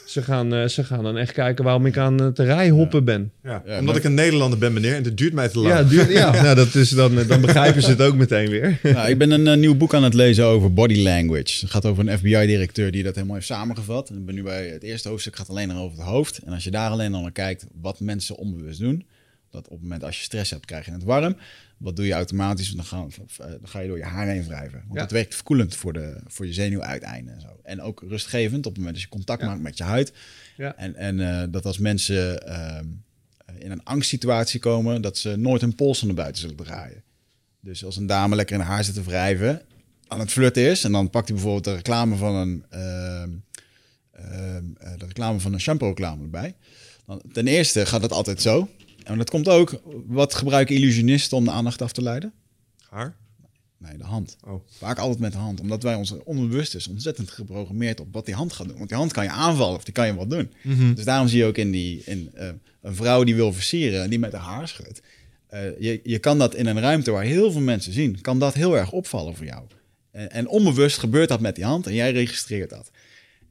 ze, gaan, eh, ze gaan dan echt kijken waarom ik aan het rijhoppen ben. Ja, Ja, omdat maar- ik een Nederlander ben, meneer, en het duurt mij te lang. Ja, duur, ja. nou, dat is dan, dan begrijpen ze het ook meteen weer. Nou, ik ben een eh, nieuw boek aan het lezen over body language. Het gaat over een FBI-directeur die dat helemaal heeft samengevat. En ik ben nu bij het eerste hoofdstuk gaat alleen nog over het hoofd. En als je daar alleen al naar kijkt wat mensen onbewust doen, dat op het moment als je stress hebt, krijg je het warm. Wat doe je automatisch? Dan ga, eh, dan ga je door je haar heen wrijven. Want Ja. het werkt verkoelend voor, de, voor je zenuwuiteinden en zo. En ook rustgevend op het moment dat je contact maakt met je huid. Ja. En, en eh, dat als mensen ehm, in een angstsituatie komen, dat ze nooit hun pols naar buiten zullen draaien. Dus als een dame lekker in haar zit te wrijven, aan het flirten is, en dan pakt hij bijvoorbeeld de reclame van een, ehm, ehm, eh, de reclame van een shampoo-reclame erbij. Dan, ten eerste gaat dat altijd zo. En dat komt ook, wat gebruiken illusionisten om de aandacht af te leiden? Haar? Nee, de hand. Oh. Vaak altijd met de hand. Omdat wij ons onbewust is ontzettend geprogrammeerd op wat die hand gaat doen. Want die hand kan je aanvallen of die kan je wat doen. Dus daarom zie je ook in, die, in eh, een vrouw die wil versieren en die met haar haar schudt. Eh, je, je kan dat in een ruimte waar heel veel mensen zien, kan dat heel erg opvallen voor jou. En, en onbewust gebeurt dat met die hand en jij registreert dat.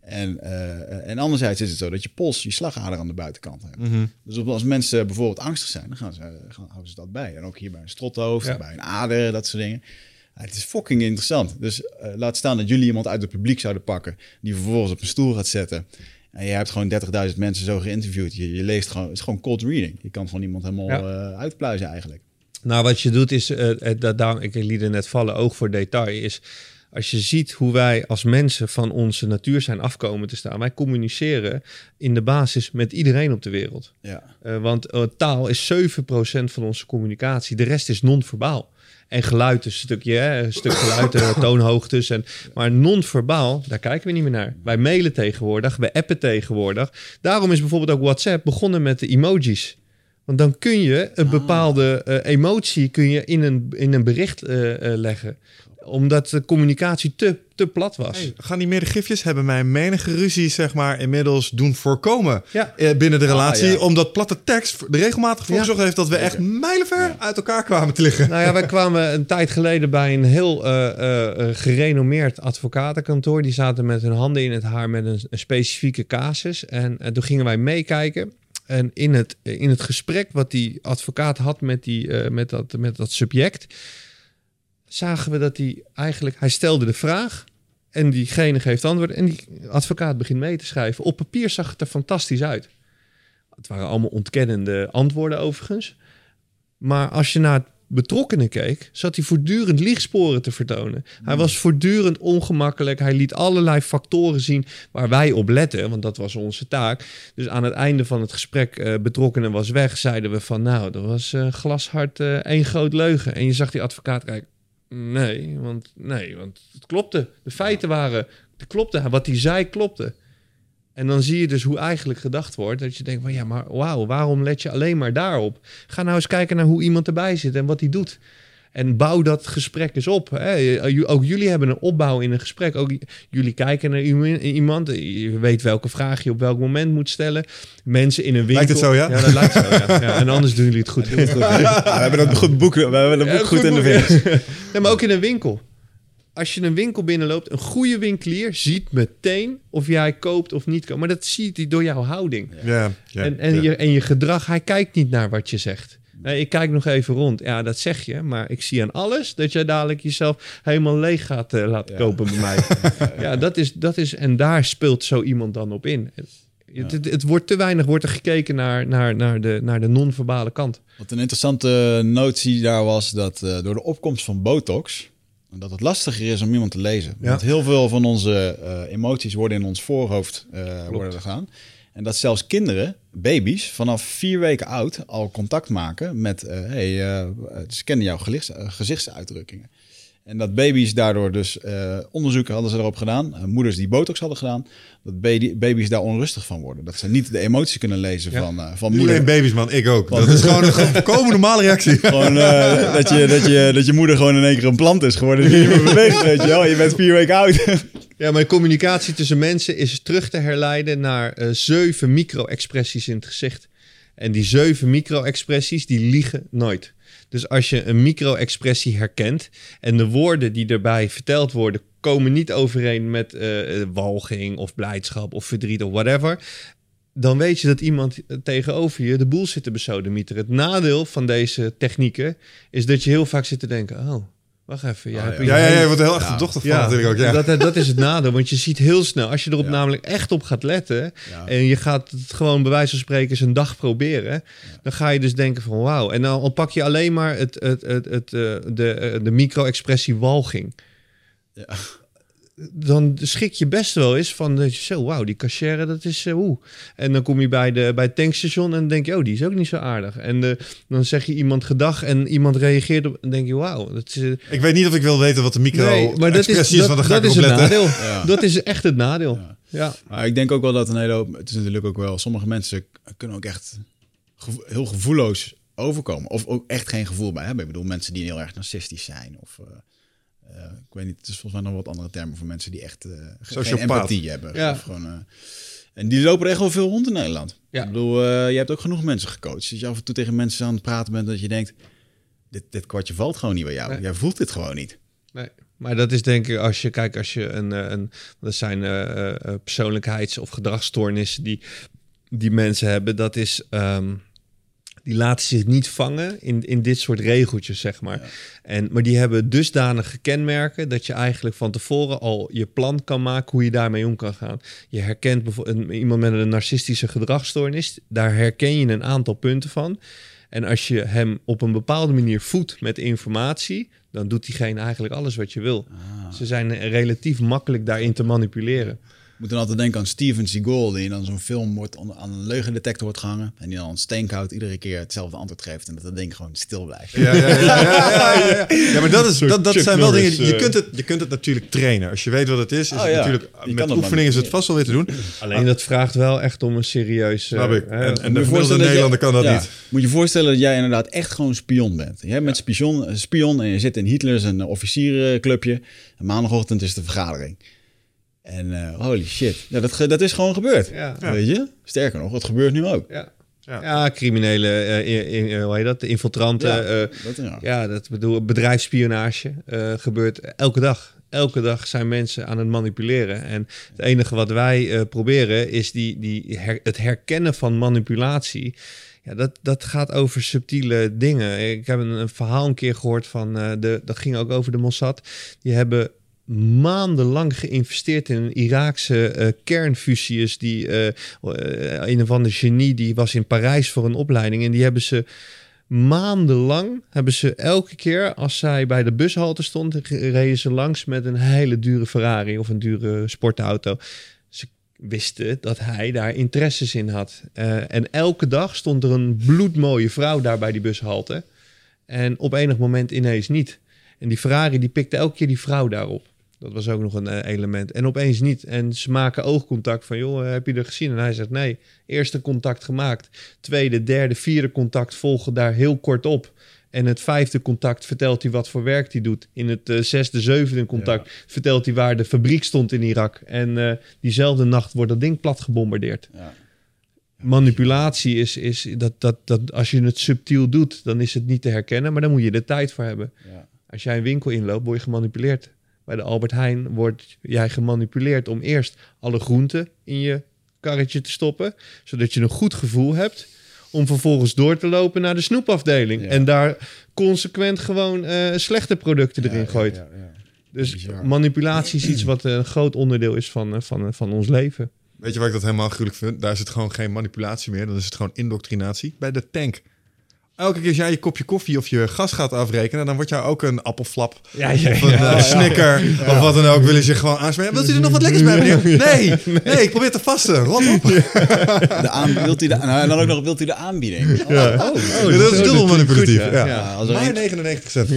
En, eh, en anderzijds is het zo dat je pols, je slagader aan de buitenkant hebt. Dus op- als mensen bijvoorbeeld angstig zijn, dan gaan ze, gaan, houden ze dat bij. En ook hier bij een strothoofd, Ja. bij een ader, dat soort dingen. Ja, het is fucking interessant. Dus eh, laat staan dat jullie iemand uit het publiek zouden pakken... die vervolgens op een stoel gaat zetten. En je hebt gewoon 30.000 mensen zo geïnterviewd. Je, je leest gewoon, het is gewoon cold reading. Je kan gewoon iemand helemaal Ja. eh, uitpluizen eigenlijk. Nou, wat je doet is, eh, dat, daar, ik liet er net vallen, oog voor detail, is als je ziet hoe wij als mensen van onze natuur zijn afkomen te staan. Wij communiceren in de basis met iedereen op de wereld. Ja. Eh, want eh, taal is 7% van onze communicatie. De rest is non-verbaal. En geluid is een stukje, hè, een stuk geluid, eh, toonhoogtes. En, maar non-verbaal, daar kijken we niet meer naar. Wij mailen tegenwoordig, wij appen tegenwoordig. Daarom is bijvoorbeeld ook WhatsApp begonnen met de emojis. Want dan kun je een bepaalde eh, emotie kun je in, een, in een bericht leggen. Omdat de communicatie te, te plat was. Hey, gaan die meerdere gifjes hebben mij menige ruzie zeg maar inmiddels doen voorkomen Ja. eh, binnen de relatie. ja. Omdat platte tekst er regelmatig voor Ja. gezorgd heeft dat we echt mijlenver uit elkaar kwamen te liggen. Nou ja, wij kwamen een tijd geleden bij een heel eh, eh, gerenommeerd advocatenkantoor. Die zaten met hun handen in het haar met een, een specifieke casus. En toen gingen wij meekijken. En in het, in het gesprek wat die advocaat had met, die, eh, met, dat, met dat subject, zagen we dat hij eigenlijk, hij stelde de vraag en diegene geeft antwoord en die advocaat begint mee te schrijven. Op papier zag het er fantastisch uit. Het waren allemaal ontkennende antwoorden overigens. Maar als je naar het betrokkenen keek, zat hij voortdurend liegsporen te vertonen. Hij was voortdurend ongemakkelijk. Hij liet allerlei factoren zien waar wij op letten, want dat was onze taak. Dus aan het einde van het gesprek, eh betrokkenen was weg, zeiden we van nou, dat was eh, glashard eh, één groot leugen. En je zag die advocaat kijken, nee, want, nee, want het klopte. De feiten waren, het klopte. Wat hij zei klopte. En dan zie je dus hoe eigenlijk gedacht wordt. Dat je denkt van ja, maar wauw, waarom let je alleen maar daarop? Ga nou eens kijken naar hoe iemand erbij zit en wat hij doet. En bouw dat gesprek eens op. Hè. Ook jullie hebben een opbouw in een gesprek. Ook jullie kijken naar iemand-. Je weet welke vraag je op welk moment moet stellen. Mensen in een winkel. Lijkt het zo, ja? Ja, dat lijkt zo, ja. ja. En anders doen jullie het goed. Ja, we hebben dat goed boek, we hebben dat boek Ja, goed in de vingers. Nee, maar ook in een winkel. Als je een winkel binnenloopt, een goede winkelier ziet meteen of jij koopt of niet koopt. Maar dat ziet hij door jouw houding. Ja, en, en, je, en je gedrag, hij kijkt niet naar wat je zegt. Nee, ik kijk nog even rond. Ja, dat zeg je. Maar ik zie aan alles dat jij dadelijk jezelf helemaal leeg gaat eh, laten Ja. kopen bij mij. ja, dat is, dat is... En daar speelt zo iemand dan op in. Het, het, het wordt te weinig wordt er gekeken naar, naar, naar de, naar de non-verbale kant. Wat een interessante notie daar was dat eh, door de opkomst van botox dat het lastiger is om iemand te lezen. Ja. Want heel veel van onze eh, emoties worden in ons voorhoofd eh worden gedaan. En dat zelfs kinderen, baby's, vanaf vier weken oud al contact maken met, eh, hey, eh, ze kennen jouw eh, gezichtsuitdrukkingen. En dat baby's daardoor dus, eh, onderzoeken hadden ze erop gedaan, eh, moeders die botox hadden gedaan, dat baby, baby's daar onrustig van worden. Dat ze niet de emotie kunnen lezen Ja. van, eh, van moeder. alleen baby's, man. Ik ook. Dat is gewoon een volkomen normale reactie. Gewoon eh, dat, je, dat, je, dat je moeder gewoon in één keer een plant is geworden die niet meer beweegt, weet je wel. Je bent vier weken oud. Ja, maar communicatie tussen mensen is terug te herleiden naar zeven micro-expressies in het gezicht. En die zeven micro-expressies, die liegen nooit. Dus als je een micro-expressie herkent en de woorden die erbij verteld worden komen niet overeen met eh, eh, walging of blijdschap of verdriet of whatever, dan weet je dat iemand tegenover je de boel zit te besodemieteren. Het nadeel van deze technieken is dat je heel vaak zit te denken, oh, wacht even. Jij Oh, hebt ja. Ja, ja, ja, je wordt heel achterdochtig van natuurlijk ook. Ja. dat, dat is het nadeel, want je ziet heel snel, als je erop Ja. namelijk echt op gaat letten Ja. en je gaat het gewoon bij wijze van spreken eens een dag proberen, dan ga je dus denken van wauw. En dan, dan pak je alleen maar het, het, het, het, eh, de, eh, de micro-expressie walging. Ja. Dan schrik je best wel eens van dat je zo, wauw, die cashier, dat is uh, hoe. En dan kom je bij, de, bij het tankstation en dan denk je, oh, die is ook niet zo aardig. En eh, dan zeg je iemand gedag en iemand reageert op en denk je, wauw, dat is, eh, Ik weet niet of ik wil weten wat de Nee, maar dat is, micro-expressie is, dat, want dan ga dat ik is het nadeel. Ja. Dat is echt het nadeel. Ja. Ja. Maar ik denk ook wel dat een hele hoop... Het is natuurlijk ook wel... Sommige mensen kunnen ook echt gevo- heel gevoelloos overkomen. Of ook echt geen gevoel bij hebben. Ik bedoel, mensen die heel erg narcistisch zijn. Of... eh, ik weet niet, het is volgens mij nog wat andere termen voor mensen die echt ge- geen empathie hebben. Ja. Of gewoon, eh, en die lopen er echt wel veel rond in Nederland. Ja. Ik bedoel, je hebt ook genoeg mensen gecoacht. Dat je af en toe tegen mensen aan het praten bent dat je denkt... Dit, dit kwartje valt gewoon niet bij jou. Nee. Jij voelt dit gewoon niet. Nee. Maar dat is denk ik als je kijkt, als je een, een dat zijn persoonlijkheids- of gedragsstoornissen die, die mensen hebben, dat is. ehm, die laten zich niet vangen in, in dit soort regeltjes, zeg maar. En, maar die hebben dusdanige kenmerken dat je eigenlijk van tevoren al je plan kan maken hoe je daarmee om kan gaan. Je herkent bijvoorbeeld iemand met een narcistische gedragsstoornis, daar herken je een aantal punten van. En als je hem op een bepaalde manier voedt met informatie, dan doet diegene eigenlijk alles wat je wil. Ze zijn relatief makkelijk daarin te manipuleren. Moet dan altijd denken aan Steven Seagal, die dan zo'n film wordt aan aan een leugendetector wordt gehangen. En die dan steenkoud iedere keer hetzelfde antwoord geeft. En dat dat ding gewoon stil blijft. Ja, ja, ja, ja, ja, ja, ja. Ja, maar dat, is, dat, dat zijn wel dingen... Je eh. kunt, het, je kunt het natuurlijk trainen. Als je weet wat het is, is Oh, het ja. natuurlijk... Je Met dat oefening is het vast wel weer te doen. Alleen dat vraagt wel echt om een serieus... eh, ik. hè, En, en de je gemiddelde Nederlander je- kan dat ja, niet. Moet je je voorstellen dat jij inderdaad echt gewoon spion bent. Jij bent spion, spion en je zit in Hitlers een officierenclubje. En maandagochtend is de vergadering. En eh, holy shit, ja, dat, dat is gewoon gebeurd. Ja. Weet je? Sterker nog, het gebeurt nu ook. Ja. Ja. Ja. criminele, eh, in, in- hoe heet dat, infiltranten. Ja, eh, dat, ja. Ja, dat bedoel, bedrijfsspionage eh, gebeurt elke dag. Elke dag zijn mensen aan het manipuleren. En het enige wat wij eh, proberen is die, die her- het herkennen van manipulatie. Ja, dat, dat gaat over subtiele dingen. Ik heb een, een verhaal een keer gehoord van, eh, de, dat ging ook over de Mossad. Die hebben maandenlang geïnvesteerd in een Iraakse eh kernfusius. Die eh, een of ander genie die was in Parijs voor een opleiding. En die hebben ze maandenlang hebben ze elke keer als zij bij de bushalte stond, reden ze langs met een hele dure Ferrari of een dure sportauto. Ze wisten dat hij daar interesses in had. En elke dag stond er een bloedmooie vrouw daar bij die bushalte. En op enig moment ineens niet. En die Ferrari die pikte elke keer die vrouw daarop. Dat was ook nog een eh, element. En opeens niet. En ze maken oogcontact van, joh, heb je er gezien? En hij zegt, nee. Eerste contact gemaakt. Tweede, derde, vierde contact volgen daar heel kort op. En het vijfde contact vertelt hij wat voor werk hij doet. In het eh, zesde, zevende contact vertelt hij waar de fabriek stond in Irak. En eh, diezelfde nacht wordt dat ding plat gebombardeerd. Ja. Manipulatie is, is dat, dat, dat als je het subtiel doet, dan is het niet te herkennen. Maar dan moet je er tijd voor hebben. Ja. Als jij een winkel inloopt, word je gemanipuleerd. Bij de Albert Heijn word jij gemanipuleerd om eerst alle groenten in je karretje te stoppen, zodat je een goed gevoel hebt. Om vervolgens door te lopen naar de snoepafdeling. Ja. En daar consequent gewoon eh, slechte producten erin gooit. ja, ja, ja. Dus Bizar. manipulatie is iets wat een groot onderdeel is van, eh, van, eh, van ons leven. Weet je waar ik dat helemaal gruwelijk vind? Daar is het gewoon geen manipulatie meer. Dan is het gewoon indoctrinatie. Bij de tank. Elke keer als jij je kopje koffie of je gas gaat afrekenen... dan wordt jou ook een appelflap Ja, ja, of een eh, snicker of wat dan ook... willen ze gewoon aansmeren. Wilt u er nog wat lekkers bij, meneer? Nee, nee, ik probeer te vasten. Rot op. De aan, wilt u de, nou, en dan ook nog wilt u de aanbieding. Oh, oh, Ja, dat is dubbel manipulatief. ja. Ja. Ja, als er Maar een- 99 cent.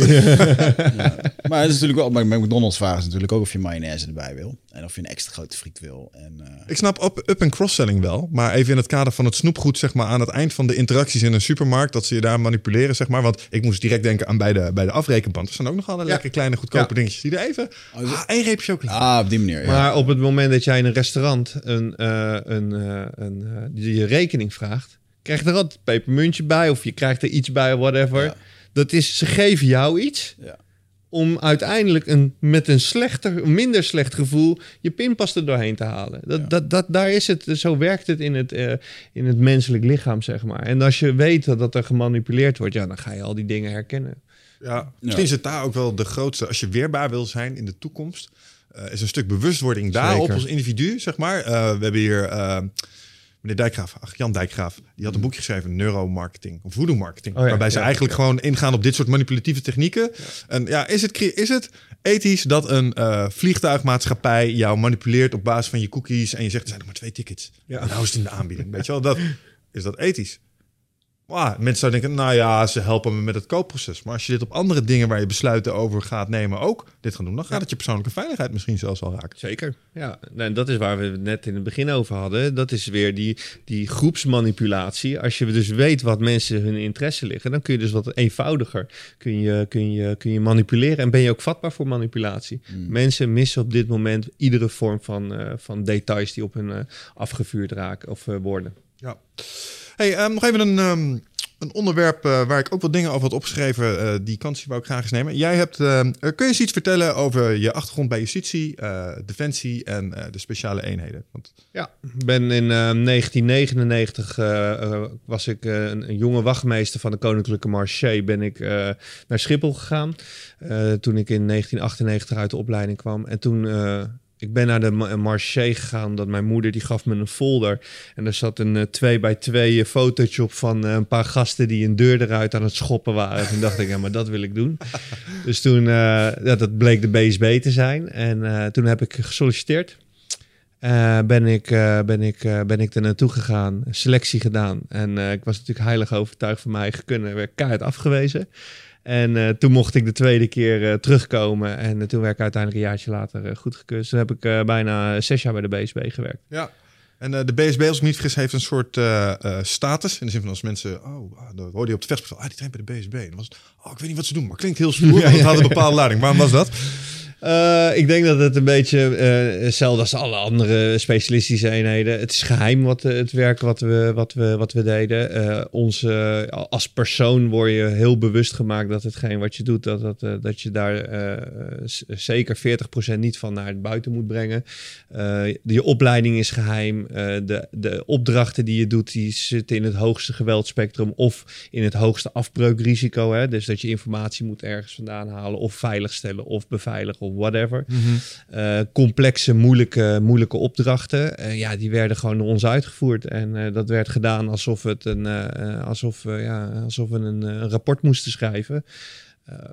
Maar het is natuurlijk wel, bij McDonald's vragen ze natuurlijk ook of je mayonaise erbij wil. En of je een extra grote friet wil. En, eh, Ik snap up, up- en cross-selling wel. Maar even in het kader van het snoepgoed, zeg maar, aan het eind van de interacties in een supermarkt, dat ze je daar manipuleren, zeg maar. Want ik moest direct denken aan bij de, bij de afrekenband. Er staan ook nog alle lekkere kleine goedkope Ja. dingetjes die er even. Ah, één reep chocola. ah, op die manier. Ja. Maar op het moment dat jij in een restaurant een, eh, een, eh, een, die je rekening vraagt, krijg je er altijd een pepermuntje bij of je krijgt er iets bij, whatever. Ja. Dat is, ze geven jou iets Ja. Om uiteindelijk een, met een slechter, minder slecht gevoel je pinpas er doorheen te halen. Dat, Ja. dat, dat, daar is het, zo werkt het in het, eh, in het menselijk lichaam, zeg maar. En als je weet dat, dat er gemanipuleerd wordt, ja, dan ga je al die dingen herkennen. Ja, misschien zit daar ook wel de grootste. Als je weerbaar wil zijn in de toekomst, eh, is een stuk bewustwording daarop Zeker. als individu, zeg maar. Eh, we hebben hier meneer Dijkgraaf, ach, Jan Dijkgraaf, die had een boekje geschreven, neuromarketing of voodoo marketing, Oh ja, waarbij ze ja, eigenlijk gewoon ingaan op dit soort manipulatieve technieken. En ja, is het, is het ethisch dat een eh, vliegtuigmaatschappij jou manipuleert op basis van je cookies en je zegt er zijn nog maar twee tickets. Ja. En nou is het in de aanbieding, weet je wel? Dat, is dat ethisch? Mensen zouden denken, nou ja, ze helpen me met het koopproces. Maar als je dit op andere dingen waar je besluiten over gaat nemen ook dit gaan doen, dan gaat het je persoonlijke veiligheid misschien zelfs al raken. Zeker. Ja, en dat is waar we het net in het begin over hadden. Dat is weer die, die groepsmanipulatie. Als je dus weet wat mensen hun interesse liggen, dan kun je dus wat eenvoudiger kun je, kun je, kun je manipuleren. En ben je ook vatbaar voor manipulatie. Mensen missen op dit moment iedere vorm van, eh, van details die op hun eh, afgevuurd raken of eh, worden. Ja. Hey, ehm, nog even een, ehm, een onderwerp eh, waar ik ook wat dingen over had opgeschreven. eh, die kans wou ik graag eens nemen. Jij hebt, ehm, eh, kun je eens iets vertellen over je achtergrond bij justitie, defensie en de speciale eenheden? Want, Ja, ben in eh, 1999 eh, eh, was ik een, een jonge wachtmeester van de Koninklijke Marché. Ben ik naar Schiphol gegaan. toen ik in 1998 uit de opleiding kwam. En toen. Eh, ik ben naar de ma- marché gegaan omdat mijn moeder die gaf me een folder. En daar zat een eh, twee bij twee eh, fotootje op van eh, een paar gasten die een deur eruit aan het schoppen waren. Toen dacht ik, ja, maar dat wil ik doen. Dus toen, eh, ja, dat bleek de BSB te zijn. En eh, toen heb ik gesolliciteerd. eh, ben, ik, eh, ben, ik, eh, ben ik er naartoe gegaan, selectie gedaan. En eh, ik was natuurlijk heilig overtuigd van mijn eigen kunnen. werd keihard afgewezen. En eh, toen mocht ik de tweede keer eh, terugkomen. En eh, toen werd ik uiteindelijk een jaartje later eh, goedgekeurd. Toen heb ik bijna zes jaar bij de BSB gewerkt. Ja. En de BSB, als ik niet vergis, heeft een soort status. In de zin van als mensen, oh, ah, dan hoorde je op het festival, ah, die traint bij de BSB. En dan was het, oh, ik weet niet wat ze doen, maar klinkt heel stoer, want het had een bepaalde lading. Waarom was dat? Eh, ik denk dat het een beetje eh, hetzelfde als alle andere specialistische eenheden. Het is geheim wat eh, het werk wat we, wat we, wat we deden. Onze, als persoon word je heel bewust gemaakt dat hetgeen wat je doet, dat, dat, dat je daar zeker 40% niet van naar buiten moet brengen. Je opleiding is geheim. Eh, de, de opdrachten die je doet, die zitten in het hoogste geweldspectrum of in het hoogste afbreukrisico. Hè? Dus dat je informatie moet ergens vandaan halen of veiligstellen of beveiligen whatever. Eh, complexe, moeilijke, moeilijke opdrachten. eh, ja, die werden gewoon door ons uitgevoerd. En eh, dat werd gedaan alsof, het een, alsof, ja, alsof we een, een rapport moesten schrijven.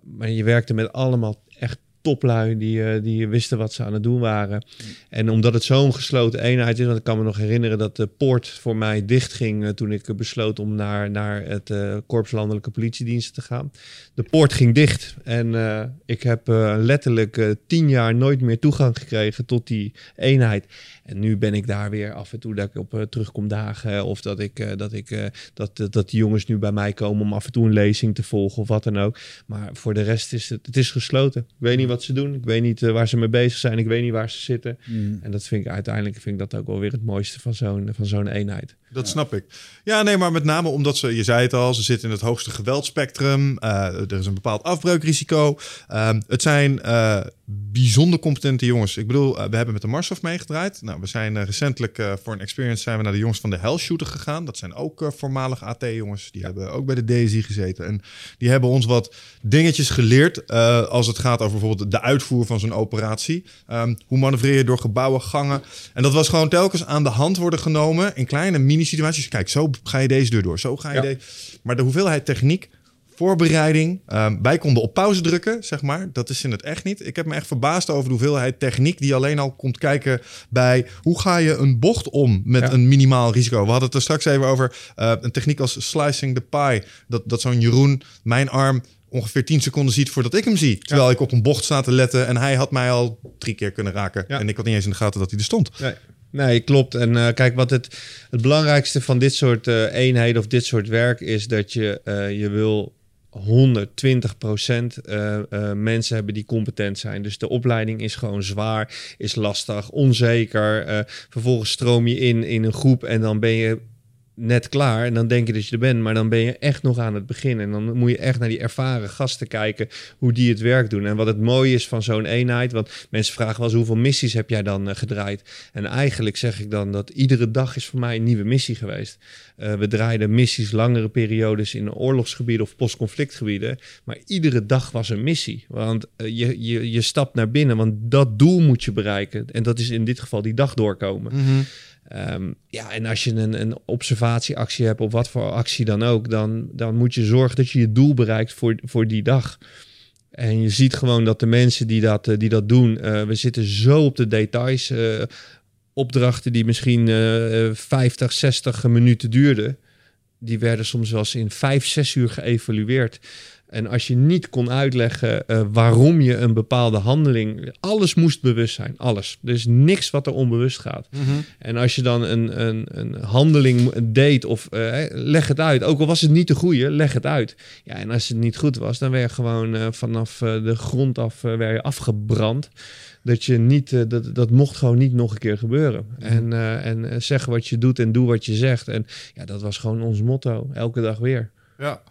Maar je werkte met allemaal echt toplui die, die wisten wat ze aan het doen waren. En omdat het zo'n gesloten eenheid is, want ik kan me nog herinneren dat de poort voor mij dichtging toen ik besloot om naar, naar het eh Korps Landelijke Politiediensten te gaan. De poort ging dicht en eh, ik heb eh, letterlijk eh, tien jaar nooit meer toegang gekregen tot die eenheid. En nu ben ik daar weer af en toe dat ik op terugkom dagen of dat ik dat ik dat, dat, die jongens nu bij mij komen om af en toe een lezing te volgen of wat dan ook. Maar voor de rest is het, het is gesloten. Ik weet niet wat ze doen. Ik weet niet waar ze mee bezig zijn. Ik weet niet waar ze zitten. En dat vind ik uiteindelijk vind ik dat ook wel weer het mooiste van zo'n van zo'n eenheid. Dat snap ik. Ja, nee, maar met name omdat ze, je zei het al, ze zitten in het hoogste geweldspectrum. Eh, er is een bepaald afbreukrisico. Ehm, het zijn eh, bijzonder competente jongens. Ik bedoel, eh, we hebben met de Marshof meegedraaid. Nou, we zijn eh, recentelijk eh, voor een experience zijn we naar de jongens van de Hell Shooter gegaan. Dat zijn ook eh, voormalig AT-jongens. Die hebben ook bij de DSI gezeten. En die hebben ons wat dingetjes geleerd eh, als het gaat over bijvoorbeeld de uitvoer van zo'n operatie. Ehm, hoe manoeuvreer je door gebouwen, gangen. En dat was gewoon telkens aan de hand worden genomen in kleine mini-situaties. Kijk, zo ga je deze deur door, zo ga je Ja. deze... Maar de hoeveelheid techniek, voorbereiding. ehm, wij konden op pauze drukken, zeg maar. Dat is in het echt niet. Ik heb me echt verbaasd over de hoeveelheid techniek die alleen al komt kijken bij hoe ga je een bocht om met Ja. een minimaal risico. We hadden het er straks even over eh, een techniek als slicing the pie. Dat, dat zo'n Jeroen mijn arm ongeveer 10 seconden ziet voordat ik hem zie. Terwijl ik op een bocht sta te letten en hij had mij al drie keer kunnen raken. Ja. En ik had niet eens in de gaten dat hij er stond. Nee. Nee, klopt. En eh, kijk, wat het, het belangrijkste van dit soort eh, eenheden of dit soort werk is dat je, je wil 120 procent eh, eh, mensen hebben die competent zijn. Dus de opleiding is gewoon zwaar, is lastig, onzeker. Eh, vervolgens stroom je in in een groep en dan ben je net klaar en dan denk je dat je er bent, maar dan ben je echt nog aan het begin en dan moet je echt naar die ervaren gasten kijken hoe die het werk doen. En wat het mooie is van zo'n eenheid, want mensen vragen wel eens hoeveel missies heb jij dan eh, gedraaid? En eigenlijk zeg ik dan dat iedere dag is voor mij een nieuwe missie geweest. Eh, we draaiden missies langere periodes in oorlogsgebieden of postconflictgebieden, maar iedere dag was een missie. Want eh, je, je, je stapt naar binnen, want dat doel moet je bereiken. En dat is in dit geval die dag doorkomen. Ehm, ja, en als je een, een observatieactie hebt, of wat voor actie dan ook, dan, dan moet je zorgen dat je je doel bereikt voor, voor die dag. En je ziet gewoon dat de mensen die dat, eh, die dat doen, eh, we zitten zo op de details. eh, opdrachten die misschien eh, 50, 60 minuten duurden, die werden soms wel eens in 5, 6 uur geëvalueerd. En als je niet kon uitleggen eh, waarom je een bepaalde handeling. Alles moest bewust zijn. Alles. Er is niks wat er onbewust gaat. En als je dan een, een, een handeling deed of eh, leg het uit. Ook al was het niet de goede, leg het uit. Ja, en als het niet goed was, dan werd je gewoon eh, vanaf de grond af werd je afgebrand. Dat je niet, dat, dat mocht gewoon niet nog een keer gebeuren. En, eh, en eh, zeg wat je doet en doe wat je zegt. En ja, dat was gewoon ons motto. Elke dag weer. Ja.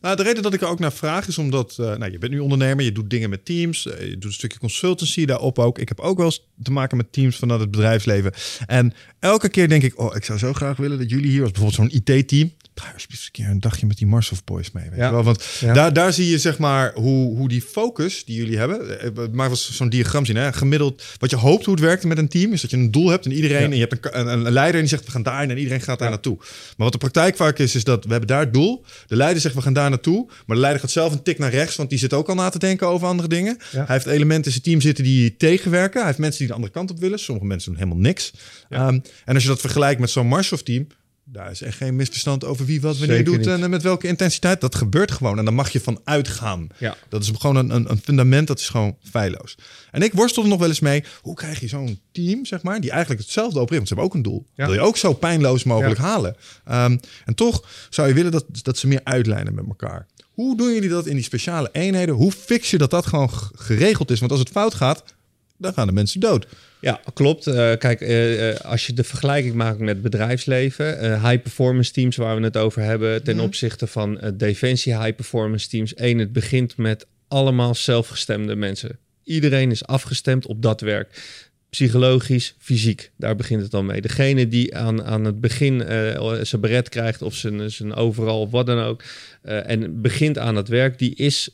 Nou, de reden dat ik er ook naar vraag is omdat eh, nou, je bent nu ondernemer, je doet dingen met teams, eh, je doet een stukje consultancy daarop ook. Ik heb ook wel eens te maken met teams vanuit het bedrijfsleven. En elke keer denk ik, oh, ik zou zo graag willen dat jullie hier, als bijvoorbeeld zo'n IT-team, ga alsjeblieft een keer een dagje met die Mars of Boys mee. Weet Ja. je wel? Want Ja. daar, daar zie je zeg maar hoe, hoe die focus die jullie hebben. eh, Maar was zo'n diagram zien. Hè? Gemiddeld, wat je hoopt hoe het werkt met een team, is dat je een doel hebt en iedereen. En je hebt een, een, een leider en die zegt we gaan daar en iedereen gaat daar naartoe. Maar wat de praktijk vaak is, is dat we hebben daar het doel. De leider zegt we gaan daar naartoe. Maar de leider gaat zelf een tik naar rechts, want die zit ook al na te denken over andere dingen. Hij heeft elementen in zijn team zitten die tegenwerken. Hij heeft mensen die de andere kant op willen. Sommige mensen doen helemaal niks. Ehm, en als je dat vergelijkt met zo'n Marshof-team, daar is echt geen misverstand over wie wat wanneer Zeker doet niet. en eh, met welke intensiteit. Dat gebeurt gewoon en daar mag je van uitgaan. Ja. Dat is gewoon een, een, een fundament, dat is gewoon feilloos. En ik worstel er nog wel eens mee, hoe krijg je zo'n team, zeg maar, die eigenlijk hetzelfde opricht, want ze hebben ook een doel. Ja. Wil je ook zo pijnloos mogelijk Ja. halen. Ehm, en toch zou je willen dat, dat ze meer uitlijnen met elkaar. Hoe doen jullie dat in die speciale eenheden? Hoe fix je dat dat gewoon geregeld is? Want als het fout gaat, dan gaan de mensen dood. Ja, klopt. Eh, kijk, eh, eh, als je de vergelijking maakt met bedrijfsleven, high performance teams waar we het over hebben, ten opzichte van defensie high performance teams. Eén, het begint met allemaal zelfgestemde mensen. Iedereen is afgestemd op dat werk. Psychologisch, fysiek, daar begint het dan mee. Degene die aan, aan het begin zijn beret krijgt of zijn, zijn overal of wat dan ook. en begint aan het werk, die is,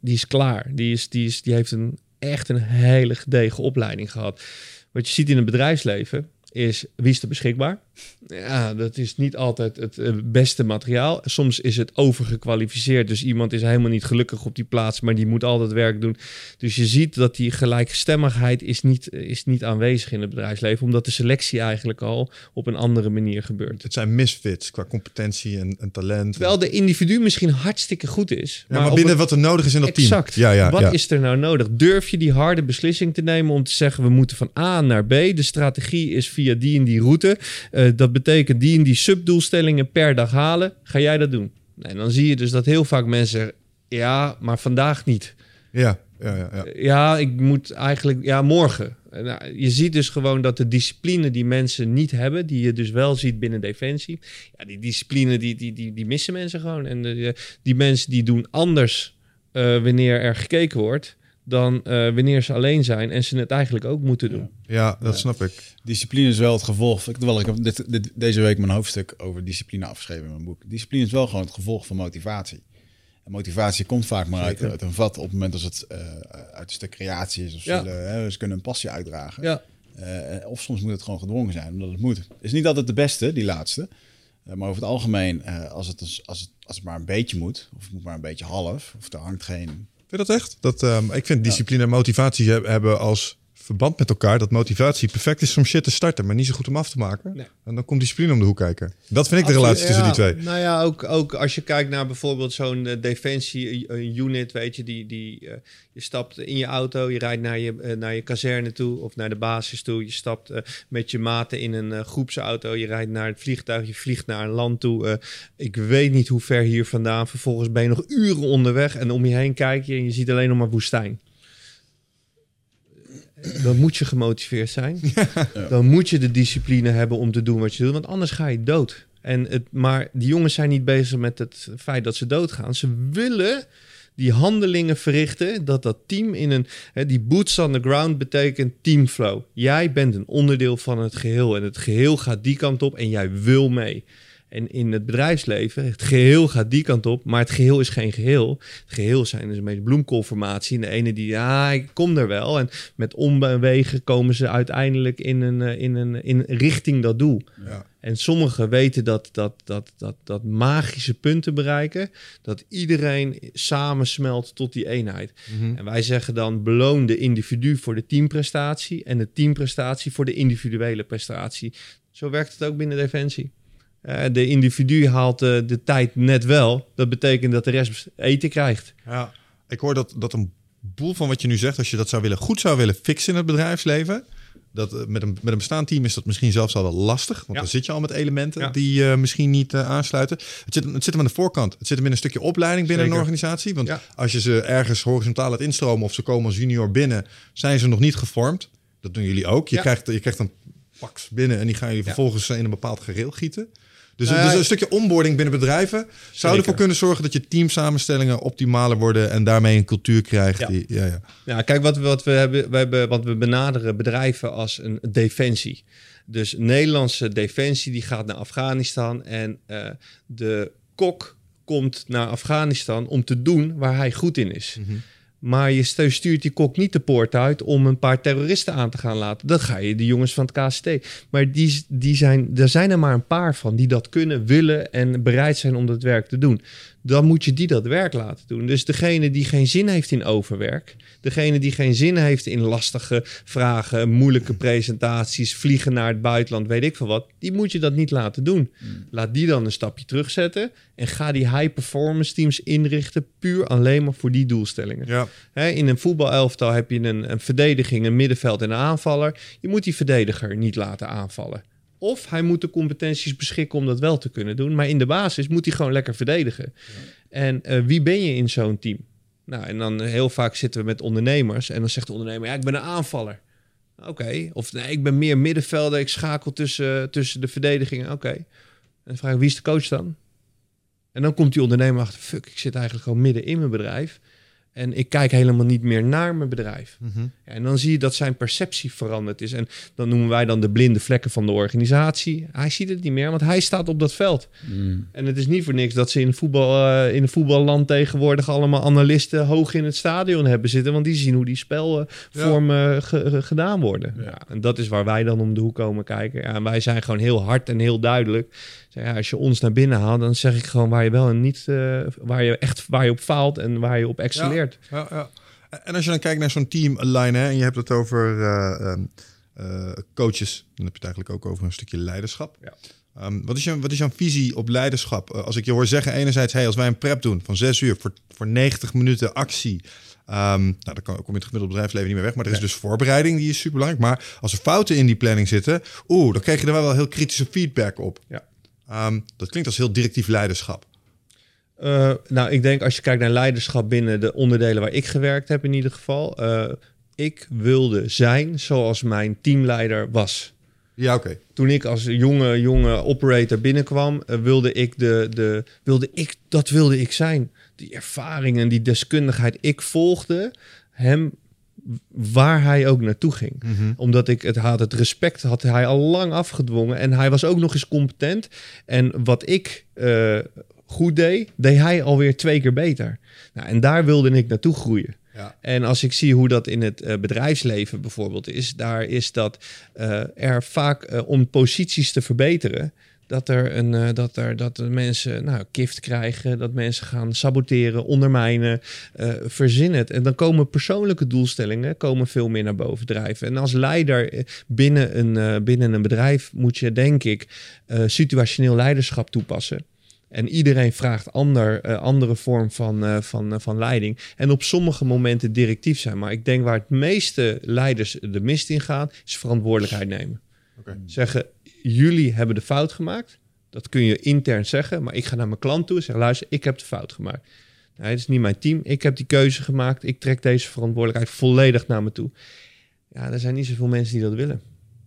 die is klaar. Die, is, die, is, die heeft een, echt een hele gedegen opleiding gehad. Wat je ziet in het bedrijfsleven is wie is er beschikbaar. Ja, dat is niet altijd het eh, beste materiaal. Soms is het overgekwalificeerd. Dus iemand is helemaal niet gelukkig op die plaats, maar die moet altijd werk doen. Dus je ziet dat die gelijkstemmigheid is niet, is niet aanwezig in het bedrijfsleven, omdat de selectie eigenlijk al op een andere manier gebeurt. Het zijn misfits qua competentie en, en talent. Terwijl de individu misschien hartstikke goed is. ja, maar, binnen wat er nodig is in dat team. Exact. Ja, ja, Wat ja. is er nou nodig? Durf je die harde beslissing te nemen om te zeggen: we moeten van A naar B. De strategie is via die en die route. Eh, dat betekent die en die subdoelstellingen per dag halen. Ga jij dat doen? En dan zie je dus dat heel vaak mensen ja, maar vandaag niet. Ja, ja, ja, ja. Ja, ik moet eigenlijk, ja, morgen. En, nou, je ziet dus gewoon dat de discipline die mensen niet hebben, die je dus wel ziet binnen Defensie, ja, die discipline die, die, die, die missen mensen gewoon. En de, die mensen die doen anders eh, wanneer er gekeken wordt, dan eh, wanneer ze alleen zijn en ze het eigenlijk ook moeten doen. ja dat snap ik. Discipline is wel het gevolg. Ik, wel, ik heb dit, dit- deze week mijn hoofdstuk over discipline afgeschreven in mijn boek. Discipline is wel gewoon het gevolg van motivatie. En motivatie komt vaak maar uit, uit een vat op het moment als het eh, uit een stuk creatie is. Of Ja. ze, hè, ze kunnen een passie uitdragen. Ja, Eh, of soms moet het gewoon gedwongen zijn, omdat het moet. Het is niet altijd de beste, die laatste. Maar over het algemeen, eh, als, het, als, het, als het maar een beetje moet, of het moet maar een beetje half, of er hangt geen... Je dat echt? Dat, ehm, ik vind discipline en motivatie heb- hebben als verband met elkaar. Dat motivatie perfect is om shit te starten, maar niet zo goed om af te maken. Nee. En dan komt discipline om de hoek kijken. Dat vind ik de relatie tussen die twee. Nou ja, ook, ook als je kijkt naar bijvoorbeeld zo'n eh, defensie eh, unit, weet je, die, die eh, je stapt in je auto, je rijdt naar je, eh, naar je kazerne toe of naar de basis toe, je stapt met je maten in een groepsauto, je rijdt naar het vliegtuig, je vliegt naar een land toe. ik weet niet hoe ver hier vandaan. Vervolgens ben je nog uren onderweg en om je heen kijk je en je ziet alleen nog maar woestijn. Dan moet je gemotiveerd zijn. Dan moet je de discipline hebben om te doen wat je doet, want anders ga je dood. En het, maar die jongens zijn niet bezig met het feit dat ze doodgaan. Ze willen die handelingen verrichten, dat dat team in een... Hè, die boots on the ground betekent teamflow. Jij bent een onderdeel van het geheel en het geheel gaat die kant op en jij wil mee. En in het bedrijfsleven, het geheel gaat die kant op, maar het geheel is geen geheel. Het geheel zijn dus een beetje bloemkoolformatie. En de ene die, ja, ik kom er wel. En met omwegen komen ze uiteindelijk in een, eh, in een in richting dat doel. Ja. En sommigen weten dat, dat, dat, dat, dat magische punt te bereiken, dat iedereen samensmelt tot die eenheid. Mhm. En wij zeggen dan beloon de individu voor de teamprestatie en de teamprestatie voor de individuele prestatie. Zo werkt het ook binnen Defensie. Eh, de individu haalt eh, de tijd net wel. Dat betekent dat de rest eten krijgt. Ja, ik hoor dat, dat een boel van wat je nu zegt, als je dat zou willen, goed zou willen fixen in het bedrijfsleven. Dat, eh, met, een, met een bestaand team is dat misschien zelfs al wel lastig. Want Ja. dan zit je al met elementen Ja. die eh, misschien niet aansluiten. Het zit, het zit hem aan de voorkant. Het zit hem in een stukje opleiding binnen Zeker. een organisatie. Want Ja. als je ze ergens horizontaal laat instromen of ze komen als junior binnen, zijn ze nog niet gevormd. Dat doen jullie ook. Je, krijgt, je krijgt een paks binnen en die gaan jullie vervolgens in een bepaald gereel gieten. Dus, Nou ja, dus een stukje onboarding binnen bedrijven zou ervoor kunnen zorgen dat je teamsamenstellingen optimaler worden en daarmee een cultuur krijgt. Ja. Die, ja, ja. Ja, kijk, wat we, wat we hebben, we hebben, want we benaderen bedrijven als een defensie. Dus Nederlandse defensie die gaat naar Afghanistan en uh, de kok komt naar Afghanistan om te doen waar hij goed in is. Mhm. Maar je stuurt die kok niet de poort uit om een paar terroristen aan te gaan laten. Dan ga je de jongens van het KST. Maar die, die zijn, er zijn er maar een paar van die dat kunnen, willen en bereid zijn om dat werk te doen dan moet je die dat werk laten doen. Dus degene die geen zin heeft in overwerk, degene die geen zin heeft in lastige vragen, moeilijke presentaties, vliegen naar het buitenland, weet ik veel wat, die moet je dat niet laten doen. Laat die dan een stapje terugzetten en ga die high performance teams inrichten puur alleen maar voor die doelstellingen. Ja. in een voetbalelftal heb je een, een verdediging, een middenveld en een aanvaller. Je moet die verdediger niet laten aanvallen. Of hij moet de competenties beschikken om dat wel te kunnen doen. Maar in de basis moet hij gewoon lekker verdedigen. En eh, wie ben je in zo'n team? Nou, en dan heel vaak zitten we met ondernemers. En dan zegt de ondernemer, ja, ik ben een aanvaller. Oké. Of nee, ik ben meer middenvelder. Ik schakel tussen, tussen de verdedigingen. Oké. En dan vraag ik, wie is de coach dan? En dan komt die ondernemer achter, fuck, ik zit eigenlijk gewoon midden in mijn bedrijf. En ik kijk helemaal niet meer naar mijn bedrijf. Mhm. Ja, en dan zie je dat zijn perceptie veranderd is. En dan noemen wij dan de blinde vlekken van de organisatie. Hij ziet het niet meer, want hij staat op dat veld. Mm. En het is niet voor niks dat ze in, voetbal, eh, in een voetballand tegenwoordig allemaal analisten hoog in het stadion hebben zitten. Want die zien hoe die spelvormen ge- gedaan worden. Ja. en dat is waar wij dan om de hoek komen kijken. Ja, en wij zijn gewoon heel hard en heel duidelijk. Zeg, ja, als je ons naar binnen haalt, dan zeg ik gewoon waar je wel en niet, eh, waar je echt waar je op faalt en waar je op excelleert. Ja, ja. En als je dan kijkt naar zo'n team line hè, en je hebt het over eh, ehm, eh, coaches, dan heb je het eigenlijk ook over een stukje leiderschap. Ja. Ehm, wat, is je, wat is jouw visie op leiderschap? Als ik je hoor zeggen, enerzijds, hey, als wij een prep doen van zes uur voor, voor 90 minuten actie. ehm, nou, dan kan, kom je het gemiddelde bedrijfsleven niet meer weg. Maar er is dus voorbereiding, die is super belangrijk. Maar als er fouten in die planning zitten, oeh, dan krijg je er wel heel kritische feedback op. Ja. Ehm, dat klinkt als heel directief leiderschap. Eh, nou, ik denk als je kijkt naar leiderschap binnen de onderdelen waar ik gewerkt heb in ieder geval. eh, ik wilde zijn zoals mijn teamleider was. Ja, oké. Toen ik als jonge, jonge operator binnenkwam, eh, wilde ik de, de, wilde ik, dat wilde ik zijn. Die ervaringen, die deskundigheid. Ik volgde hem waar hij ook naartoe ging. Mhm. Omdat ik het had, het respect had hij al lang afgedwongen. En hij was ook nog eens competent. En wat ik eh, goed deed, deed hij alweer twee keer beter. Nou, en daar wilde ik naartoe groeien. Ja. En als ik zie hoe dat in het eh, bedrijfsleven bijvoorbeeld is, daar is dat eh, er vaak om posities te verbeteren. Dat er, een, eh, dat er dat de mensen nou, kift krijgen, dat mensen gaan saboteren, ondermijnen, eh verzin het. En dan komen persoonlijke doelstellingen komen veel meer naar boven drijven. En als leider eh, binnen een, binnen een bedrijf moet je, denk ik, situationeel leiderschap toepassen. En iedereen vraagt ander, andere vorm van, van, van leiding. En op sommige momenten directief zijn. Maar ik denk waar het meeste leiders de mist in gaan, is verantwoordelijkheid nemen. Zeggen, jullie hebben de fout gemaakt. Dat kun je intern zeggen. Maar ik ga naar mijn klant toe en zeg, luister, ik heb de fout gemaakt. Nee, het is niet mijn team. Ik heb die keuze gemaakt. Ik trek deze verantwoordelijkheid volledig naar me toe. Ja, er zijn niet zoveel mensen die dat willen.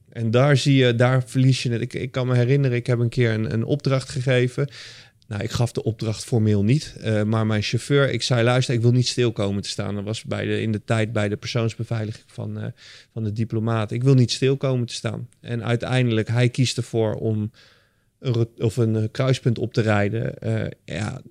En daar zie je, daar verlies je het. Ik, ik kan me herinneren, ik heb een keer een, een opdracht gegeven. Nou, ik gaf de opdracht formeel niet. eh, maar mijn chauffeur, ik zei, luister, ik wil niet stil komen te staan. Dat was bij de, in de tijd bij de persoonsbeveiliging van, eh, van de diplomaat. Ik wil niet stil komen te staan. En uiteindelijk, hij kiest ervoor om een, of een eh, kruispunt op te rijden. Ja,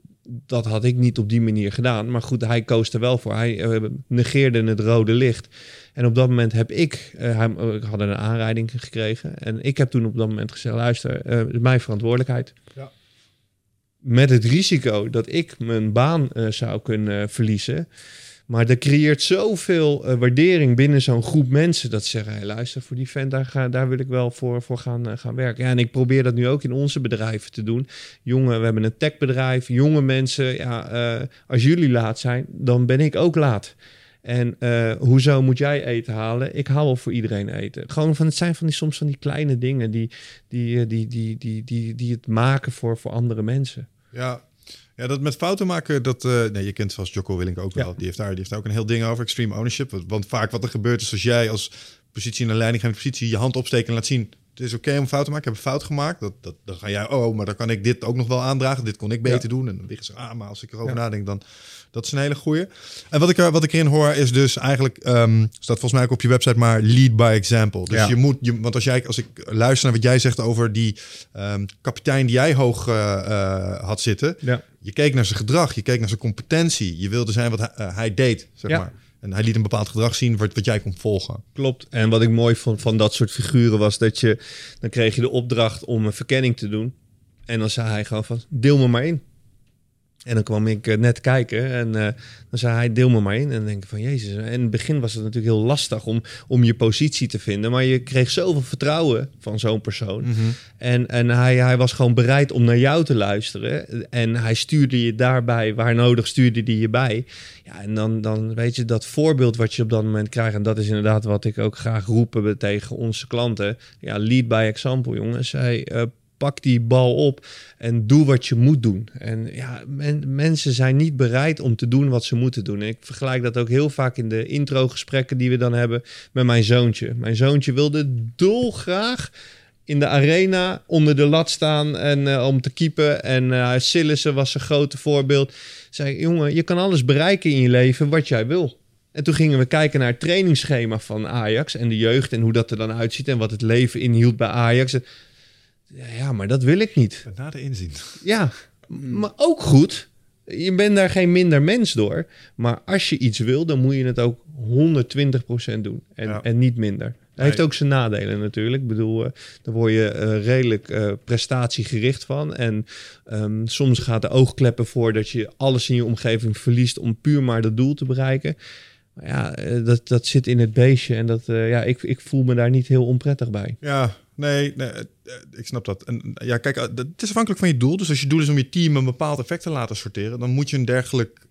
dat had ik niet op die manier gedaan. Maar goed, hij koos er wel voor. Hij negeerde het rode licht. En op dat moment heb ik, hij, ik had een aanrijding gekregen. En ik heb toen op dat moment gezegd, luister, is mijn verantwoordelijkheid. Ja. Met het risico dat ik mijn baan eh, zou kunnen verliezen. Maar er creëert zoveel eh, waardering binnen zo'n groep mensen dat ze zeggen: hey, luister, voor die vent, daar, ga, daar wil ik wel voor, voor gaan, eh, gaan werken. Ja, en ik probeer dat nu ook in onze bedrijven te doen. Jongen, we hebben een techbedrijf, jonge mensen. Ja, als jullie laat zijn, dan ben ik ook laat. En hoezo moet jij eten halen? Ik haal wel voor iedereen eten. Gewoon van het zijn van die soms van die kleine dingen die, die, eh, die, die, die, die, die het maken voor, voor andere mensen. Ja. ja, dat met fouten maken, dat, eh, nee, je kent vast Jocko Willink ook wel. Ja. Die, heeft daar, die heeft daar ook een heel ding over, extreme ownership. Want, want vaak wat er gebeurt is als jij als positie in een leidinggevende positie je hand opsteekt en laat zien, Het is oké om fout te maken. Ik heb een fout gemaakt. Dat, dat, dan ga jij, oh, maar dan kan ik dit ook nog wel aandragen. Dit kon ik beter doen. En dan liggen ze, ah, maar als ik erover nadenk, dan dat is een hele goeie. En wat ik, er, wat ik erin hoor is dus eigenlijk, ehm, staat volgens mij ook op je website, maar lead by example. Dus Ja. je moet, je, want als, jij, als ik luister naar wat jij zegt over die ehm, kapitein die jij hoog eh, eh, had zitten. Je keek naar zijn gedrag, je keek naar zijn competentie. Je wilde zijn wat hij, eh, hij deed, zeg maar. En hij liet een bepaald gedrag zien wat, wat jij kon volgen. Klopt. En wat ik mooi vond van dat soort figuren was dat je... dan kreeg je de opdracht om een verkenning te doen. En dan zei hij gewoon van, deel me maar in. En dan kwam ik eh, net kijken en eh, dan zei hij, deel me maar in. En dan denk ik van, jezus. En in het begin was het natuurlijk heel lastig om, om je positie te vinden. Maar je kreeg zoveel vertrouwen van zo'n persoon. En, en hij, hij was gewoon bereid om naar jou te luisteren. En hij stuurde je daarbij, waar nodig stuurde hij je bij. Ja, en dan, dan weet je, dat voorbeeld wat je op dat moment krijgt... en dat is inderdaad wat ik ook graag roepen tegen onze klanten. Ja, lead by example, jongens. Hij, eh, pak die bal op en doe wat je moet doen. En ja, men- mensen zijn niet bereid om te doen wat ze moeten doen. En ik vergelijk dat ook heel vaak in de introgesprekken die we dan hebben met mijn zoontje. Mijn zoontje wilde dolgraag in de arena onder de lat staan en eh, om te keepen. En eh Sillissen was een grote voorbeeld. Zei, jongen, je kan alles bereiken in je leven wat jij wil. En toen gingen we kijken naar het trainingsschema van Ajax en de jeugd en hoe dat er dan uitziet en wat het leven inhield bij Ajax. Ja, maar dat wil ik niet. Na de inzien. Ja, maar ook goed. Je bent daar geen minder mens door. Maar als je iets wil, dan moet je het ook 120% doen. En, Ja. en niet minder. Dat heeft ook zijn nadelen natuurlijk. Ik bedoel, eh, daar word je eh, redelijk eh, prestatiegericht van. En ehm, soms gaat de oogkleppen voor dat je alles in je omgeving verliest om puur maar dat doel te bereiken. Maar ja, dat, dat zit in het beestje. En dat, ja, ik, ik voel me daar niet heel onprettig bij. Ja, nee, nee eh, eh, ik snap dat. En eh, ja, kijk, het is afhankelijk van je doel. Dus als je doel is om je team een bepaald effect te laten sorteren, dan moet je een dergelijk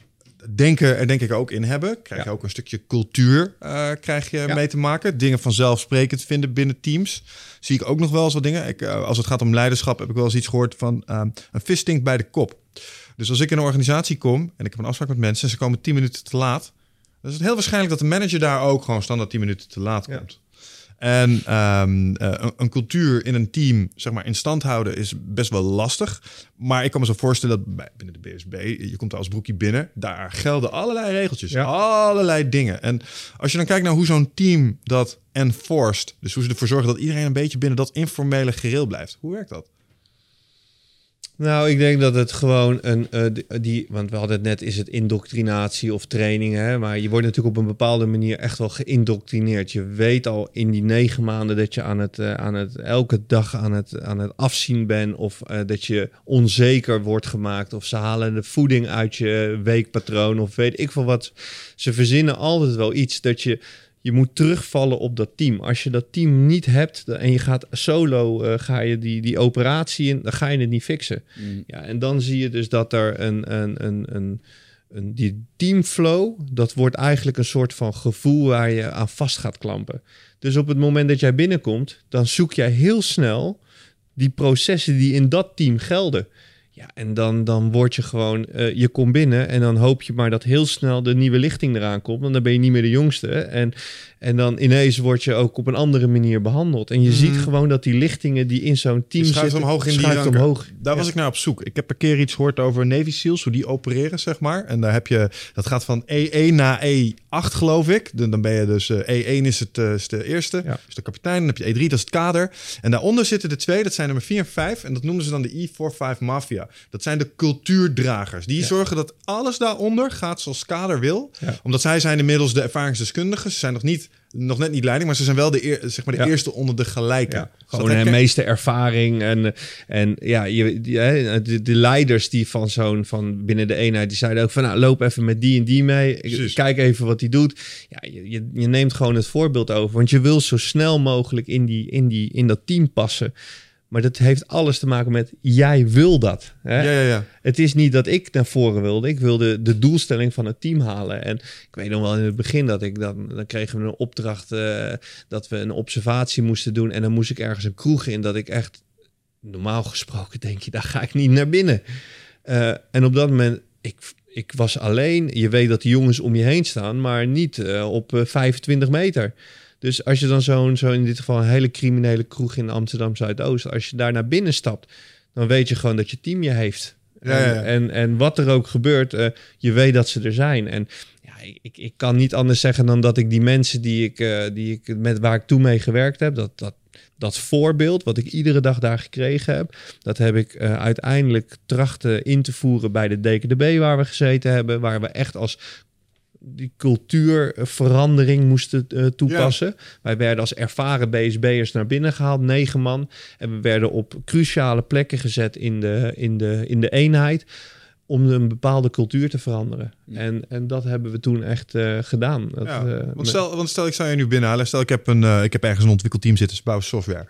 denken er denk ik ook in hebben. Krijg je Ja. ook een stukje cultuur krijg je Ja. mee te maken. Dingen vanzelfsprekend vinden binnen teams. Zie ik ook nog wel eens wat dingen. Ik, als het gaat om leiderschap heb ik wel eens iets gehoord van ehm, een vis stinkt bij de kop. Dus als ik in een organisatie kom en ik heb een afspraak met mensen en ze komen 10 minuten te laat, dan is het heel waarschijnlijk dat de manager daar ook gewoon standaard 10 minuten te laat Ja. En ehm, eh, een, een cultuur in een team zeg maar, in stand houden is best wel lastig. Maar ik kan me zo voorstellen dat bij, binnen de BSB, je komt daar als broekie binnen, daar gelden allerlei regeltjes, Ja. allerlei dingen. En als je dan kijkt naar hoe zo'n team dat enforced, dus hoe ze ervoor zorgen dat iedereen een beetje binnen dat informele gereel blijft. Hoe werkt dat? Nou, ik denk dat het gewoon een. eh, die- die, want we hadden het net, is het indoctrinatie of training. Hè? Maar je wordt natuurlijk op een bepaalde manier echt wel geïndoctrineerd. Je weet al in die negen maanden dat je aan het, eh, aan het elke dag aan het, aan het afzien bent. Of eh, dat je onzeker wordt gemaakt. Of ze halen de voeding uit je weekpatroon. Of weet ik veel wat. Ze verzinnen altijd wel iets dat je. Je moet terugvallen op dat team. Als je dat team niet hebt en je gaat solo, eh, ga je die, die operatie in, dan ga je het niet fixen. Ja, en dan zie je dus dat er een, een, een, een, een die teamflow, dat wordt eigenlijk een soort van gevoel waar je aan vast gaat klampen. Dus op het moment dat jij binnenkomt, dan zoek jij heel snel die processen die in dat team gelden. Ja, en dan, dan word je gewoon, eh, je komt binnen en dan hoop je maar dat heel snel de nieuwe lichting eraan komt. Want dan ben je niet meer de jongste. En, en dan ineens word je ook op een andere manier behandeld. En je ziet gewoon dat die lichtingen die in zo'n team schuift zitten, omhoog in die schuift ranken. omhoog. Daar was ik naar op zoek. Ik heb een keer iets gehoord over Navy SEALs, hoe die opereren, zeg maar. En daar heb je, dat gaat van E1 naar E8, geloof ik. Dan, dan ben je dus, eh, E1 is, het, eh, is de eerste, Ja. is de kapitein. Dan heb je E3, dat is het kader. En daaronder zitten de twee, dat zijn nummer 4 en 5. En dat noemen ze dan de E45 Mafia. Dat zijn de cultuurdragers. Die zorgen dat alles daaronder gaat zoals kader wil. Ja. Omdat zij zijn inmiddels de ervaringsdeskundigen. Ze zijn nog, niet, nog net niet leiding, maar ze zijn wel de, eer, zeg maar de Ja. eerste onder de gelijken. Ja, gewoon de meeste ervaring. En, en ja, je, de, de leiders die van zo'n van binnen de eenheid, die zeiden ook van nou, loop even met die en die mee. Precies. Kijk even wat die doet. Ja, je, je, je neemt gewoon het voorbeeld over. Want je wil zo snel mogelijk in, die, in, die, in dat team passen. Maar dat heeft alles te maken met jij wil dat. Hè? Ja, ja, ja. Het is niet dat ik naar voren wilde. Ik wilde de doelstelling van het team halen. En ik weet nog wel in het begin dat ik dan... Dan kregen we een opdracht eh, dat we een observatie moesten doen. En dan moest ik ergens een kroeg in dat ik echt... Normaal gesproken denk je, daar ga ik niet naar binnen. Eh, en op dat moment... Ik, ik was alleen. Je weet dat de jongens om je heen staan, maar niet eh, op eh, 25 meter. Dus als je dan zo'n, zo in dit geval een hele criminele kroeg in Amsterdam Zuidoost, als je daar naar binnen stapt, dan weet je gewoon dat je team je heeft. Ja, ja, en, en wat er ook gebeurt, eh, je weet dat ze er zijn. En ja, ik, ik kan niet anders zeggen dan dat ik die mensen die ik, eh, die ik met waar ik toen mee gewerkt heb, dat, dat, dat voorbeeld wat ik iedere dag daar gekregen heb, dat heb ik eh, uiteindelijk trachten in te voeren bij de DKDB waar we gezeten hebben, waar we echt als die cultuurverandering moesten eh, toepassen. Wij werden als ervaren BSB'ers naar binnen gehaald, negen man. En we werden op cruciale plekken gezet in de, in de, in de eenheid om een bepaalde cultuur te veranderen. En, en dat hebben we toen echt eh, gedaan. Dat, Ja, eh, want, stel, want stel, ik zou je nu binnenhalen. Stel, ik heb, een, eh, ik heb ergens een ontwikkelteam zitten, ze bouwen software.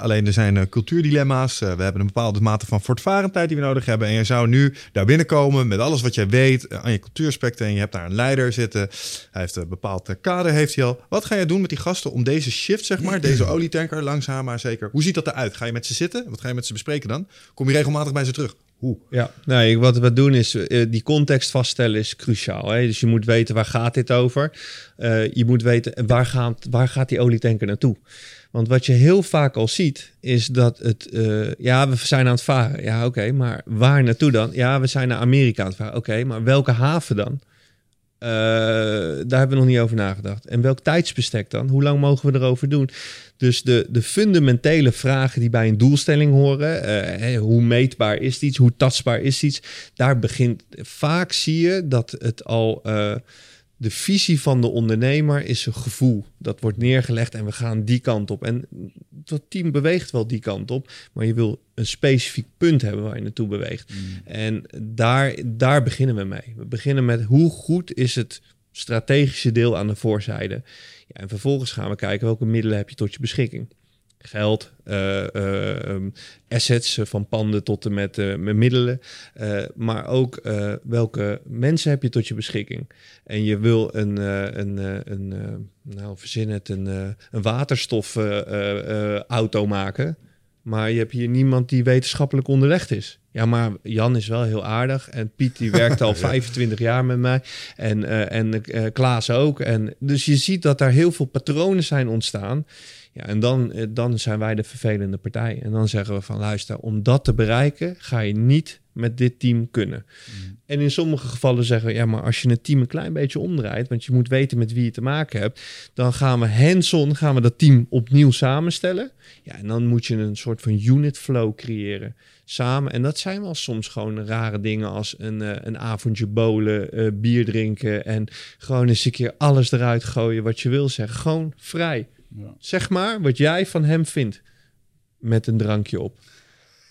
Alleen er zijn cultuurdilemma's. We hebben een bepaalde mate van voortvarendheid die we nodig hebben. En je zou nu daar binnenkomen met alles wat jij weet aan je cultuuraspecten. En je hebt daar een leider zitten. Hij heeft een bepaald kader, heeft hij al. Wat ga je doen met die gasten om deze shift, zeg maar, deze olietanker, langzaam maar zeker. Hoe ziet dat eruit? Ga je met ze zitten? Wat ga je met ze bespreken dan? Kom je regelmatig bij ze terug? Ja, nee, wat we doen is eh, die context vaststellen is cruciaal. Hè? Dus je moet weten waar gaat dit over. Eh, je moet weten waar gaat, waar gaat die olietanker naartoe. Want wat je heel vaak al ziet, is dat het... eh, ja, we zijn aan het varen. Ja, oké, maar waar naartoe dan? Ja, we zijn naar Amerika aan het varen. Oké, maar welke haven dan? Eh, daar hebben we nog niet over nagedacht. En welk tijdsbestek dan? Hoe lang mogen we erover doen? Dus de, de fundamentele vragen die bij een doelstelling horen, eh, hoe meetbaar is iets, hoe tastbaar is iets, daar begint vaak zie je dat het al eh, de visie van de ondernemer is een gevoel. Dat wordt neergelegd en we gaan die kant op. En dat team beweegt wel die kant op, maar je wil een specifiek punt hebben waar je naartoe beweegt. En daar, daar beginnen we mee. We beginnen met hoe goed is het strategische deel aan de voorzijde. Ja, en vervolgens gaan we kijken welke middelen heb je tot je beschikking. Geld, eh, eh, ehm, assets eh, van panden tot en met met middelen. maar ook welke mensen heb je tot je beschikking. En je wil een, een, een nou verzin het, een, een waterstofauto maken. Maar je hebt hier niemand die wetenschappelijk onderlegd is. Ja, maar Jan is wel heel aardig. En Piet die werkt al 25 jaar met mij. En, en Klaas ook. En, dus je ziet dat daar heel veel patronen zijn ontstaan. Ja, en dan, eh, dan zijn wij de vervelende partij. En dan zeggen we van luister, om dat te bereiken ga je niet met dit team kunnen. En in sommige gevallen zeggen we, ja, maar als je het team een klein beetje omdraait, want je moet weten met wie je te maken hebt, dan gaan we hands-on, gaan we dat team opnieuw samenstellen. Ja, en dan moet je een soort van unit flow creëren samen. En dat zijn wel soms gewoon rare dingen als een, eh, een avondje bolen, eh, bier drinken en gewoon eens een keer alles eruit gooien wat je wil zeggen. Gewoon vrij. Ja. Zeg maar wat jij van hem vindt met een drankje op.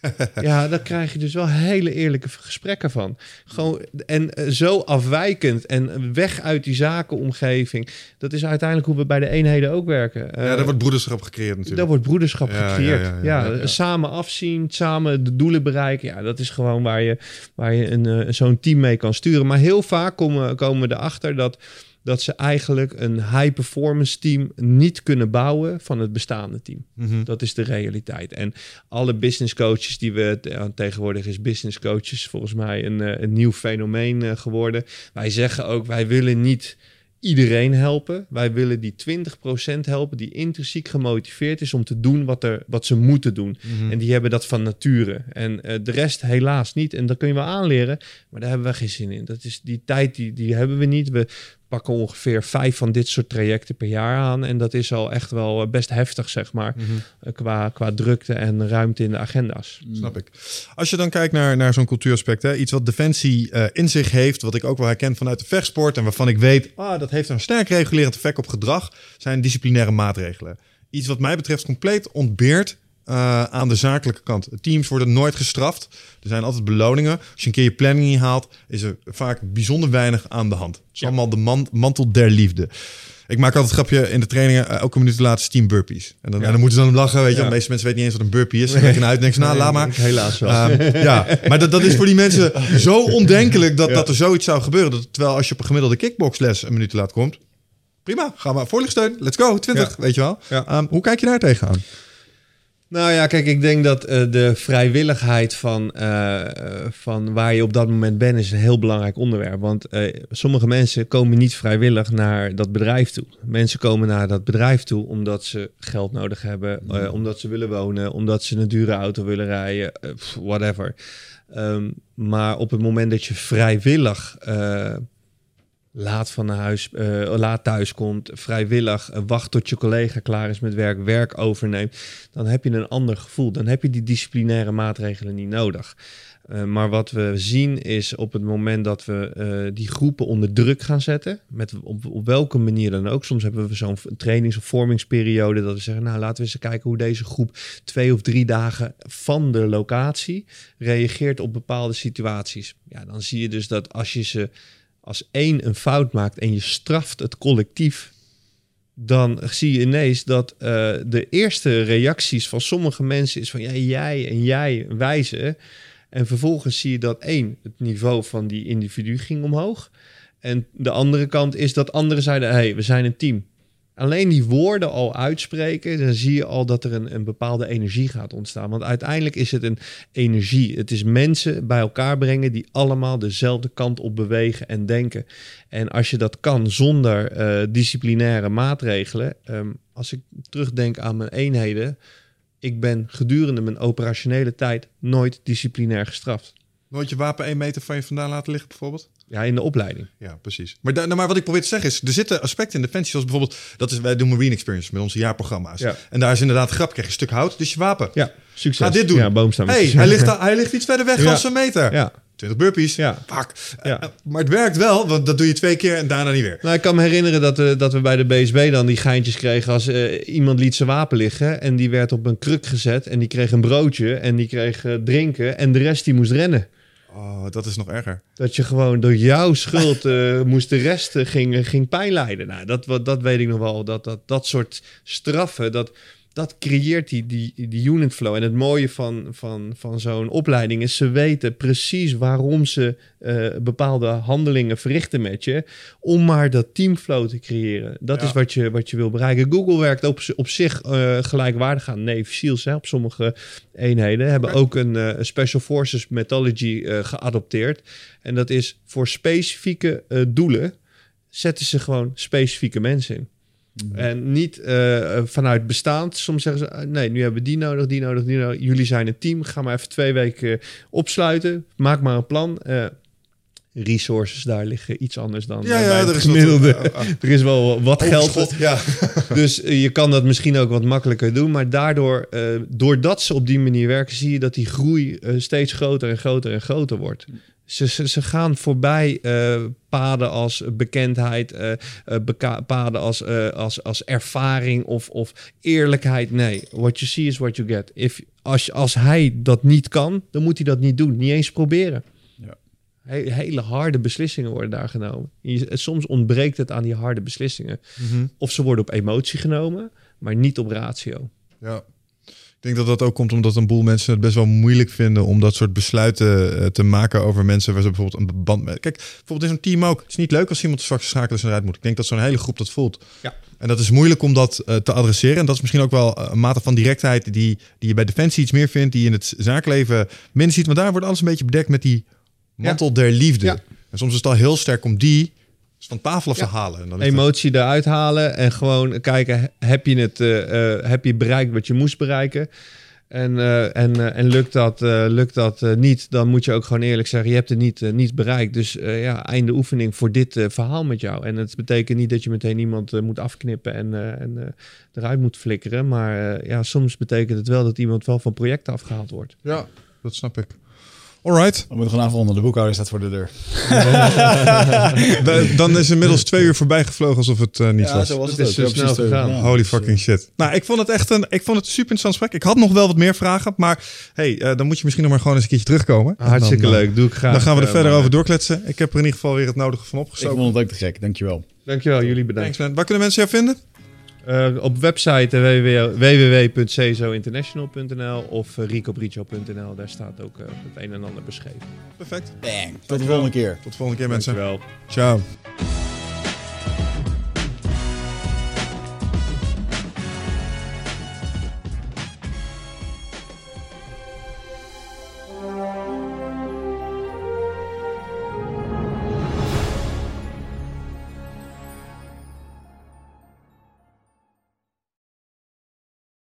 ja, daar krijg je dus wel hele eerlijke gesprekken van. Gewoon, en eh, zo afwijkend en weg uit die zakenomgeving. Dat is uiteindelijk hoe we bij de eenheden ook werken. ja, Eh, daar wordt broederschap gecreëerd natuurlijk. daar wordt broederschap Ja, gecreëerd. ja, Ja, ja, ja, ja. samen afzien, samen de doelen bereiken. Ja, dat is gewoon waar je, waar je een, eh, zo'n team mee kan sturen. Maar heel vaak komen, komen we erachter dat, dat ze eigenlijk een high-performance team niet kunnen bouwen van het bestaande team. Mhm. Dat is de realiteit. En alle business coaches die we tegenwoordig is business coaches volgens mij een, eh, een nieuw fenomeen eh, geworden. Wij zeggen ook, wij willen niet iedereen helpen. Wij willen die 20% helpen die intrinsiek gemotiveerd is om te doen wat, er, wat ze moeten doen. Mhm. En die hebben dat van nature. En eh, de rest helaas niet. En dat kun je wel aanleren, maar daar hebben we geen zin in. Dat is die tijd, die, die hebben we niet. We pakken ongeveer vijf van dit soort trajecten per jaar aan. En dat is al echt wel eh, best heftig, zeg maar, Mhm. eh, qua, qua drukte en ruimte in de agenda's. Snap ik. Als je dan kijkt naar, naar zo'n cultuuraspect, hè, iets wat Defensie eh, in zich heeft, wat ik ook wel herken vanuit de vechtsport en waarvan ik weet, ah, dat heeft een sterk regulerend effect op gedrag, zijn disciplinaire maatregelen. Iets wat mij betreft compleet ontbeert eh, aan de zakelijke kant. Teams worden nooit gestraft. Er zijn altijd beloningen. Als je een keer je planning niet haalt, is er vaak bijzonder weinig aan de hand. Het is Ja. allemaal de man- mantel der liefde. Ik maak altijd een grapje in de trainingen. eh, elke minuut laatste 10 burpees. En dan, Ja. en dan moeten ze dan lachen. Weet je, Ja. de meeste mensen weten niet eens wat een burpee is. Ze uit en denken nou, laat maar. Ik Helaas wel. Ehm, ja, maar dat, dat is voor die mensen zo ondenkelijk dat, dat er zoiets zou gebeuren. Dat, terwijl als je op een gemiddelde kickboxles een minuut te laat komt, prima, ga maar voorlichtsteun, let's go, 20, weet je wel. Ehm, hoe kijk je daar tegenaan? Nou ja, kijk, ik denk dat eh, de vrijwilligheid van, eh, eh, van waar je op dat moment bent is een heel belangrijk onderwerp. Want sommige mensen komen niet vrijwillig naar dat bedrijf toe. Mensen komen naar dat bedrijf toe omdat ze geld nodig hebben, eh, omdat ze willen wonen, omdat ze een dure auto willen rijden, whatever. Ehm, maar op het moment dat je vrijwillig laat van huis, eh, laat thuis komt, vrijwillig eh, wacht tot je collega klaar is met werk, werk overneemt, dan heb je een ander gevoel. Dan heb je die disciplinaire maatregelen niet nodig. Eh, maar wat we zien is op het moment dat we die groepen onder druk gaan zetten, met op, op welke manier dan ook. Soms hebben we zo'n trainings- of vormingsperiode dat we zeggen, nou laten we eens kijken hoe deze groep twee of drie dagen van de locatie reageert op bepaalde situaties. Ja, dan zie je dus dat als je ze als één een fout maakt en je straft het collectief, dan zie je ineens dat eh, de eerste reacties van sommige mensen is van ja, jij en jij wijzen. En vervolgens zie je dat één, het niveau van die individu ging omhoog. En de andere kant is dat anderen zeiden, hé, hey, we zijn een team. Alleen die woorden al uitspreken, dan zie je al dat er een, een bepaalde energie gaat ontstaan. Want uiteindelijk is het een energie. Het is mensen bij elkaar brengen die allemaal dezelfde kant op bewegen en denken. En als je dat kan zonder eh, disciplinaire maatregelen. ehm, als ik terugdenk aan mijn eenheden. Ik ben gedurende mijn operationele tijd nooit disciplinair gestraft. Nooit je wapen één meter van je vandaan laten liggen, bijvoorbeeld? Ja, in de opleiding. Ja, precies. Maar, nou, maar wat ik probeer te zeggen is, er zitten aspecten in Defensie, zoals bijvoorbeeld, dat is, wij doen Marine Experience met onze jaarprogramma's. Ja. En daar is inderdaad grap, krijg je een stuk hout, dus je wapen. Ja, succes. Ga dit doen. Ja, boomstam. hey, hij, ligt, al- hij ligt iets verder weg als een meter. Ja. 20 burpees. Ja. Pak. Ja. Eh, maar het werkt wel, want dat doe je twee keer en daarna niet weer. Nou, ik kan me herinneren dat, we dat we bij de BSB dan die geintjes kregen als eh, iemand liet zijn wapen liggen en die werd op een kruk gezet en die kreeg een broodje en die kreeg eh, drinken en de rest die moest rennen. Oh, dat is nog erger. Dat je gewoon door jouw schuld eh, moest de rest eh, ging, ging pijn lijden. Nou, dat, wat- dat weet ik nog wel. Dat, dat, dat soort straffen, dat, dat creëert die, die, die unit flow. En het mooie van, van, van zo'n opleiding is, ze weten precies waarom ze eh, bepaalde handelingen verrichten met je. Om maar dat teamflow te creëren. Dat Ja. is wat je, wat je wil bereiken. Google werkt op, op zich eh, gelijkwaardig aan Navy SEALs. Hè, op sommige eenheden hebben ook een eh, Special Forces methodology geadopteerd. En dat is voor specifieke doelen zetten ze gewoon specifieke mensen in. En niet eh, vanuit bestaand. Soms zeggen ze, eh, nee, nu hebben we die nodig, die nodig, die nodig. Jullie zijn een team, ga maar even twee weken eh, opsluiten. Maak maar een plan. Resources daar liggen iets anders dan Ja, er is gemiddelde. wat, er is wel wat geld. Ja. Dus je kan dat misschien ook wat makkelijker doen. Maar daardoor, doordat ze op die manier werken, zie je dat die groei steeds groter en groter en groter wordt. Ze, ze, ze gaan voorbij eh, paden als bekendheid, eh, eh, beka- paden als, als, als ervaring of, of eerlijkheid. Nee, what you see is what you get. If, als, als hij dat niet kan, dan moet hij dat niet doen. Niet eens proberen. Ja. He- hele harde beslissingen worden daar genomen. Je- soms ontbreekt het aan die harde beslissingen. Mhm. Of ze worden op emotie genomen, maar niet op ratio. Ja. Ik denk dat dat ook komt omdat een boel mensen het best wel moeilijk vinden om dat soort besluiten eh, te maken over mensen waar ze bijvoorbeeld een band mee. Kijk, bijvoorbeeld in zo'n team ook. Het is niet leuk als iemand straks schakelen en eruit moet. Ik denk dat zo'n hele groep dat voelt. Ja. En dat is moeilijk om dat eh, te adresseren. En dat is misschien ook wel eh, een mate van directheid die, die je bij Defensie iets meer vindt, die je in het zaakleven minder ziet. Want daar wordt alles een beetje bedekt met die mantel der liefde. Ja. En soms is het al heel sterk om die van tafel af te Ja. halen. En dan Emotie eruit halen en gewoon kijken, heb je, het, eh, eh, heb je bereikt wat je moest bereiken? En, eh, en, en lukt dat, eh, lukt dat eh, niet, dan moet je ook gewoon eerlijk zeggen, je hebt het niet, niet bereikt. Dus eh, ja, einde oefening voor dit eh, verhaal met jou. En het betekent niet dat je meteen iemand moet afknippen en, eh, en eh, eruit moet flikkeren. Maar eh, ja, soms betekent het wel dat iemand wel van projecten afgehaald wordt. Ja, dat snap ik. Alright. We moeten gewoon afronden. De boekhouder staat voor de deur. Dan is inmiddels twee uur voorbij gevlogen alsof het eh, niet was. het is zo snel gegaan. Holy fucking shit. Nou, ik vond het echt een, ik vond het een super interessant gesprek. Ik had nog wel wat meer vragen, maar hey, eh, dan moet je misschien nog maar gewoon eens een keertje terugkomen. En Hartstikke dan, eh, leuk, doe ik graag. Dan gaan we er verder maar- over doorkletsen. Ik heb er in ieder geval weer het nodige van Ik opgestoken. vond het ook te gek. Dankjewel. Dankjewel, jullie bedankt. Thanks man. Waar kunnen mensen jou vinden? Eh, op website www.cezointernational.nl of uh, ricobricio.nl. Daar staat ook uh, het een en ander beschreven. Perfect. Bang. Tot de volgende keer. Tot de volgende keer mensen. Dankjewel. Ciao.